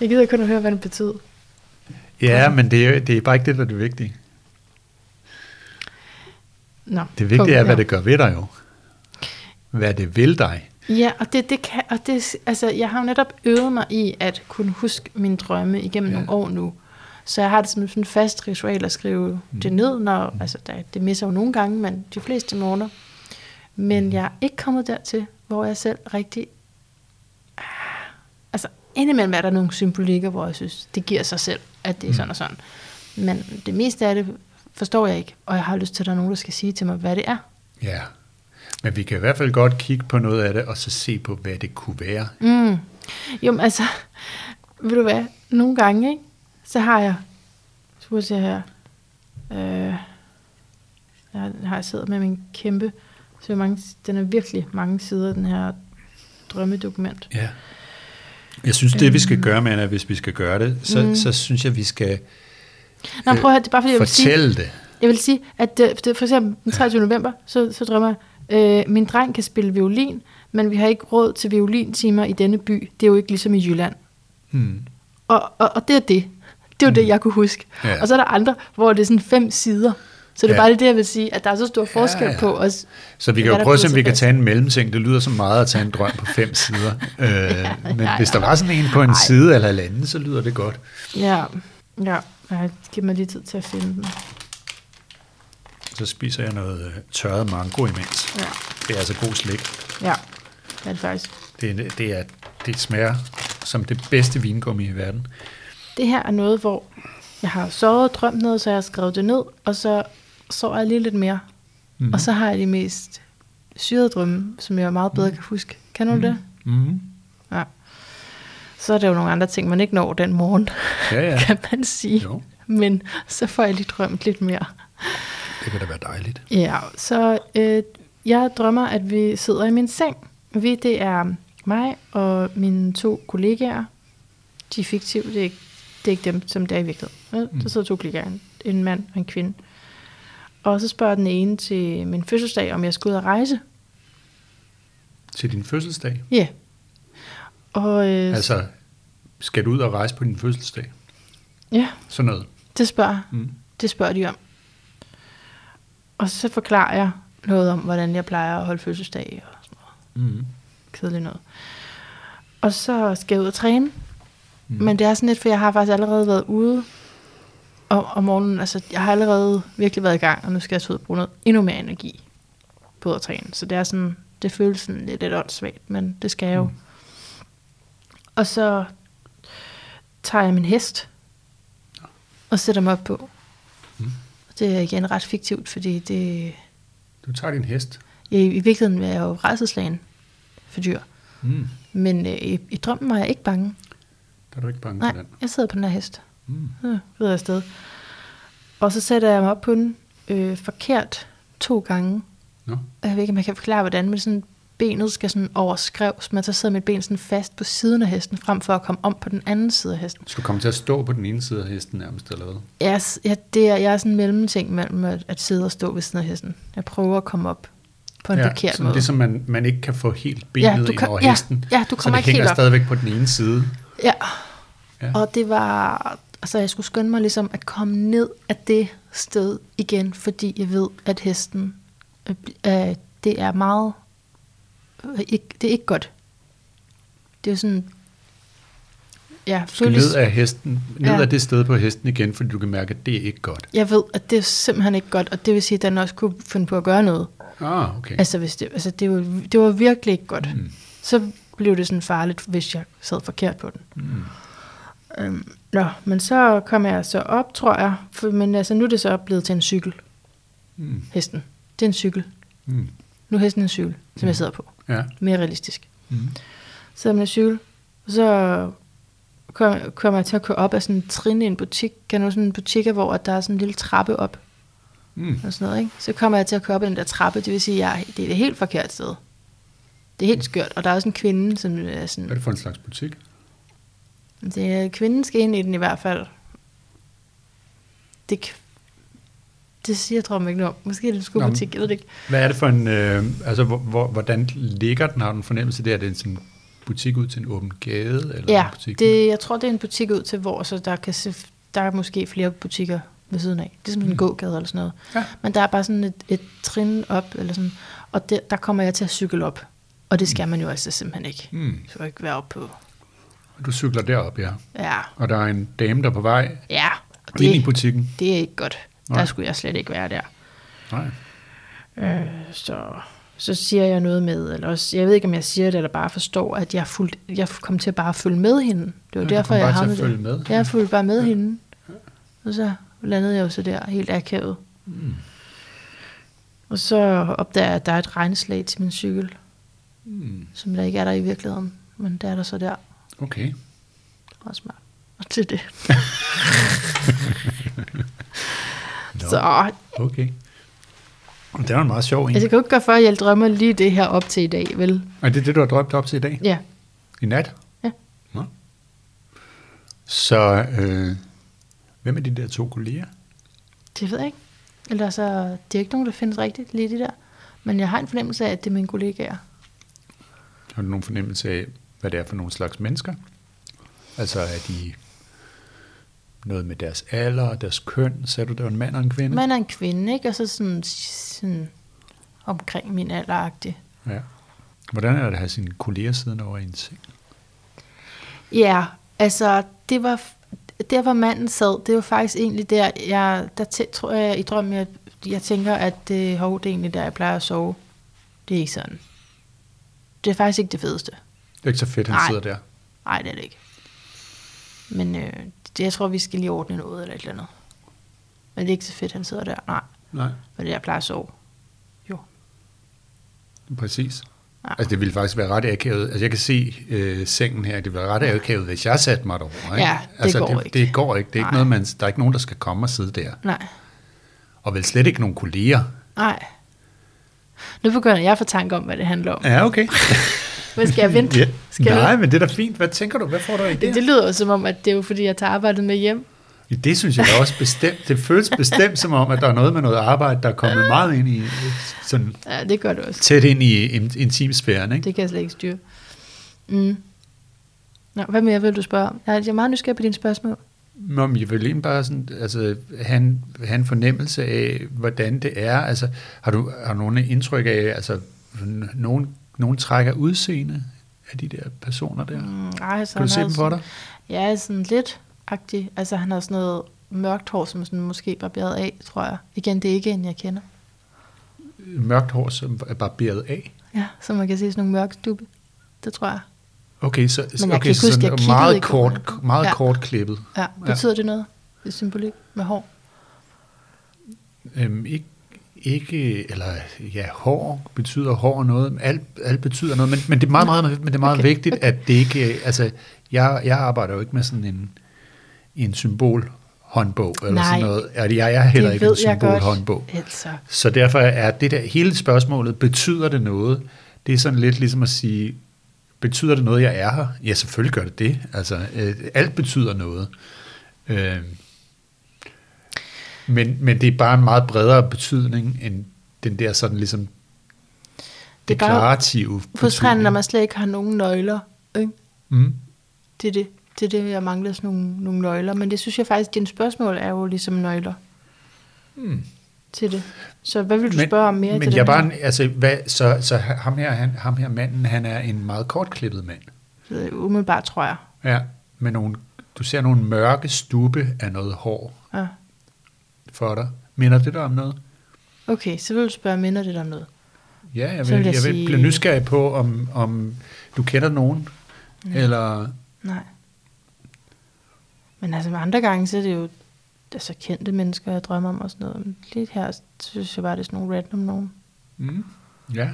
Jeg gider kun at høre, hvad det betyder. Ja, men det er, det er bare ikke det, der er det vigtige. Nå, det vigtige er, hvad det gør ved dig jo. Hvad det vil dig. Ja, og det, det kan, og det, altså, jeg har jo netop øvet mig i at kunne huske mine drømme igennem ja. nogle år nu. Så jeg har det som sådan en fast ritual at skrive mm. det ned, når, mm. altså der, det misser jo nogle gange, men de fleste måneder. Men mm. jeg er ikke kommet dertil, hvor jeg selv rigtig... Ah, altså, indimellem er der nogle symbolikker, hvor jeg synes, det giver sig selv, at det er mm. sådan og sådan. Men det meste af det forstår jeg ikke, og jeg har lyst til, at der er nogen, der skal sige til mig, hvad det er. Ja, men vi kan i hvert fald godt kigge på noget af det, og så se på, hvad det kunne være. Mm. Jo, men altså, ved du hvad, nogle gange, ikke, så har jeg, så jeg her, øh, jeg har jeg siddet med min kæmpe så mange, den er virkelig mange sider, den her drømmedokument. Ja. Jeg synes, det vi skal øhm. gøre, med, hvis vi skal gøre det, så, mm. så synes jeg, vi skal Nå, prøv at høre, det er bare fordi, jeg vil sige, det. Jeg vil sige, at det, det, for eksempel den 23. november, så, så drømmer jeg, øh, min dreng kan spille violin, men vi har ikke råd til violintimer i denne by. Det er jo ikke ligesom i Jylland. Hmm. Og, og, og det er det. Det er jo hmm. det, jeg kunne huske. Ja. Og så er der andre, hvor det er sådan fem sider. Så det er Ja. bare det, jeg vil sige, at der er så stor forskel ja. på os. Så vi kan jo prøve at se, om vi kan tage en mellemting. Det lyder så meget at tage en drøm på fem sider. Øh, men ja, hvis der ja. var sådan en på en Ej. side eller halvanden, så lyder det godt. Ja, ja. Jeg giver mig lige tid til at finde den. Så spiser jeg noget øh, tørret mango imens. Ja, Det er altså god slik. ja. Det er det faktisk. Det, det, er, det smager som det bedste vingummi i verden. Det her er noget, hvor jeg har sovet og drømt noget, så jeg har skrevet det ned, og så sover jeg lige lidt mere. Mhm. Mm. Og så har jeg de mest syrede drømme, som jeg meget bedre kan huske. Kan du mm. det? Mm. Ja. Så er der jo nogle andre ting, man ikke når den morgen, Ja, ja. kan man sige. Jo, Men så får jeg lige drømt lidt mere. det kan da være dejligt. Ja, så øh, jeg drømmer, at vi sidder i min seng. Vi, det er mig og mine to kollegaer. De er fiktive, det er ikke, det er ikke dem, som det er i virkeligheden. Ja, Der sidder to kollegaer, en- en mand og en kvinde. Og så spørger den ene til min fødselsdag, om jeg skal ud og rejse. Til din fødselsdag. Ja. Og øh, Altså, skal du ud og rejse på din fødselsdag? ja, Sådan noget. det spørger, Mm. det spørger de om. Og så forklarer jeg noget om, hvordan jeg plejer at holde fødselsdag og sådan noget. Mm. kedeligt noget. Og så skal jeg ud og træne. Mm. Men det er sådan lidt, for jeg har faktisk allerede været ude om, om morgenen. Altså, jeg har allerede virkelig været i gang, og nu skal jeg så ud og bruge noget endnu mere energi på at træne. Så det er sådan, det føles sådan lidt, lidt åndssvagt, men det skal jeg jo. Mm. Og så tager jeg min hest og sætter mig op på. Mm. Det er igen ret fiktivt, fordi det, Du tager din hest. i, i virkeligheden er jeg jo rejseslagen for dyr. Mm. Men øh, i, i drømmen var jeg ikke bange. Der er du ikke bange Nej, for den. jeg sidder på den her hest. Mm. Ja, ved jeg afsted. Og så sætter jeg mig op på den øh, forkert to gange. Nå. Og Jeg ved ikke, om jeg kan forklare, hvordan, men sådan, benet skal sådan overskrevs, men så sidder mit ben sådan fast på siden af hesten, frem for at komme om på den anden side af hesten. Så du kommer til at stå på den ene side af hesten nærmest, eller hvad? Jeg, det er, jeg er sådan en mellemting mellem at, at sidde og stå ved siden af hesten. Jeg prøver at komme op på en ja, forkert sådan måde. ligesom man, man ikke kan få helt benet Ja, ja, du ind kan- over ja, hesten. ja, du kommer så det ikke helt hænger op. stadigvæk på den ene side. Ja. Ja. ja. Og det var, altså jeg skulle skynde mig ligesom at komme ned af det sted igen, fordi jeg ved, at hesten, øh, øh, det er meget, øh, ikke, det er ikke godt. Det er jo sådan, ja, Du skal ned af hesten, ned Ja. af det sted på hesten igen, fordi du kan mærke, at det er ikke godt. jeg ved, at det er simpelthen ikke godt, og det vil sige, at den også kunne finde på at gøre noget. Ah, okay. Altså, hvis det, altså det, var, det var virkelig ikke godt. Mm. Så blev det sådan farligt, hvis jeg sad forkert på den. Mm. Øhm, nå, men så kom jeg så op, tror jeg. For, men altså, nu er det så blevet til en cykel, Mm. hesten. Det er en cykel. Mm. Nu er hesten en cykel, som Mm. jeg sidder på. Ja. Mere realistisk. Mm. Så jeg med en cykel, og så kom, kommer jeg til at køre op af sådan en trin i en butik. Kan du sådan en butik, hvor der er sådan en lille trappe op, Mm. og sådan noget, ikke? Så kommer jeg til at køre op ad den der trappe, det vil sige, at jeg, det er et helt forkert sted. Det er helt skørt, og der er også en kvinde, som er Hvad er sådan... det for en slags butik? Det kvinden skal ind i den i hvert fald. Det, det siger jeg tror jeg ikke noget om. Måske er det en skobutik, jeg ved det ikke. Hvad er det for en, øh, altså hvor, hvor, hvordan ligger den? Har du en fornemmelse der, at det er en sådan butik ud til en åben gade? Eller Ja, en butik? det, jeg tror, det er en butik ud til, hvor så der, kan se, der er måske flere butikker ved siden af. Det er som en Mm. gågade eller sådan noget. Ja. Men der er bare sådan et, et trin op, eller sådan, og der, der kommer jeg til at cykle op. Og det skal man jo altså simpelthen ikke. Mm. Skal ikke være op på. Du cykler derop, ja. Ja, Og der er en dame, der er på vej ja. Og ind i det, butikken. det er ikke godt. Nej. Der skulle jeg slet ikke være der. Nej. Øh, så, så siger jeg noget med, eller også, jeg ved ikke, om jeg siger det, eller bare forstår, at jeg, fuldt, jeg kom til at bare følge med hende. Det var Ja, derfor, jeg følge der. med. Jeg fulgte bare med hende. Og så landede jeg jo så der, helt akavet. Mm. Og så opdager jeg, at der er et regneslag til min cykel, Mm. som der ikke er der i virkeligheden. Men der er der så der. Okay. Meget smart. Og til det. Nå, Så Okay. Det er jo en meget sjov en. altså, jeg kan jo ikke gøre for, at jeg drømmer lige det her op til i dag, vel? Er det det, du har drømt op til i dag? Ja. I nat? Ja. Nå. Så øh, hvem er de der to kolleger? Det ved jeg ikke. Eller så, det er ikke nogen, der findes rigtigt lige de der. Men jeg har en fornemmelse af, at det er mine kollegaer. Har du nogen fornemmelse af, hvad det er for nogle slags mennesker? Altså er de noget med deres alder, deres køn. Sagde du, det var en mand og en kvinde? Man er en kvinde, ikke? Og så sådan, sådan omkring min alderagtig. Ja. Hvordan er det at have sine kolleger siden over en seng? Ja, altså, det var, der hvor manden sad, det var faktisk egentlig der, jeg, der tæ, tror jeg i drømmen, jeg, jeg tænker, at det, hov, det er egentlig der, jeg plejer at sove. Det er ikke sådan. Det er faktisk ikke det fedeste. Det er ikke så fedt, han Nej. sidder der. Nej, det er det ikke. Men øh, det, jeg tror, vi skal lige ordne noget eller et eller andet. Men det er ikke så fedt, han sidder der. Nej, Nej, men det er, jeg plejer at sove. Jo. præcis. Ja. Altså, det ville faktisk være ret akavet. Altså, jeg kan se øh, sengen her, det ville være ret akavet, hvis jeg satte mig derovre. Ikke? Ja, det altså, går det, ikke. Det går ikke. Det er ikke noget, man, der er ikke nogen, der skal komme og sidde der. Nej, Og vel slet ikke nogen kolleger. nej. Nu begynder jeg at få tanke om, hvad det handler om. Ja, okay. Hvad skal jeg vente? ja. Skal jeg Nej, vente? men det er da fint. Hvad tænker du? Hvad får du af Det, det? lyder jo som om, at det er jo fordi, jeg tager arbejdet med hjem. Ja, det synes jeg da også bestemt. Det føles bestemt som om, at der er noget med noget arbejde, der er kommet meget ind i, sådan Ja, det gør det også. tæt ind i in- intimsfæren, ikke? Det kan jeg slet ikke styre. Mm. Nå, hvad mere vil du spørge om? Jeg er meget nysgerrig på dine spørgsmål. Nå, men jeg vil egentlig bare sådan, altså, have, have en fornemmelse af, hvordan det er. Altså, har du, har du nogen indtryk af, altså, nogen, nogen trækker udseende af de der personer der? Mm, ej, så Kan du se dem for dig? sådan- Ja, sådan lidt agtig. Altså, han har sådan noget mørkt hår, som sådan måske barberet af, tror jeg. Igen, det er ikke en, jeg kender. Mørkt hår, som er barberet af? Ja, så man kan se sådan nogle mørke stubbe. Det tror jeg. Okay, så, Men jeg okay, kan så huske, jeg meget, kort, meget Ja. kort klippet. Ja, betyder det noget? Det er symbolik med hår. Øhm, ikke, ikke, eller ja, hår betyder hår noget, alt, alt betyder noget, men, men det er meget, meget, men det er meget Okay, vigtigt, at det ikke, altså, jeg, jeg arbejder jo ikke med sådan en, en symbol håndbog, eller Nej. sådan noget. Altså, jeg, er heller ikke en ved jeg symbol godt. håndbog. Altså, Så derfor er det der, hele spørgsmålet, betyder det noget? Det er sådan lidt ligesom at sige, betyder det noget, jeg er her? Ja, selvfølgelig gør det det. Altså, øh, alt betyder noget. Øh, men, men det er bare en meget bredere betydning, end den der sådan ligesom Det er bare deklarative frustrerende, når man slet ikke har nogen nøgler. Ikke? Mm. Det er det. Det er det, jeg mangler sådan nogle, nogle nøgler. Men det synes jeg faktisk, dine spørgsmål er jo ligesom nøgler Mm. til det. Så hvad vil du spørge om mere men til jeg bare, her? altså, hvad, så, så ham, her, han, ham her manden, han er en meget kortklippet mand. Umiddelbart, tror jeg. Ja, med nogle, du ser nogle mørke stube af noget hår Ja. For dig. Minder det dig om noget? Okay, så vil du spørge, minder det dig om noget? Ja, jeg Så vil, vil jeg, jeg jeg vil sige- blive nysgerrig på, om, om du kender nogen, Mm. eller... Nej. Men altså med andre gange, så er det jo altså, kendte mennesker, jeg drømmer om og sådan noget. Men Lidt her, synes jeg bare, det er sådan nogle random nogen. Mm, ja.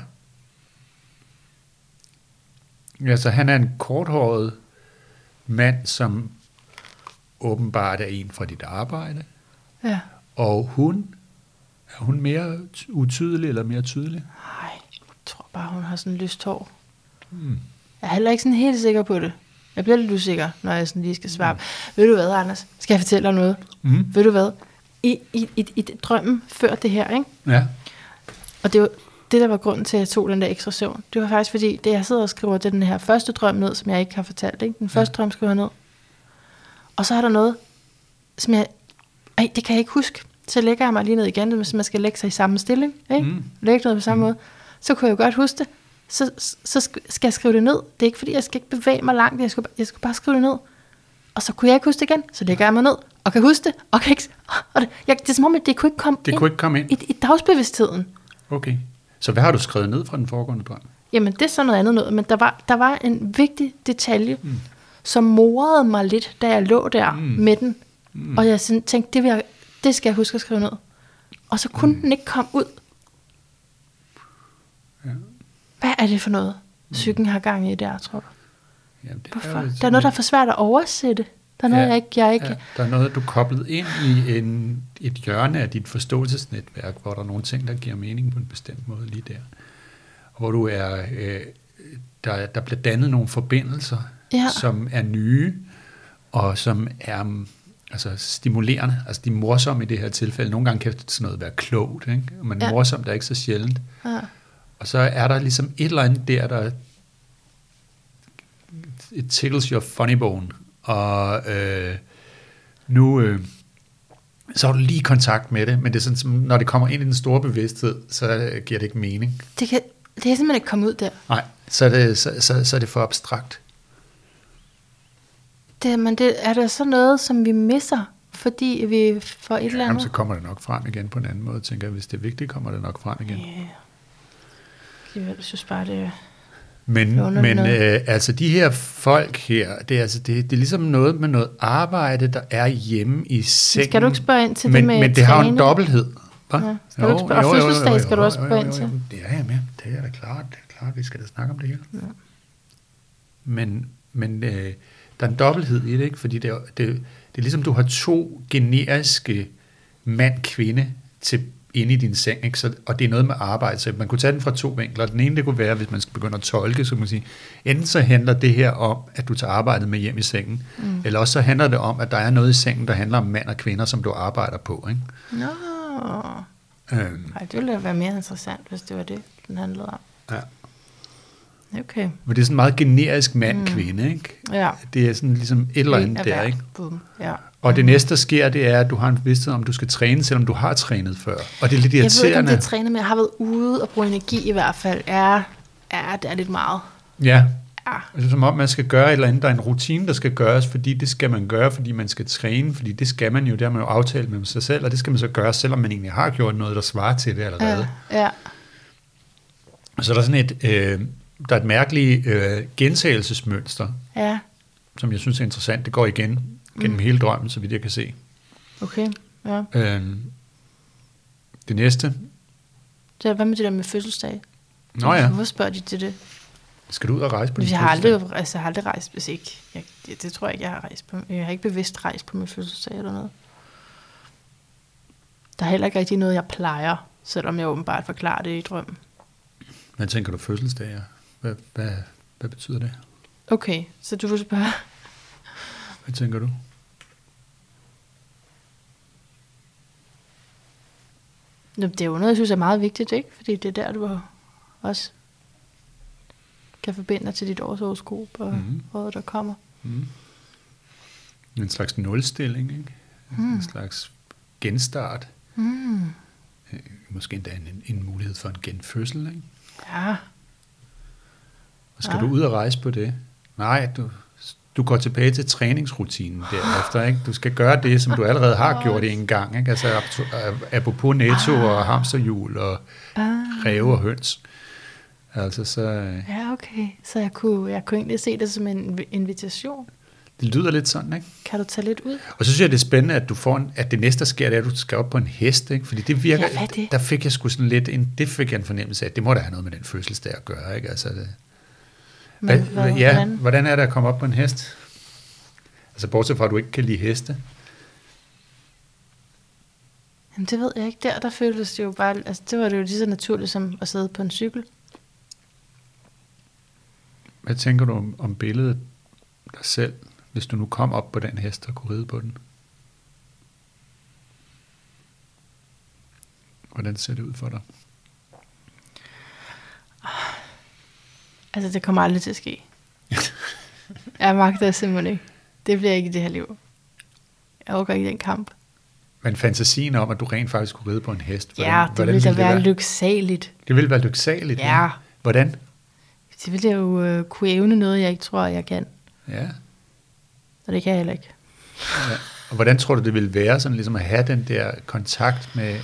Ja, så han er en korthåret mand, som åbenbart er en fra dit arbejde, Ja. Og hun, er hun mere utydelig eller mere tydelig? Ej, jeg tror bare, hun har sådan lyst hår. Mm. Jeg er heller ikke sådan helt sikker på det. Jeg bliver lidt usikker, når jeg sådan lige skal svare. Mm. Ved du hvad, Anders? Skal jeg fortælle dig noget? Mm. Ved du hvad? I, i, i, i drømmen før det her, ikke? Ja. Og det var det, der var grunden til, at jeg tog den der ekstra søvn. Det var faktisk fordi, det jeg sidder og skriver, det er den her første drøm ned, som jeg ikke har fortalt. Ikke? Den første drøm skriver jeg ned. Og så er der noget, som jeg... Ej, det kan jeg ikke huske. Så lægger jeg mig lige ned igen, hvis man skal lægge sig i samme stilling. Ikke? Mm. Lægge noget på samme mm. måde. Så kunne jeg jo godt huske det. Så, så sk- skal jeg skrive det ned. Det er ikke fordi, jeg skal ikke bevæge mig langt. Jeg skal, jeg skal bare skrive det ned. Og så kunne jeg ikke huske det igen. Så lægger jeg mig ned og kan huske det. Og kan ikke, og det, jeg, det er som om, at det kunne ikke komme Det ind kunne ikke komme ind? i, i dagsbevidstheden. Okay. Så hvad har du skrevet ned fra den foregående drøm? Jamen, det er så noget andet noget, men der var, der var en vigtig detalje, mm. som morede mig lidt, da jeg lå der Mm. med den. Mm. Og jeg tænkte, det, vil jeg, det skal jeg huske at skrive ned. Og så kunne mm. den ikke komme ud. Ja. Hvad er det for noget, psyken har gang i der, tror du? Jamen, det Hvorfor? jo Der er noget, der er for svært at oversætte. Der er noget, Ja, jeg ikke... Jeg ikke Ja, der er noget, du er koblet ind i en, et hjørne af dit forståelsesnetværk, hvor der er nogle ting, der giver mening på en bestemt måde lige der. Og hvor du er, øh, der, der bliver dannet nogle forbindelser, Ja. som er nye, og som er altså, stimulerende. Altså de er morsomme i det her tilfælde. Nogle gange kan sådan noget være klogt, ikke? men Ja. morsomt er ikke så sjældent. ja. Og så er der ligesom et eller andet der, der it tickles your funny bone, og øh, nu, øh, så har du lige kontakt med det, men det er sådan, som, når det kommer ind i den store bevidsthed, så giver det ikke mening. Det, kan, det er simpelthen ikke kommet ud der. Nej, så er det, så, så, så er det for abstrakt. Det, men det, er der så noget, som vi misser, fordi vi får et eller Jamen, andet? så kommer det nok frem igen på en anden måde, tænker jeg. Hvis det er vigtigt, kommer det nok frem igen. Ja. Jeg synes bare, det. Men, men øh, altså de her folk her, det er, altså, det, det er ligesom noget med noget arbejde, der er hjemme i sengen. Skal du ikke spørge ind til men, det med Men det har jo en træning? dobbelthed. Hva? Ja. Skal du ikke spørge- og fødselsdag skal du også spørge ind til. Det er jeg med. Det er da klart. Det er klart, vi skal da snakke om det her. Ja. Men, men øh, der er en dobbelthed i det, ikke? fordi det er, det, det er ligesom, du har to generiske mand-kvinde til inde i din seng, ikke? Så, og det er noget med arbejde, så man kunne tage den fra to vinkler. Den ene, det kunne være, hvis man skal begynde at tolke, så kan man sige, enten så handler det her om, at du tager arbejdet med hjem i sengen, mm. eller også så handler det om, at der er noget i sengen, der handler om mand og kvinder, som du arbejder på. Ikke? Nå, Øhm, Ej, det ville være mere interessant, hvis det var det, den handlede om. ja. Okay. Men det er sådan meget generisk mand-kvinde, ikke? Ja. Det er sådan ligesom et eller andet der, ikke? Bum. Ja. Og det næste, der sker, det er, at du har en bevidsthed om, du skal træne, selvom du har trænet før. Og det er lidt Jeg ved ikke, om irriterende. det er trænet, men jeg har været ude og bruge energi i hvert fald. Ja, ja det er lidt meget. Ja, Ja. det er som om, man skal gøre et eller andet. Der er en rutine, der skal gøres, fordi det skal man gøre, fordi man skal træne, fordi det skal man jo, det har man jo aftalt med sig selv, og det skal man så gøre, selvom man egentlig har gjort noget, der svarer til det allerede. Ja, ja. Så der er sådan et, øh, der er et mærkeligt øh, gentagelsesmønster, ja. som jeg synes er interessant. Det går igen gennem mm. hele drømmen, så vidt jeg kan se. Okay. Ja. Øh, det næste, Så hvad med det der med fødselsdag? nå ja, Hvorfor spørger de til det? skal du ud og rejse på din Jeg har aldrig, altså, jeg har aldrig rejst, hvis ikke. Jeg, det, det, tror jeg ikke, jeg har rejst på. Jeg har ikke bevidst rejst på min fødselsdag eller noget. Der er heller ikke rigtig noget, jeg plejer, selvom jeg åbenbart forklarer det i drømmen. Hvad tænker du fødselsdag er? Hvad, hvad, hvad betyder det? Okay, så du vil spørge. Hvad tænker du? Nå, Det er jo noget, jeg synes er meget vigtigt, ikke? Fordi det er der, du også kan forbinde dig til dit årshoroskop og Mhm. mm. året, der kommer. Mm. En slags nulstilling, ikke? Mm. En slags genstart. Mm. Øh, Måske endda en, en mulighed for en genfødsel, ikke? Ja, Og skal Ja. du ud og rejse på det? Nej, du, du går tilbage til træningsrutinen derefter, ikke? Du skal gøre det, som du allerede har gjort en gang, ikke? Altså ap- apropos netto og hamsterhjul og ah. ræve og høns. Altså, så... øh, ja okay. Så jeg kunne, jeg kunne egentlig se det som en inv- invitation. Det lyder lidt sådan, ikke? Kan du tage lidt ud? Og så synes jeg, det er spændende, at du får en, at det næste, der sker, det er, at du skal op på en hest, ikke? Fordi det virker, Ja, det? der fik jeg sgu sådan lidt, en, det fik jeg en fornemmelse af, at det må da have noget med den fødselsdag at gøre, ikke? Altså, det, Men, hvad, ja, hvordan? hvordan? hvordan er det at komme op på en hest? Altså, bortset fra, at du ikke kan lide heste. Jamen, det ved jeg ikke. Der, der føltes det jo bare... Altså, det var det jo lige så naturligt som at sidde på en cykel. Hvad tænker du om, om billedet dig selv, hvis du nu kom op på den hest og kunne ride på den? Hvordan ser det ud for dig? Altså, det kommer aldrig til at ske. jeg magter simpelthen ikke. Det bliver ikke i det her liv. Jeg overgår ikke den kamp. Men fantasien om, at du rent faktisk kunne ride på en hest, ja, det ville da være lyksaligt. Det ville være lyksaligt. Ja. ikke? Hvordan? Det ville jeg jo øh, kunne evne noget, jeg ikke tror, jeg kan. Ja. Og det kan jeg heller ikke. ja. Og hvordan tror du, det ville være sådan ligesom at have den der kontakt med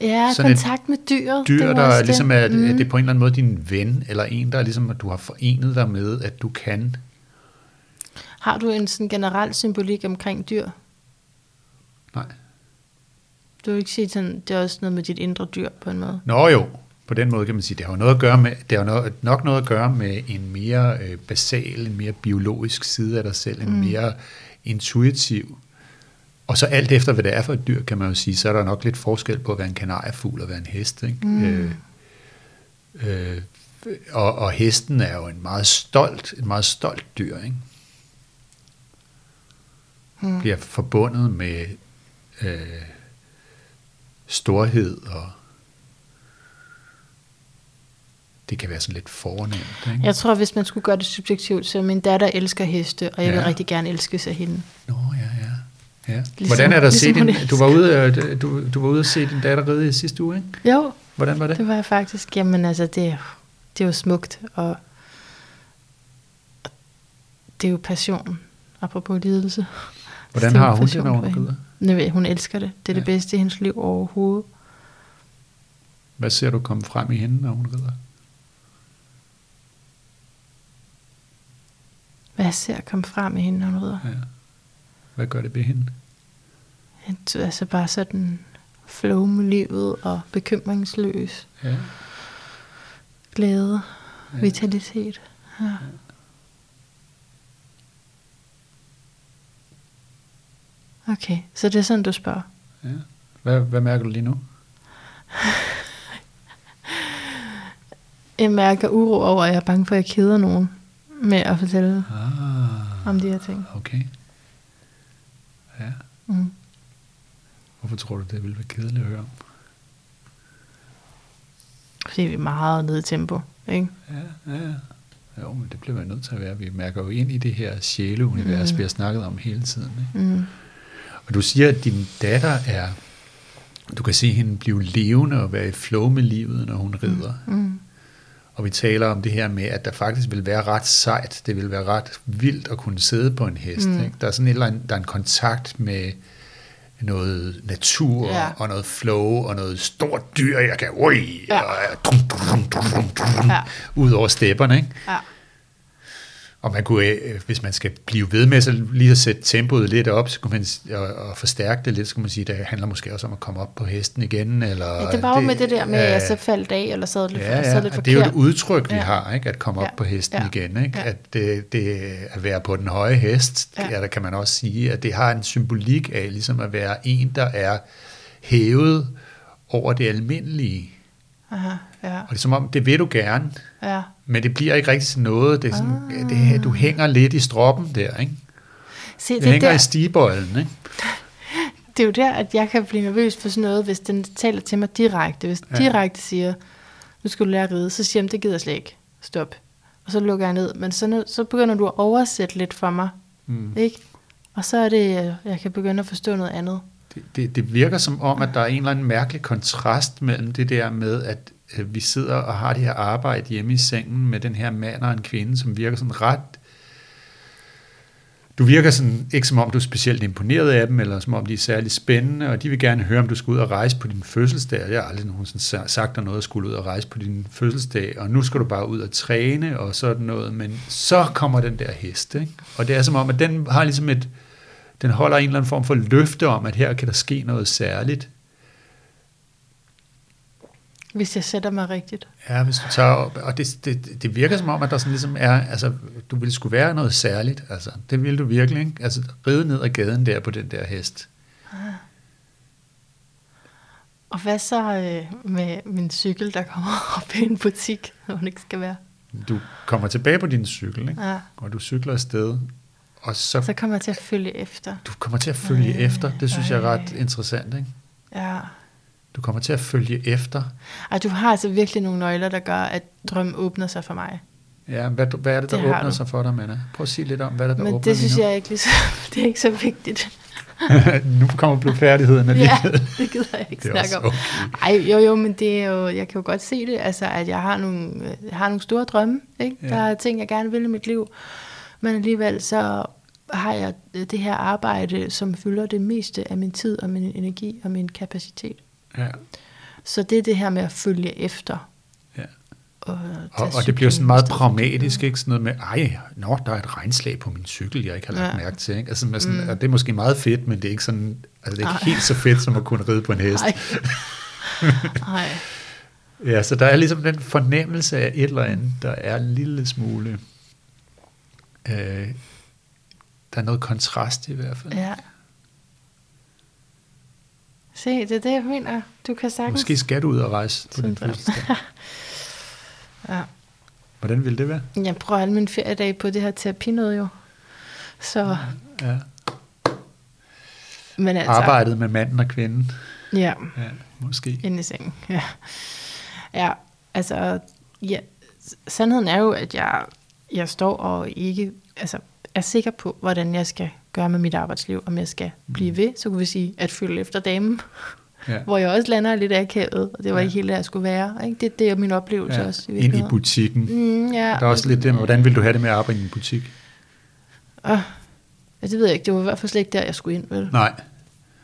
Ja, Sådan kontakt med dyret. dyr, det der ligesom er, Mm. mm. det er på en eller anden måde din ven, eller en, der ligesom, at du har forenet dig med, at du kan. Har du en sådan generel symbolik omkring dyr? Nej. Du vil ikke sige sådan, det er også noget med dit indre dyr på en måde. Nå jo, på den måde kan man sige, det har jo noget at gøre med, det har noget, nok noget at gøre med en mere øh, basal, en mere biologisk side af dig selv, en Mm. mere intuitiv. Og så alt efter, hvad det er for et dyr, kan man jo sige, så er der nok lidt forskel på at være en kanariefugl og være en hest. Ikke? Mm. Øh, øh, og, og hesten er jo en meget stolt, et meget stolt dyr, ikke? Mm. Bliver forbundet med øh, storhed og det kan være sådan lidt fornemt. Ikke? Jeg tror, hvis man skulle gøre det subjektivt, så min datter elsker heste, og jeg vil Ja. rigtig gerne elskes af hende. Nå, ja, ja. Ja. Ligesom- Hvordan er der ligesom set din, du var ude øh, du, du var ude at se din datter ride i sidste uge, ikke? Jo, Hvordan var det? det var jeg faktisk. Jamen altså, det, er det er jo smukt, og det er jo passion, apropos lidelse. Hvordan har hun det, når hun rider? Hun elsker det. Det er ja. det bedste i hendes liv overhovedet. Hvad ser du komme frem i hende, når hun rider? Hvad jeg ser komme frem i hende, når hun rider. Ja. Hvad gør det ved hende? Altså bare sådan flow med livet og bekymringsløs Ja. glæde, Ja. ja. vitalitet. Ja. Okay, så det er sådan, du spørger. ja. Hvad, hvad mærker du lige nu? Jeg mærker uro over, at jeg er bange for, at jeg keder nogen med at fortælle Ah, om de her ting. okay. Ja. Mm. Hvorfor tror du, det ville være kedeligt at høre om? Fordi vi er meget nede i tempo, ikke? Ja, ja. Jo, men det bliver man nødt til at være. Vi mærker jo ind i det her sjæleunivers, mm. Mm. vi har snakket om hele tiden. Ikke? Mm. Og du siger, at din datter er, du kan se hende blive levende og være i flow med livet, når hun rider. Mm. Og vi taler om det her med, at der faktisk vil være ret sejt, det vil være ret vildt at kunne sidde på en hest. Mm. Ikke? Der er sådan et eller andet, der er en kontakt med noget natur ja. Og noget flow og noget stort dyr, jeg kan ui, ja. Ja. og drum, drum, drum, drum, drum, Ja. ud over stepperne. Ikke? Ja. Og man kunne, øh, hvis man skal blive ved med så lige at sætte tempoet lidt op, så kunne man, og, og forstærke det lidt, så kunne man sige, at det handler måske også om at komme op på hesten igen. Eller ja, det var jo med det der med, at jeg så faldt af, eller sad lidt, Ja, sad ja, lidt og det er jo et forkert. udtryk, vi Ja. har, ikke? at komme op Ja. på hesten Ja. igen. Ikke? Ja. At det, det at være på den høje hest, Ja. ja. der kan man også sige, at det har en symbolik af ligesom at være en, der er hævet over det almindelige. Aha, ja, Og det er som om, det vil du gerne, ja. men det bliver ikke rigtig til noget. Det er sådan, Ah. det, du hænger lidt i stroppen der, ikke? Se, Det det, er hænger der, i stigebøjlen, ikke? det er jo der, at jeg kan blive nervøs for sådan noget, hvis den taler til mig direkte. Hvis Ja. direkte siger, nu skal du lære at ride, så siger jeg, det gider jeg slet ikke. Stop. Og så lukker jeg ned. Men så, nu- så begynder du at oversætte lidt for mig. Mm. Ikke? Og så er det, øh, jeg kan begynde at forstå noget andet. Det, det, det virker som om, at der er en eller anden mærkelig kontrast mellem det der med, at øh, vi sidder og har det her arbejde hjemme i sengen med den her mand og en kvinde, som virker sådan ret... Du virker sådan, ikke som om du er specielt imponeret af dem, eller som om de er særlig spændende, og de vil gerne høre, om du skal ud og rejse på din fødselsdag. Jeg har aldrig nogensinde sagt dig noget, at skulle ud og rejse på din fødselsdag, og nu skal du bare ud og træne og sådan noget, men så kommer den der hest, ikke? Og det er som om, at den har ligesom et, den holder en eller anden form for løfte om, at her kan der ske noget særligt. Hvis jeg sætter mig rigtigt. Ja, hvis du tager op, og det, det, det virker som om, at der sådan ligesom er, altså, du ville skulle være noget særligt, altså, det ville du virkelig, ikke? Altså, ride ned ad gaden der på den der hest. Og hvad så øh, med min cykel, der kommer op i en butik, hvor den ikke skal være? Du kommer tilbage på din cykel, ikke? Ja. og du cykler afsted, og så, Så kommer jeg til at følge efter. du kommer til at følge Ej, efter. Det synes jeg er ret interessant, ikke? Ja. Du kommer til at følge efter. Ej, du har altså virkelig nogle nøgler, der gør, at drømmen åbner sig for mig. Ja, hvad, hvad er det, der Det åbner du. sig for dig, Manna? Prøv at sige lidt om, hvad der, der Men åbner det synes lige jeg ikke lige så, det er ikke så vigtigt. nu. nu kommer blodfærdigheden ja, alligevel. det gider jeg ikke Det snakke om. okay. Ej, jo jo, men det er jo, jeg kan jo godt se det, altså at jeg har nogle, jeg har nogle store drømme, ikke? Ja. Der er ting, jeg gerne vil i mit liv, men alligevel så har jeg det her arbejde, som fylder det meste af min tid og min energi og min kapacitet. Ja. Så det er det her med at følge efter. Ja. Og, Og, og det bliver sådan meget pragmatisk, ikke? Sådan noget med, ej, nå, der er et regnslag på min cykel, jeg ikke har lagt Ja. mærke til. Ikke? Altså, med sådan, Mm. og det er måske meget fedt, men det er ikke sådan, altså det er ikke Ej. helt så fedt, som at kunne ride på en hest. Nej. Nej. Ja, så der er ligesom den fornemmelse af et eller andet, der er en lille smule, øh, der er noget kontrast i hvert fald. Ja. Se, det er det, jeg mener. Du kan sagtens... Måske skal du ud og rejse på din fødselsdag. Ja. Hvordan ville det være? Jeg prøver alle mine feriedage på det her terapi noget jo. Så, Ja. men altså... Arbejdet med manden og kvinden. Ja, Ja, måske. inde i sengen. Ja. ja, altså... Ja, sandheden er jo, at jeg, jeg står og ikke altså, er er sikker på, hvordan jeg skal gøre med mit arbejdsliv, om jeg skal blive ved, så kunne vi sige, at følge efter damen, Ja. hvor jeg også lander lidt akavet, og det var Ja. ikke helt, der jeg skulle være. Ikke? Det, det er min oplevelse Ja. også. Ind i butikken. Mm, ja. Der er også lidt det med, hvordan vil du have det med at arbejde i en butik? Øh, ja, det ved jeg ikke. Det var i hvert fald slet ikke der, jeg skulle ind. Vel? Nej.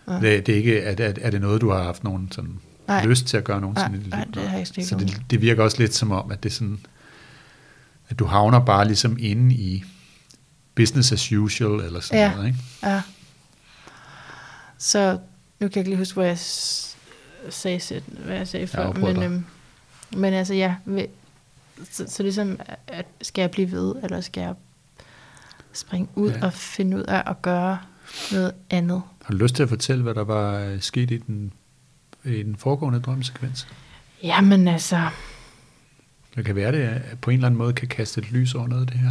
Ja. Det, det er, ikke, er, det, er det noget, du har haft nogen sådan Nej. lyst til at gøre nogensinde Nej, i dit nej, liv? det har jeg ikke Så det, det virker også lidt som om, at det er sådan, at du havner bare ligesom inde i business as usual, eller sådan Ja. noget, ikke? Ja. Så nu kan jeg ikke lige huske, hvor jeg sagde, hvad jeg sagde før. afbrød Men, øhm, men altså ja, ved- så, så ligesom, at skal jeg blive ved, eller skal jeg springe ud Ja. og finde ud af at gøre noget andet? Har du lyst til at fortælle, hvad der var øh, sket i den, i den foregående drømmesekvens? Jamen altså, Det kan være, det på en eller anden måde kan kaste et lys over noget af det her.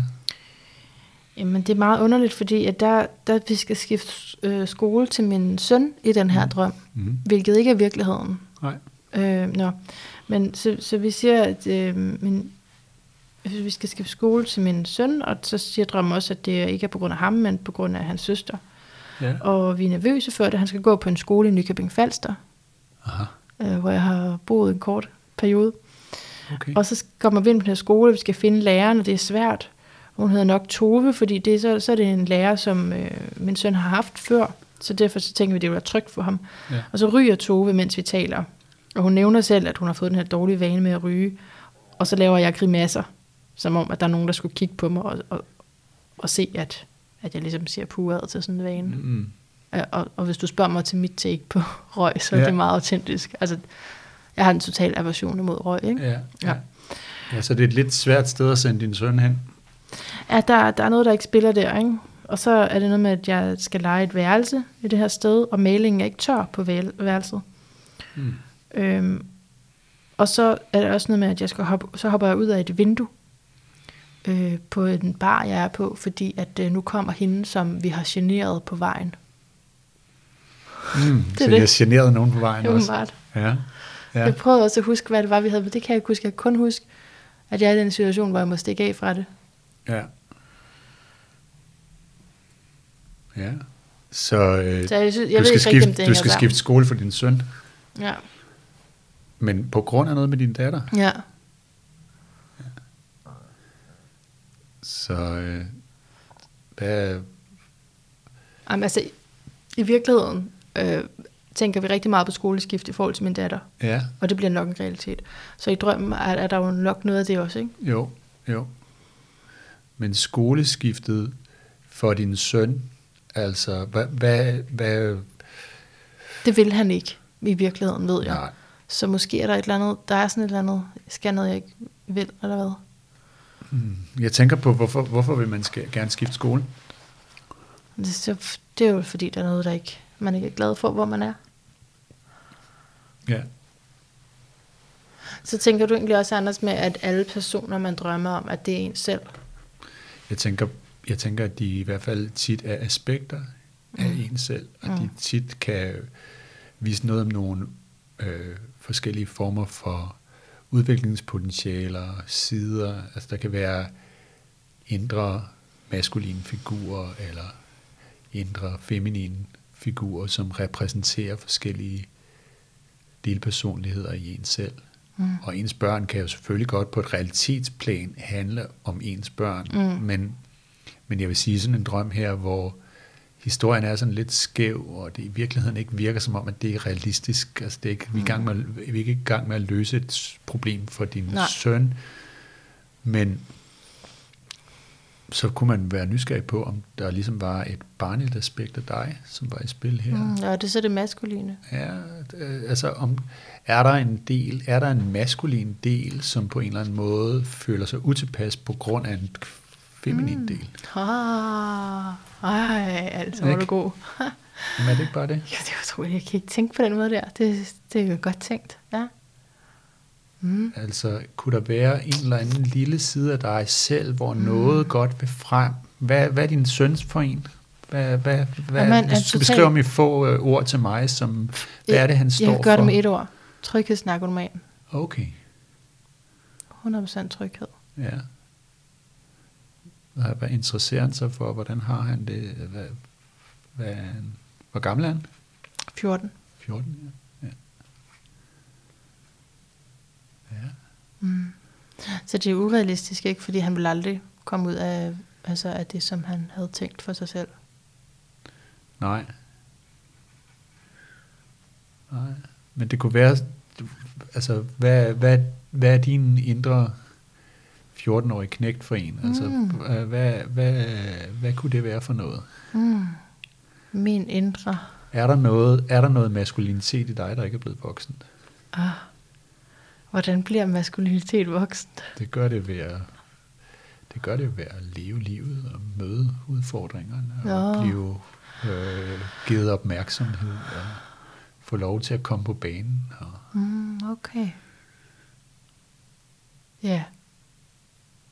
Jamen det er meget underligt, fordi at der, der vi skal skifte øh, skole til min søn i den her Mm. drøm, Mm. hvilket ikke er virkeligheden. Nej. Øh, nå. Men så, så vi siger, at øh, min, vi skal skifte skole til min søn, og så siger drømmen også, at det ikke er på grund af ham, men på grund af hans søster. Ja. Og vi er nervøse for det. Han skal gå på en skole i Nykøbing Falster, Aha. øh, hvor jeg har boet en kort periode. Okay. Og så kommer vi ind på den her skole, vi skal finde læreren, og det er svært. Hun hedder nok Tove, fordi det er så, så er det en lærer, som øh, min søn har haft før. Så derfor så tænker vi, det vil være trygt for ham. Ja. Og så ryger Tove, mens vi taler. Og hun nævner selv, at hun har fået den her dårlige vane med at ryge. Og så laver jeg grimasser, som om, at der er nogen, der skulle kigge på mig og, og, og se, at, at jeg ligesom ser puret til sådan en vane. Mm. Og, og hvis du spørger mig til mit take på røg, så er Ja. det meget autentisk. Altså, jeg har en total aversion imod røg, ikke? Ja, ja. Ja. ja. så det er et lidt svært sted at sende din søn hen. Ja, der, der er noget, der ikke spiller der, ikke? Og så er det noget med, at jeg skal lege et værelse i det her sted, og malingen er ikke tør på værelset. Mm. Øhm, og så er der også noget med, at jeg skal hoppe, så hopper jeg ud af et vindue øh, på en bar, jeg er på, fordi at øh, nu kommer hende, som vi har generet på vejen. Mm. Det så er jeg det. generede nogen på vejen Det også. ja. ja. Jeg prøvede også at huske, hvad det var, vi havde, men det kan jeg ikke huske. Jeg kan kun huske, at jeg er i den situation, hvor jeg må stikke af fra det. Ja. Ja. Så, øh, Så jeg, synes, jeg du skal, skifte, det du skal sammen. skifte skole for din søn, Ja, men på grund af noget med din datter. ja. Så øh, hvad, Jamen, altså, i- i virkeligheden øh, tænker vi rigtig meget på skoleskift i forhold til min datter. ja, Og det bliver nok en realitet. Så i drømmen er, er der jo nok noget af det også, ikke? jo, jo. Men skoleskiftet for din søn, altså, hvad, hvad, hvad Det vil han ikke i virkeligheden, ved jeg. nej, Så måske er der et eller andet, der er sådan et eller andet, skal noget, jeg ikke vil, eller hvad? Mm. jeg tænker på, hvorfor, hvorfor vil man skal, gerne skifte skole? Det, det er jo fordi, der er noget, der ikke, man ikke er glad for, hvor man er. Ja, Så tænker du egentlig også, Anders, med, at alle personer, man drømmer om, at det er en selv. Jeg tænker, jeg tænker, at de i hvert fald tit er aspekter af Mm. en selv, og de Mm. tit kan vise noget om nogle øh, forskellige former for udviklingspotentialer, sider. Altså der kan være indre maskuline figurer, eller indre feminine figurer, som repræsenterer forskellige delpersonligheder i en selv. Mm. Og ens børn kan jo selvfølgelig godt på et realitetsplan handle om ens børn, Mm. men, men jeg vil sige sådan en drøm her, hvor historien er sådan lidt skæv, og det i virkeligheden ikke virker som om, at det er realistisk. Altså det er ikke, vi, er gang med, vi er ikke i gang med at løse et problem for din Nej. søn, men så kunne man være nysgerrig på, om der ligesom var et barnligt aspekt af dig, som var i spil her. Mm, ja, det er så det maskuline. Ja, øh, altså om, er der en del, er der en maskulin del, som på en eller anden måde føler sig utilpas på grund af en feminin mm. del? Ah, ej, altså, er du god. Men er det ikke bare det? Ja, det var troligt. Jeg kan ikke tænke på den måde der. Det, det er jo godt tænkt. Ja. Mm. Altså, kunne der være en eller anden lille side af dig selv, hvor mm. noget godt vil frem? Hvad, hvad er din søns for en? Hvad, hvad, hvad, hvis er du skal total- beskrive med få øh, ord til mig, som, hvad er det, han står Jeg kan gøre for? det med et ord. Tryghedsnarkoman. Okay, 100% tryghed. ja. Hvad, interesserer han sig for? Hvordan har han det? Hvad, hvad, hvor gammel er han? 14. 14, ja. ja. ja. Mm. Så det er urealistisk, ikke? Fordi han vil aldrig komme ud af, altså af det, som han havde tænkt for sig selv. Nej. Nej. Men det kunne være, altså, hvad, hvad, hvad er din indre 14-årige knægt for en? Altså, Mm. hvad, hvad, hvad, hvad kunne det være for noget? Mm. Min indre. Er der noget, er der noget maskulinitet i dig, der ikke er blevet voksen? Ah. Hvordan bliver maskulinitet voksen? Det gør det ved at, det gør det ved at leve livet og møde udfordringerne og Nå. blive øh, givet opmærksomhed og få lov til at komme på banen. Og, Mm, okay. Ja.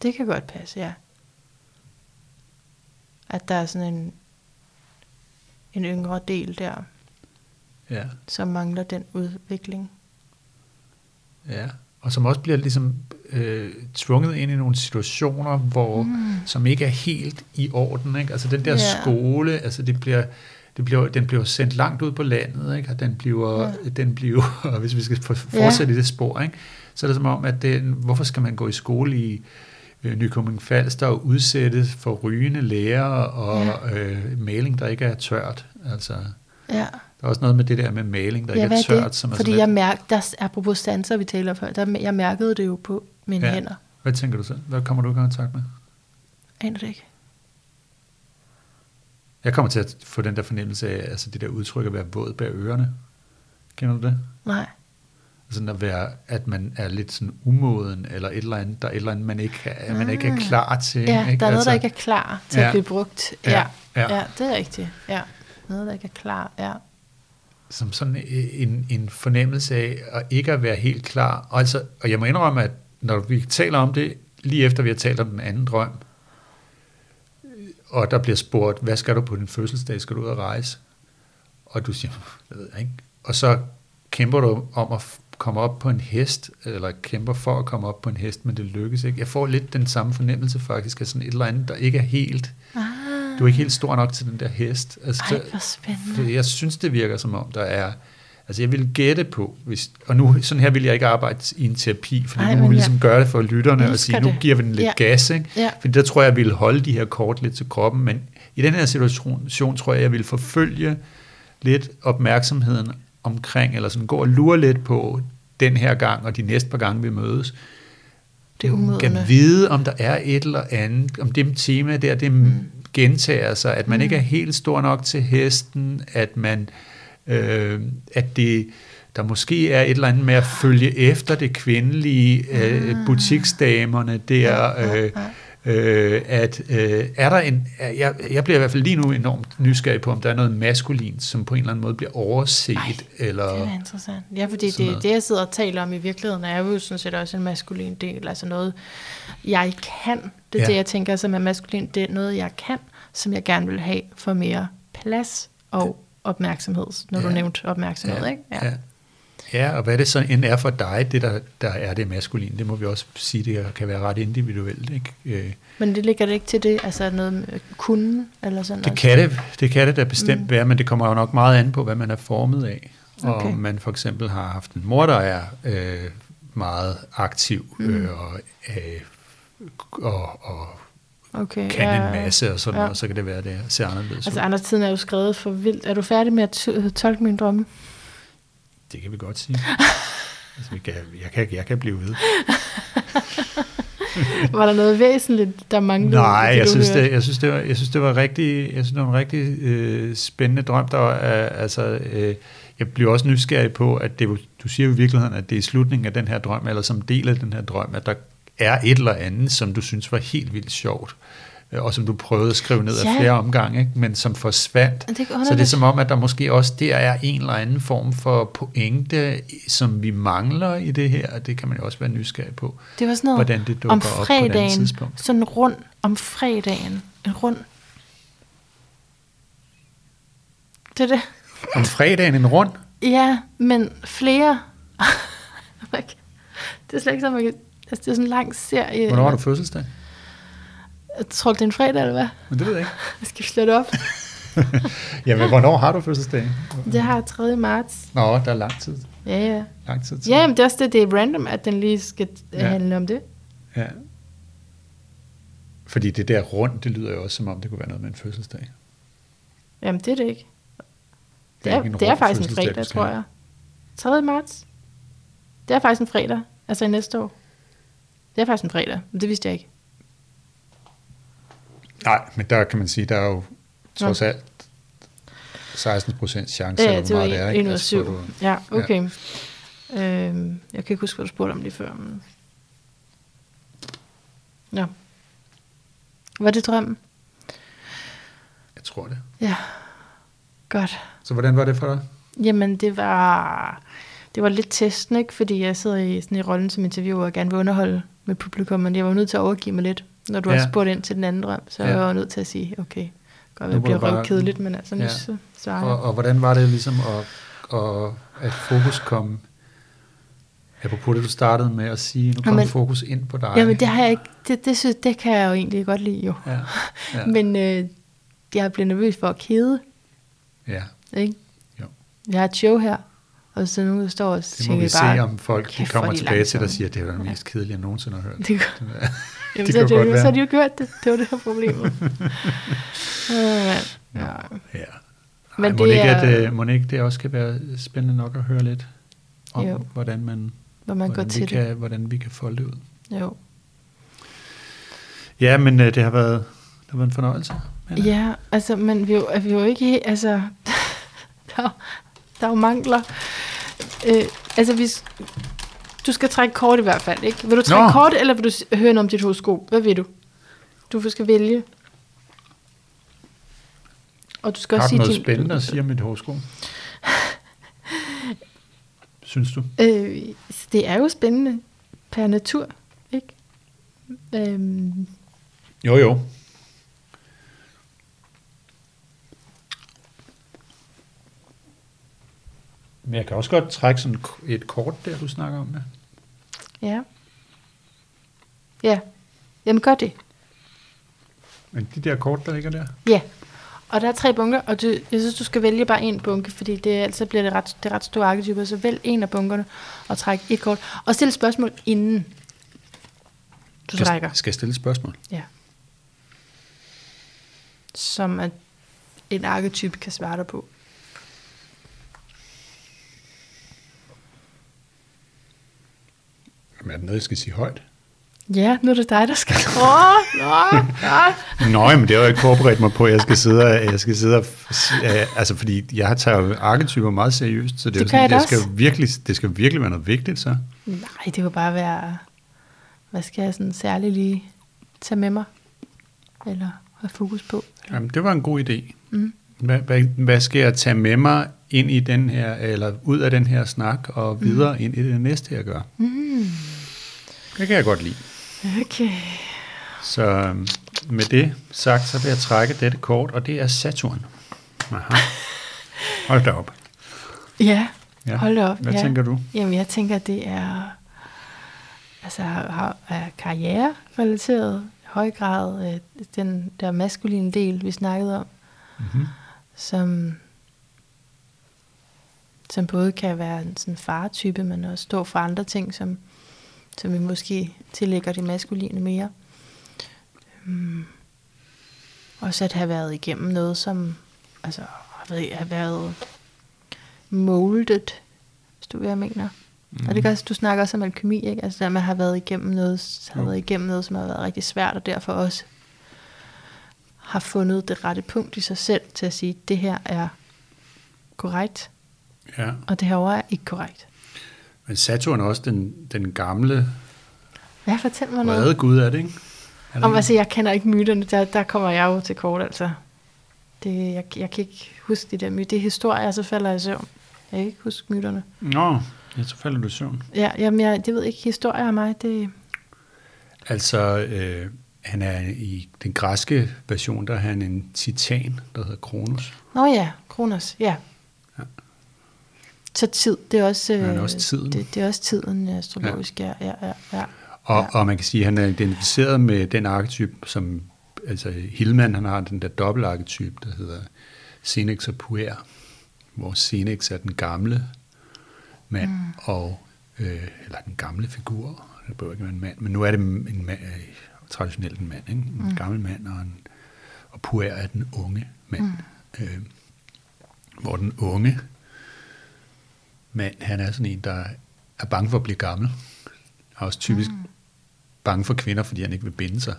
Det kan godt passe, ja. At der er sådan en, en yngre del der, ja, som mangler den udvikling. Ja. Og som også bliver ligesom øh, tvunget ind i nogle situationer, hvor, Mm. som ikke er helt i orden. Ikke? Altså den der Ja. skole, altså det bliver, det bliver, den bliver sendt langt ud på landet, ikke? og den bliver, Ja. den bliver hvis vi skal for- fortsætte i det spor, ikke? så er det som om, at den, hvorfor skal man gå i skole i øh, Nykøbing Falster og udsættes for rygende lærere og Ja. øh, maling, der ikke er tørt. Altså, Ja, der er også noget med det der med maling, der ja ikke er er tørt. det? Som er Fordi sådan jeg lidt, mærker, der er apropos stanser, vi taler før, der, jeg mærkede det jo på mine Ja. hænder. hvad tænker du så? Hvad kommer du i kontakt med? Aner det ikke? Jeg kommer til at få den der fornemmelse af, altså det der udtryk at være våd bag ørerne. Kender du det? Nej. Sådan at være, at man er lidt sådan umoden, eller et eller andet, der er et eller andet, man ikke er, man ikke er Ah. klar til. Ja, ikke? der er noget, altså, der ikke er klar til Ja. at blive brugt. Ja, Ja, ja. ja, det er rigtigt. Ja, noget, der ikke er klar. Ja. Som sådan en, en fornemmelse af at ikke at være helt klar. Og, altså, og jeg må indrømme, at når vi taler om det, lige efter vi har talt om den anden drøm, og der bliver spurgt, hvad skal du på din fødselsdag? Skal du ud og rejse? Og du siger, jeg ved ikke. Og så kæmper du om at komme op på en hest, eller kæmper for at komme op på en hest, men det lykkes ikke. Jeg får lidt den samme fornemmelse faktisk, af sådan et eller andet, der ikke er helt, Ah, du er ikke helt stor nok til den der hest. Altså, Ej, hvor spændende. jeg synes, det virker som om, der er... Altså, jeg vil gætte på, hvis, og nu, sådan her vil jeg ikke arbejde i en terapi, for nu må vi ligesom gøre det for lytterne og sige, nu det. giver vi den lidt Ja. gas, ikke? Ja. Fordi der tror jeg, jeg ville holde de her kort lidt til kroppen, men i den her situation, tror jeg, jeg vil forfølge lidt opmærksomheden omkring, eller sådan gå og lure lidt på den her gang, og de næste par gange, vi mødes. Det er umodne. Kan vide, om der er et eller andet, om det tema der, det mm. Gentager sig, at man Mm. ikke er helt stor nok til hesten, at man, øh, at det, der måske er et eller andet med at følge efter det kvindelige, øh, Ah. butiksdamerne der, øh, øh, at øh, er der en, jeg, jeg bliver i hvert fald lige nu enormt nysgerrig på, om der er noget maskulint, som på en eller anden måde bliver overset, Ej, eller... Det er interessant. Ja, fordi det, noget. det, jeg sidder og taler om i virkeligheden, er jo sådan set også en maskulin del. Altså noget, jeg kan. Det er Ja. det, jeg tænker, som er maskulin. Det er noget, jeg kan, som jeg gerne vil have for mere plads og opmærksomhed. Når. Ja. du nævnte opmærksomhed, ja, ikke? Ja. ja, og hvad det så end er for dig, det der, der er det maskuline, det må vi også sige, det kan være ret individuelt. Ikke? Øh, Men det ligger det ikke til det, altså noget med kunden eller sådan Det noget? kan det, det kan det da bestemt Mm. være, men det kommer jo nok meget an på, hvad man er formet af. Og Okay. om man for eksempel har haft en mor, der er øh, meget aktiv Mm. øh, og, øh, og, og Okay, kan en masse og sådan ja. noget, så kan det være, at det ser anderledes Altså ud. Anders, tiden er jo skrevet for vildt. Er du færdig med at tolke min drømme? Det kan vi godt sige. altså, vi kan, jeg, kan, jeg kan blive ved. Var der noget væsentligt, der manglede? Nej, det, jeg synes, hørte? det, jeg synes, det var, jeg synes, det var rigtig, jeg synes, det var en rigtig øh, spændende drøm. Der var, øh, altså, øh, jeg blev også nysgerrig på, at det, du siger jo i virkeligheden, at det er slutningen af den her drøm, eller som del af den her drøm, at der er et eller andet, som du synes var helt vildt sjovt, øh, og som du prøvede at skrive ned Ja. af flere omgange, ikke? men som forsvandt. Det Så det er som om, at der måske også der er en eller anden form for pointe, som vi mangler i det her, og det kan man jo også være nysgerrig på, Det var sådan noget hvordan det dukker om op på fredagen, sådan en rund om fredagen. En rund. Det er det. Om fredagen en rund, Ja, men flere. det er slet ikke sådan, man kan... Altså, det er sådan en lang serie. Hvornår har du fødselsdag? Jeg tror det er en fredag, eller hvad? Men det ved jeg ikke. Jeg skal slå det op. Jamen, hvornår har du fødselsdag? Det har 3. marts. Nå, der er lang tid. Ja, ja. Lang tid til. Ja, men det er også det, det er random, at den lige skal Ja. ja. handle om det. ja. Fordi det der rundt, det lyder jo også som om, det kunne være noget med en fødselsdag. Jamen, det er det ikke. Det er er, ikke en det er faktisk en fredag, tror jeg. 3. marts. Det er faktisk en fredag. Altså i næste år. Det er faktisk en fredag, men det vidste jeg ikke. Nej, men der kan man sige, der er jo trods alt 16 procent chance, Ja, eller det hvor meget det er. ikke? Altså, du- Ja, okay. Øhm, jeg kan ikke huske, hvad du spurgte om lige før. Men... Ja. Var det drømmen? Jeg tror det. Ja. Godt. Så hvordan var det for dig? Jamen, det var, det var lidt testen, ikke? Fordi jeg sidder i, sådan i rollen som interviewer og gerne vil underholde med publikum, men jeg var nødt til at overgive mig lidt. Når du Ja. har spurgt ind til den anden drøm, så Ja. jeg var nødt til at sige, okay, godt, Nu det bliver røvkedeligt, men altså, nu Ja. ja. så svarer jeg. Og, og hvordan var det ligesom at, at, at fokus kom, apropos det du startede med at sige, nu kom Jamen- fokus ind på dig. Jamen, det har jeg ikke, det, det, synes, det kan jeg jo egentlig godt lide, jo. Ja, Ja. Men øh, jeg bliver nervøs for at kede, ja. ikke? Jo. Jeg har et show her, og så nu der står og Det må vi se, bare, om folk de kommer er de tilbage til dig og siger, at det er det mest kedelige, jeg nogensinde har hørt. det, kunne- Ja. jamen, det så, kan det, jo- så har de jo gjort det. Det var det her problemet. Mand. ja. Ja. Men Men må det det ikke, er- at, øh, må det ikke det også kan være spændende nok at høre lidt om, Jo. hvordan, man, Hvor man går hvordan, vi til det. kan, hvordan vi kan folde det ud. Jo. Ja, men øh, det har været, det har været en fornøjelse. Anna. Ja, altså, men vi er jo, er vi jo ikke helt, altså, der, er der er jo mangler. Øh, altså, vi, s- du skal trække kort i hvert fald, ikke? Vil du trække Nå. kort, eller vil du høre noget om dit horoskop? Hvad vil du? Du skal vælge. Og du skal Har også du sige noget din, spændende at sige om mit horoskop? Synes du? Øh, det er jo spændende per natur, ikke? Øhm, Jo, jo. Men jeg kan også godt trække sådan et kort der, du snakker om. Ja. ja. Ja. Jamen, gør det. Men de der kort, der ligger der. Ja, og der er tre bunker, og du, jeg synes, du skal vælge bare en bunke, fordi det, er- så bliver det ret, det ret store arketyper, så vælg en af bunkerne og træk et kort. Og stil spørgsmål inden du Skal, trækker, skal jeg stille spørgsmål? ja. som at en arketype kan svare dig på. Jamen, er det noget, jeg skal sige højt? Ja, nu er det dig, der skal. Åh, nå, nå. Nå, men det har jeg ikke forberedt mig på. Jeg skal sidde, og- jeg skal sidde og, øh, altså fordi jeg tager jo arketyper meget seriøst, så det, er Det gør sådan, det skal også. jo virkelig, det skal virkelig være noget vigtigt, så. Nej, det kunne bare være, hvad skal jeg sådan særligt lige tage med mig? Eller have fokus på? Jamen, det var en god idé. Mm. Hvad, hvad, hvad skal jeg tage med mig ind i den her, eller ud af den her snak, og videre ind i det næste, jeg gør? Mm. Det kan jeg godt lide. Okay. Så øhm, med det sagt, så vil jeg trække dette kort, og det er Saturn. Aha. Hold da op. Ja, Ja. hold da op. Hvad ja. tænker du? Jamen, jeg tænker, det er, altså, er karriere-relateret høj grad øh, den der maskuline del, vi snakkede om, Mm-hmm. som, som både kan være en sådan fartype, men også stå for andre ting, som, som vi måske tillægger det maskuline mere. Um, også at have været igennem noget, som altså, har været, moldet, hvis du ved, hvad jeg mener. Mm. Og det kan også, du snakker også om alkemi, ikke? Altså, at man har været igennem noget, har været igennem noget, som har været rigtig svært, og derfor også har fundet det rette punkt i sig selv til at sige, at det her er korrekt, Ja, og det her er ikke korrekt. Men Saturn er også den, den gamle Hvad fortæl mig noget? vrede gud, er det ikke? Er det Om, ikke? altså, jeg kender ikke myterne, der, der kommer jeg jo til kort, altså. Det, jeg, jeg kan ikke huske de der myter. Det er historier, så falder jeg i søvn. Jeg kan ikke huske myterne. Nå, ja, så falder du i søvn. Ja, jamen, jeg, det ved ikke, historier af mig, det... Altså, øh, han er i den græske version, der er han en titan, der hedder Kronos. Nå ja, Kronos, ja. Ja. Så tid, det er også... Han er øh, også tiden. Det, det er også tiden astrologisk, ja, ja, ja. ja. Og, Ja. og man kan sige, at han er identificeret med den arketyp, som altså Hillman, han har den der dobbeltarketype, der hedder Senex og Puer, hvor Senex er den gamle mand, mm. og, øh, eller den gamle figur, det bør ikke være en mand, men nu er det en mand, øh, traditionelt en mand, ikke? en mm. gammel mand, og, en, og Puer er den unge mand. Mm. Øh, hvor den unge mand, han er sådan en, der er bange for at blive gammel. Er også typisk mm. bange for kvinder, fordi han ikke vil binde sig.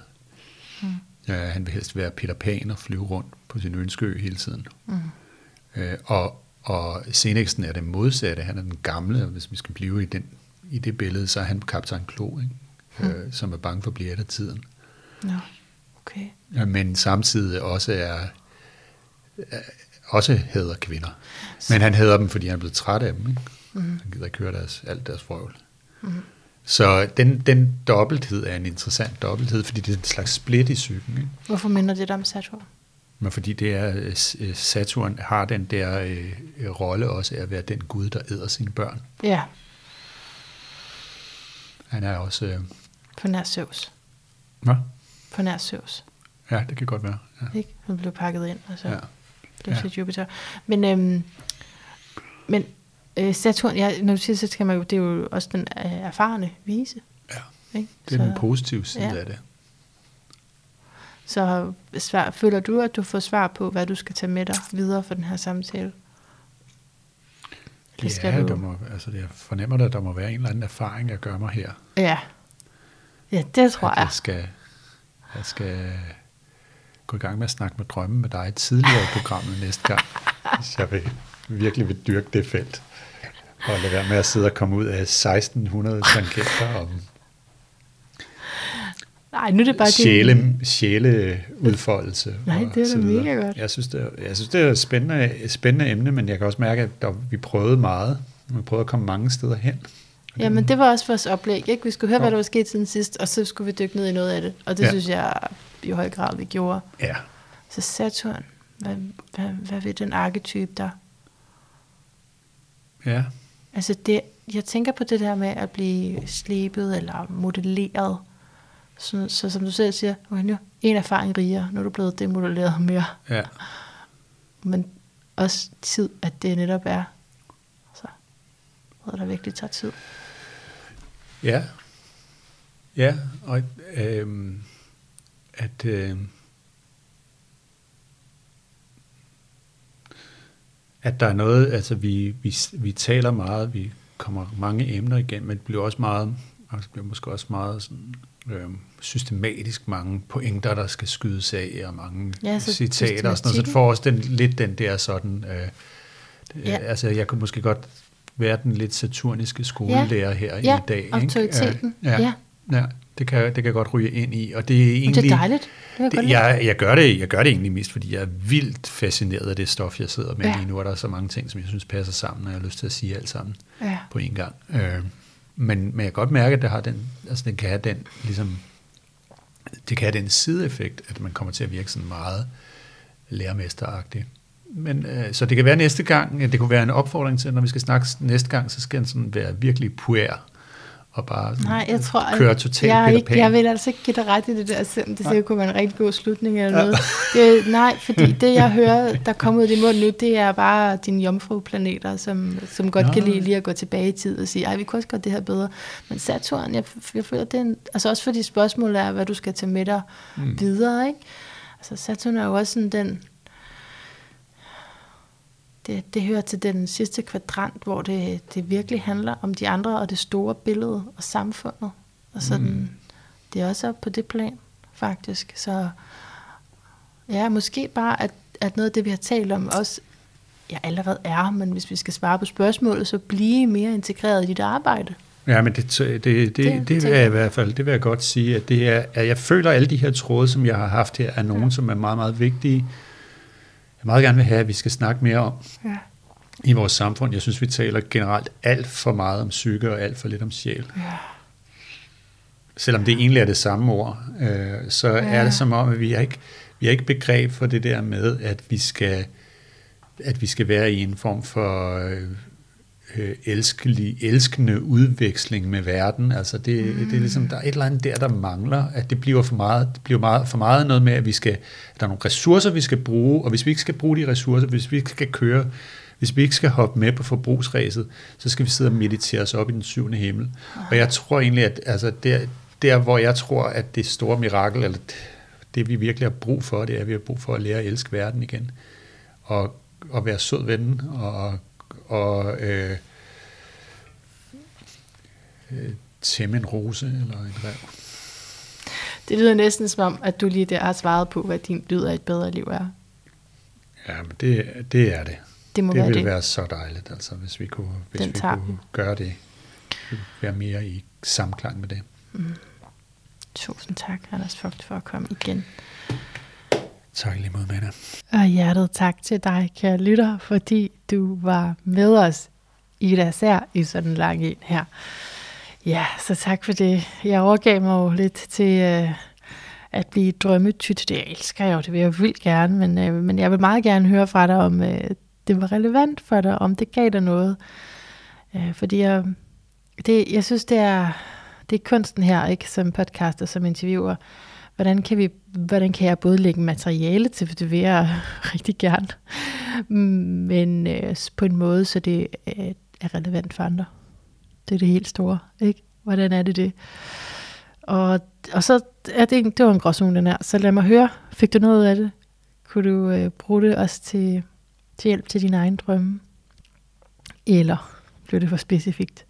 Mm. Ja, han vil helst være Peter Pan og flyve rundt på sin ønskeø hele tiden. Mm. Øh, og, og Senexen er det modsatte. Han er den gamle, og hvis vi skal blive i, den, i det billede, så er han kaptajn Klo, ikke? Mm. Øh, som er bange for at blive af tiden. Ja, okay. Ja, men samtidig også er også hader kvinder. Men han hader dem, fordi han er blevet træt af dem. Ikke? Mm. Han gider ikke høre deres, alt deres frøvl. Mm. Så den, den dobbelthed er en interessant dobbelthed, fordi det er en slags split i psyken. Ikke? Hvorfor minder det om Saturn? Men fordi det er, øh, Saturn har den der øh, rolle også af at være den gud, der æder sine børn. Ja. Han er også... Øh, på nær Zeus. Hvad? På nær Zeus. Ja, det kan godt være. Ja. Ikke? Han blev pakket ind, og så ja. Blev ja. Jupiter. Men, øhm, men øh, Saturn, ja, når du siger så skal man jo, det er jo også den øh, erfarne vise. Ja, ikke? det er så, den positive side ja. af det. Så svar, føler du, at du får svar på, hvad du skal tage med dig videre for den her samtale? Eller skal ja, du... der må, altså jeg fornemmer da, at der må være en eller anden erfaring, jeg gør mig her. Ja, ja det tror at jeg. Jeg skal, jeg skal gå i gang med at snakke med drømme med dig tidligere i programmet næste gang, jeg vil, virkelig vil dyrke det felt. Og lade være med at sidde og komme ud af 1600 tangenter om Nej, nu er det bare sjæle, det. Sjæleudfoldelse. Nej, det er da mega godt. Jeg synes, det er, jeg synes, det er et spændende, et spændende emne, men jeg kan også mærke, at der, vi prøvede meget. Vi prøvede at komme mange steder hen. Ja, men det var også vores oplæg. Ikke? Vi skulle høre, hvad der var sket siden sidst, og så skulle vi dykke ned i noget af det. Og det ja. synes jeg i høj grad, vi gjorde. Ja. Så Saturn, hvad, hvad, hvad vil den arketype der? Ja. Altså det, jeg tænker på det der med at blive slebet eller modelleret. Så, så som du selv siger, okay, nu en erfaring rigere, nu er du blevet demodelleret mere. Ja. Men også tid, at det netop er, så noget, der virkelig tager tid. Ja. Ja, og øhm, at øh, at der er noget, altså vi, vi, vi taler meget, vi kommer mange emner igen, men det bliver også meget, altså bliver måske også meget sådan, øh, systematisk mange pointer, der skal skydes af, og mange ja, så citater og sådan noget, så det får også den, lidt den der sådan, øh, ja. altså jeg kunne måske godt være den lidt saturniske skolelærer ja. her ja. i dag. autoriteten. Ja, ja. ja. ja. Det kan, det kan godt ryge ind i, og det er egentlig... det er dejligt. Det det, jeg, jeg, gør det, jeg gør det egentlig mest, fordi jeg er vildt fascineret af det stof, jeg sidder med ja. lige nu, og der er så mange ting, som jeg synes passer sammen, og jeg har lyst til at sige alt sammen ja. på en gang. Øh, men, men jeg kan godt mærke, at det, har den, altså den kan have den, ligesom, det kan have den sideeffekt, at man kommer til at virke sådan meget lærermesteragtig. Men, øh, så det kan være næste gang, det kunne være en opfordring til, når vi skal snakke næste gang, så skal den sådan være virkelig puer og bare Nej, jeg tror, køre totalt jeg, ikke, jeg vil altså ikke give dig ret i det der, selvom det sikkert kunne være en rigtig god slutning eller noget. Det, nej, fordi det jeg hører, der kommer ud i munden nu, det er bare dine jomfruplaneter, som, som godt Nå. kan lide lige at gå tilbage i tid og sige, ej, vi kunne også godt det her bedre. Men Saturn, jeg, jeg føler, det er en, altså også fordi spørgsmålet er, hvad du skal tage med dig mm. videre, ikke? Altså Saturn er jo også sådan den, det, det hører til den sidste kvadrant, hvor det, det virkelig handler om de andre og det store billede og samfundet. Og sådan, mm. det er også på det plan, faktisk. Så ja, måske bare, at, at noget af det, vi har talt om, også ja, allerede er, men hvis vi skal svare på spørgsmålet, så blive mere integreret i dit arbejde. Ja, men det, det, det, det, det vil jeg i hvert fald, det vil jeg godt sige, at det er, at jeg føler, at alle de her tråde, som jeg har haft her, er nogen, ja. som er meget, meget vigtige jeg meget gerne vil have, at vi skal snakke mere om ja. i vores samfund. Jeg synes, vi taler generelt alt for meget om psyke og alt for lidt om sjæl. Ja. Selvom det egentlig er det samme ord, øh, så ja. er det som om, at vi har ikke, vi har ikke begreb for det der med, at vi skal, at vi skal være i en form for øh, øh, elskelig, elskende udveksling med verden. Altså det, mm. det er ligesom, der er et eller andet der, der mangler, at det bliver for meget, det bliver meget, for meget noget med, at vi skal, at der er nogle ressourcer, vi skal bruge, og hvis vi ikke skal bruge de ressourcer, hvis vi ikke skal køre, hvis vi ikke skal hoppe med på forbrugsræset, så skal vi sidde og meditere os op i den syvende himmel. Og jeg tror egentlig, at altså, der, der, hvor jeg tror, at det store mirakel, eller det vi virkelig har brug for, det er, at vi har brug for at lære at elske verden igen. Og, og være sød ved den, og, og øh, øh, tæmme en rose eller en rev. Det lyder næsten som om, at du lige der har svaret på, hvad din lyd af et bedre liv er. Ja, men det, det er det. Det må det være ville det. være så dejligt, altså, hvis vi kunne, hvis Den vi tager kunne gøre det. Være mere i samklang med det. Mm. Tusind tak, Anders Fogt, for at komme igen. Tak lige mod, Mette. Og hjertet tak til dig, kære lytter, fordi du var med os i det sær i sådan en lang en her. Ja, så tak for det. Jeg overgav mig jo lidt til øh, at blive drømmetyt. Det elsker jeg jo, det vil jeg vildt gerne, men, øh, men jeg vil meget gerne høre fra dig, om øh, det var relevant for dig, om det gav dig noget. Øh, fordi jeg, det, jeg synes, det er, det er kunsten her, ikke som podcaster, som interviewer. Hvordan kan, vi, hvordan kan jeg både lægge materiale til, for det vil jeg rigtig gerne, men øh, på en måde, så det øh, er relevant for andre. Det er det helt store, ikke? Hvordan er det det? Og, og så er det, en- det var en gråzone, den her. Så lad mig høre, fik du noget af det? Kunne du øh, bruge det også til, til hjælp til dine egne drømme? Eller blev det for specifikt?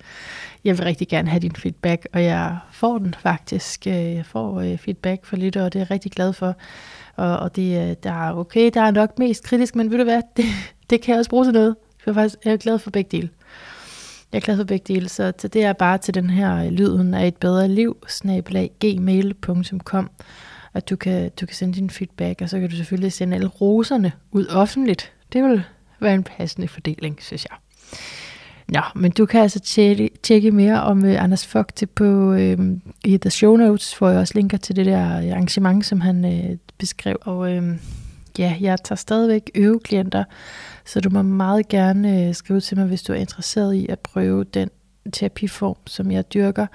Jeg vil rigtig gerne have din feedback, og jeg får den faktisk. Øh, jeg får øh, feedback fra lytter, og det er jeg rigtig glad for. Og, og det, øh, der er okay, der er nok mest kritisk, men ved du hvad, det, det kan jeg også bruge til noget. Jeg er faktisk jeg er glad for begge dele. Jeg er glad for begge dele, så det er bare til den her lyden af et bedre liv, snabelag gmail.com, at du kan, du kan sende din feedback, og så kan du selvfølgelig sende alle roserne ud offentligt. Det vil være en passende fordeling, synes jeg. Nå, men du kan altså tjekke, tjekke mere om øh, Anders Fogte på øh, i The Show Notes, hvor jeg også linker til det der arrangement, som han øh, beskrev. Og øh, ja, jeg tager stadigvæk øveklienter, så du må meget gerne øh, skrive til mig, hvis du er interesseret i at prøve den terapiform, som jeg dyrker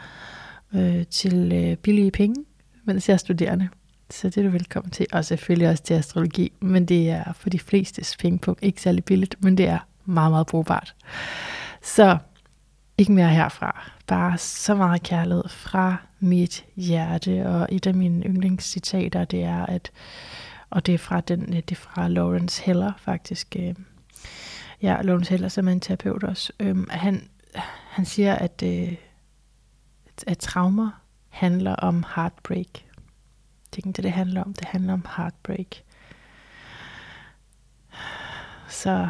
øh, til øh, billige penge, mens jeg er studerende. Så det er du velkommen til, og selvfølgelig også til astrologi, men det er for de flestes pengepunkt ikke særlig billigt, men det er meget, meget brugbart. Så ikke mere herfra. Bare så meget kærlighed fra mit hjerte. Og et af mine yndlingscitater, det er, at, og det er fra, den, øh, det er fra Lawrence Heller faktisk. øh, Ja, Lawrence Heller, som er en terapeut også. Øhm, han, han siger, at, øh, at traumer handler om heartbreak. Det er ikke det, det handler om. Det handler om heartbreak. Så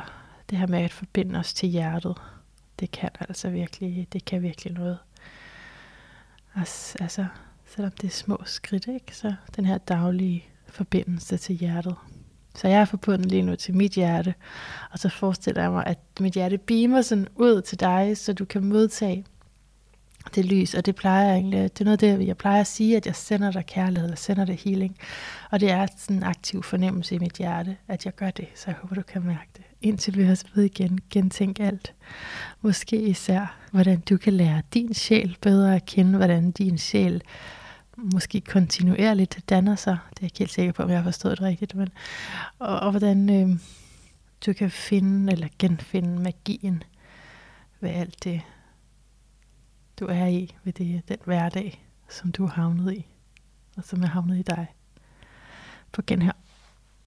det her med at forbinde os til hjertet, det kan altså virkelig, det kan virkelig noget. Altså, altså selvom det er små skridt, ikke? så den her daglige forbindelse til hjertet. Så jeg er forbundet lige nu til mit hjerte, og så forestiller jeg mig, at mit hjerte beamer sådan ud til dig, så du kan modtage det lys, og det plejer jeg egentlig, det er noget af det, jeg plejer at sige, at jeg sender dig kærlighed, eller sender dig healing, og det er sådan en aktiv fornemmelse i mit hjerte, at jeg gør det, så jeg håber, du kan mærke det. Indtil vi høres ved igen, gentænk alt. Måske især, hvordan du kan lære din sjæl bedre at kende, hvordan din sjæl måske kontinuerligt danner sig. Det er jeg ikke helt sikker på, om jeg har forstået det rigtigt, men, og, og hvordan øh, du kan finde eller genfinde magien ved alt det, du er i, ved det, den hverdag, som du er havnet i, og som er havnet i dig. På genhør.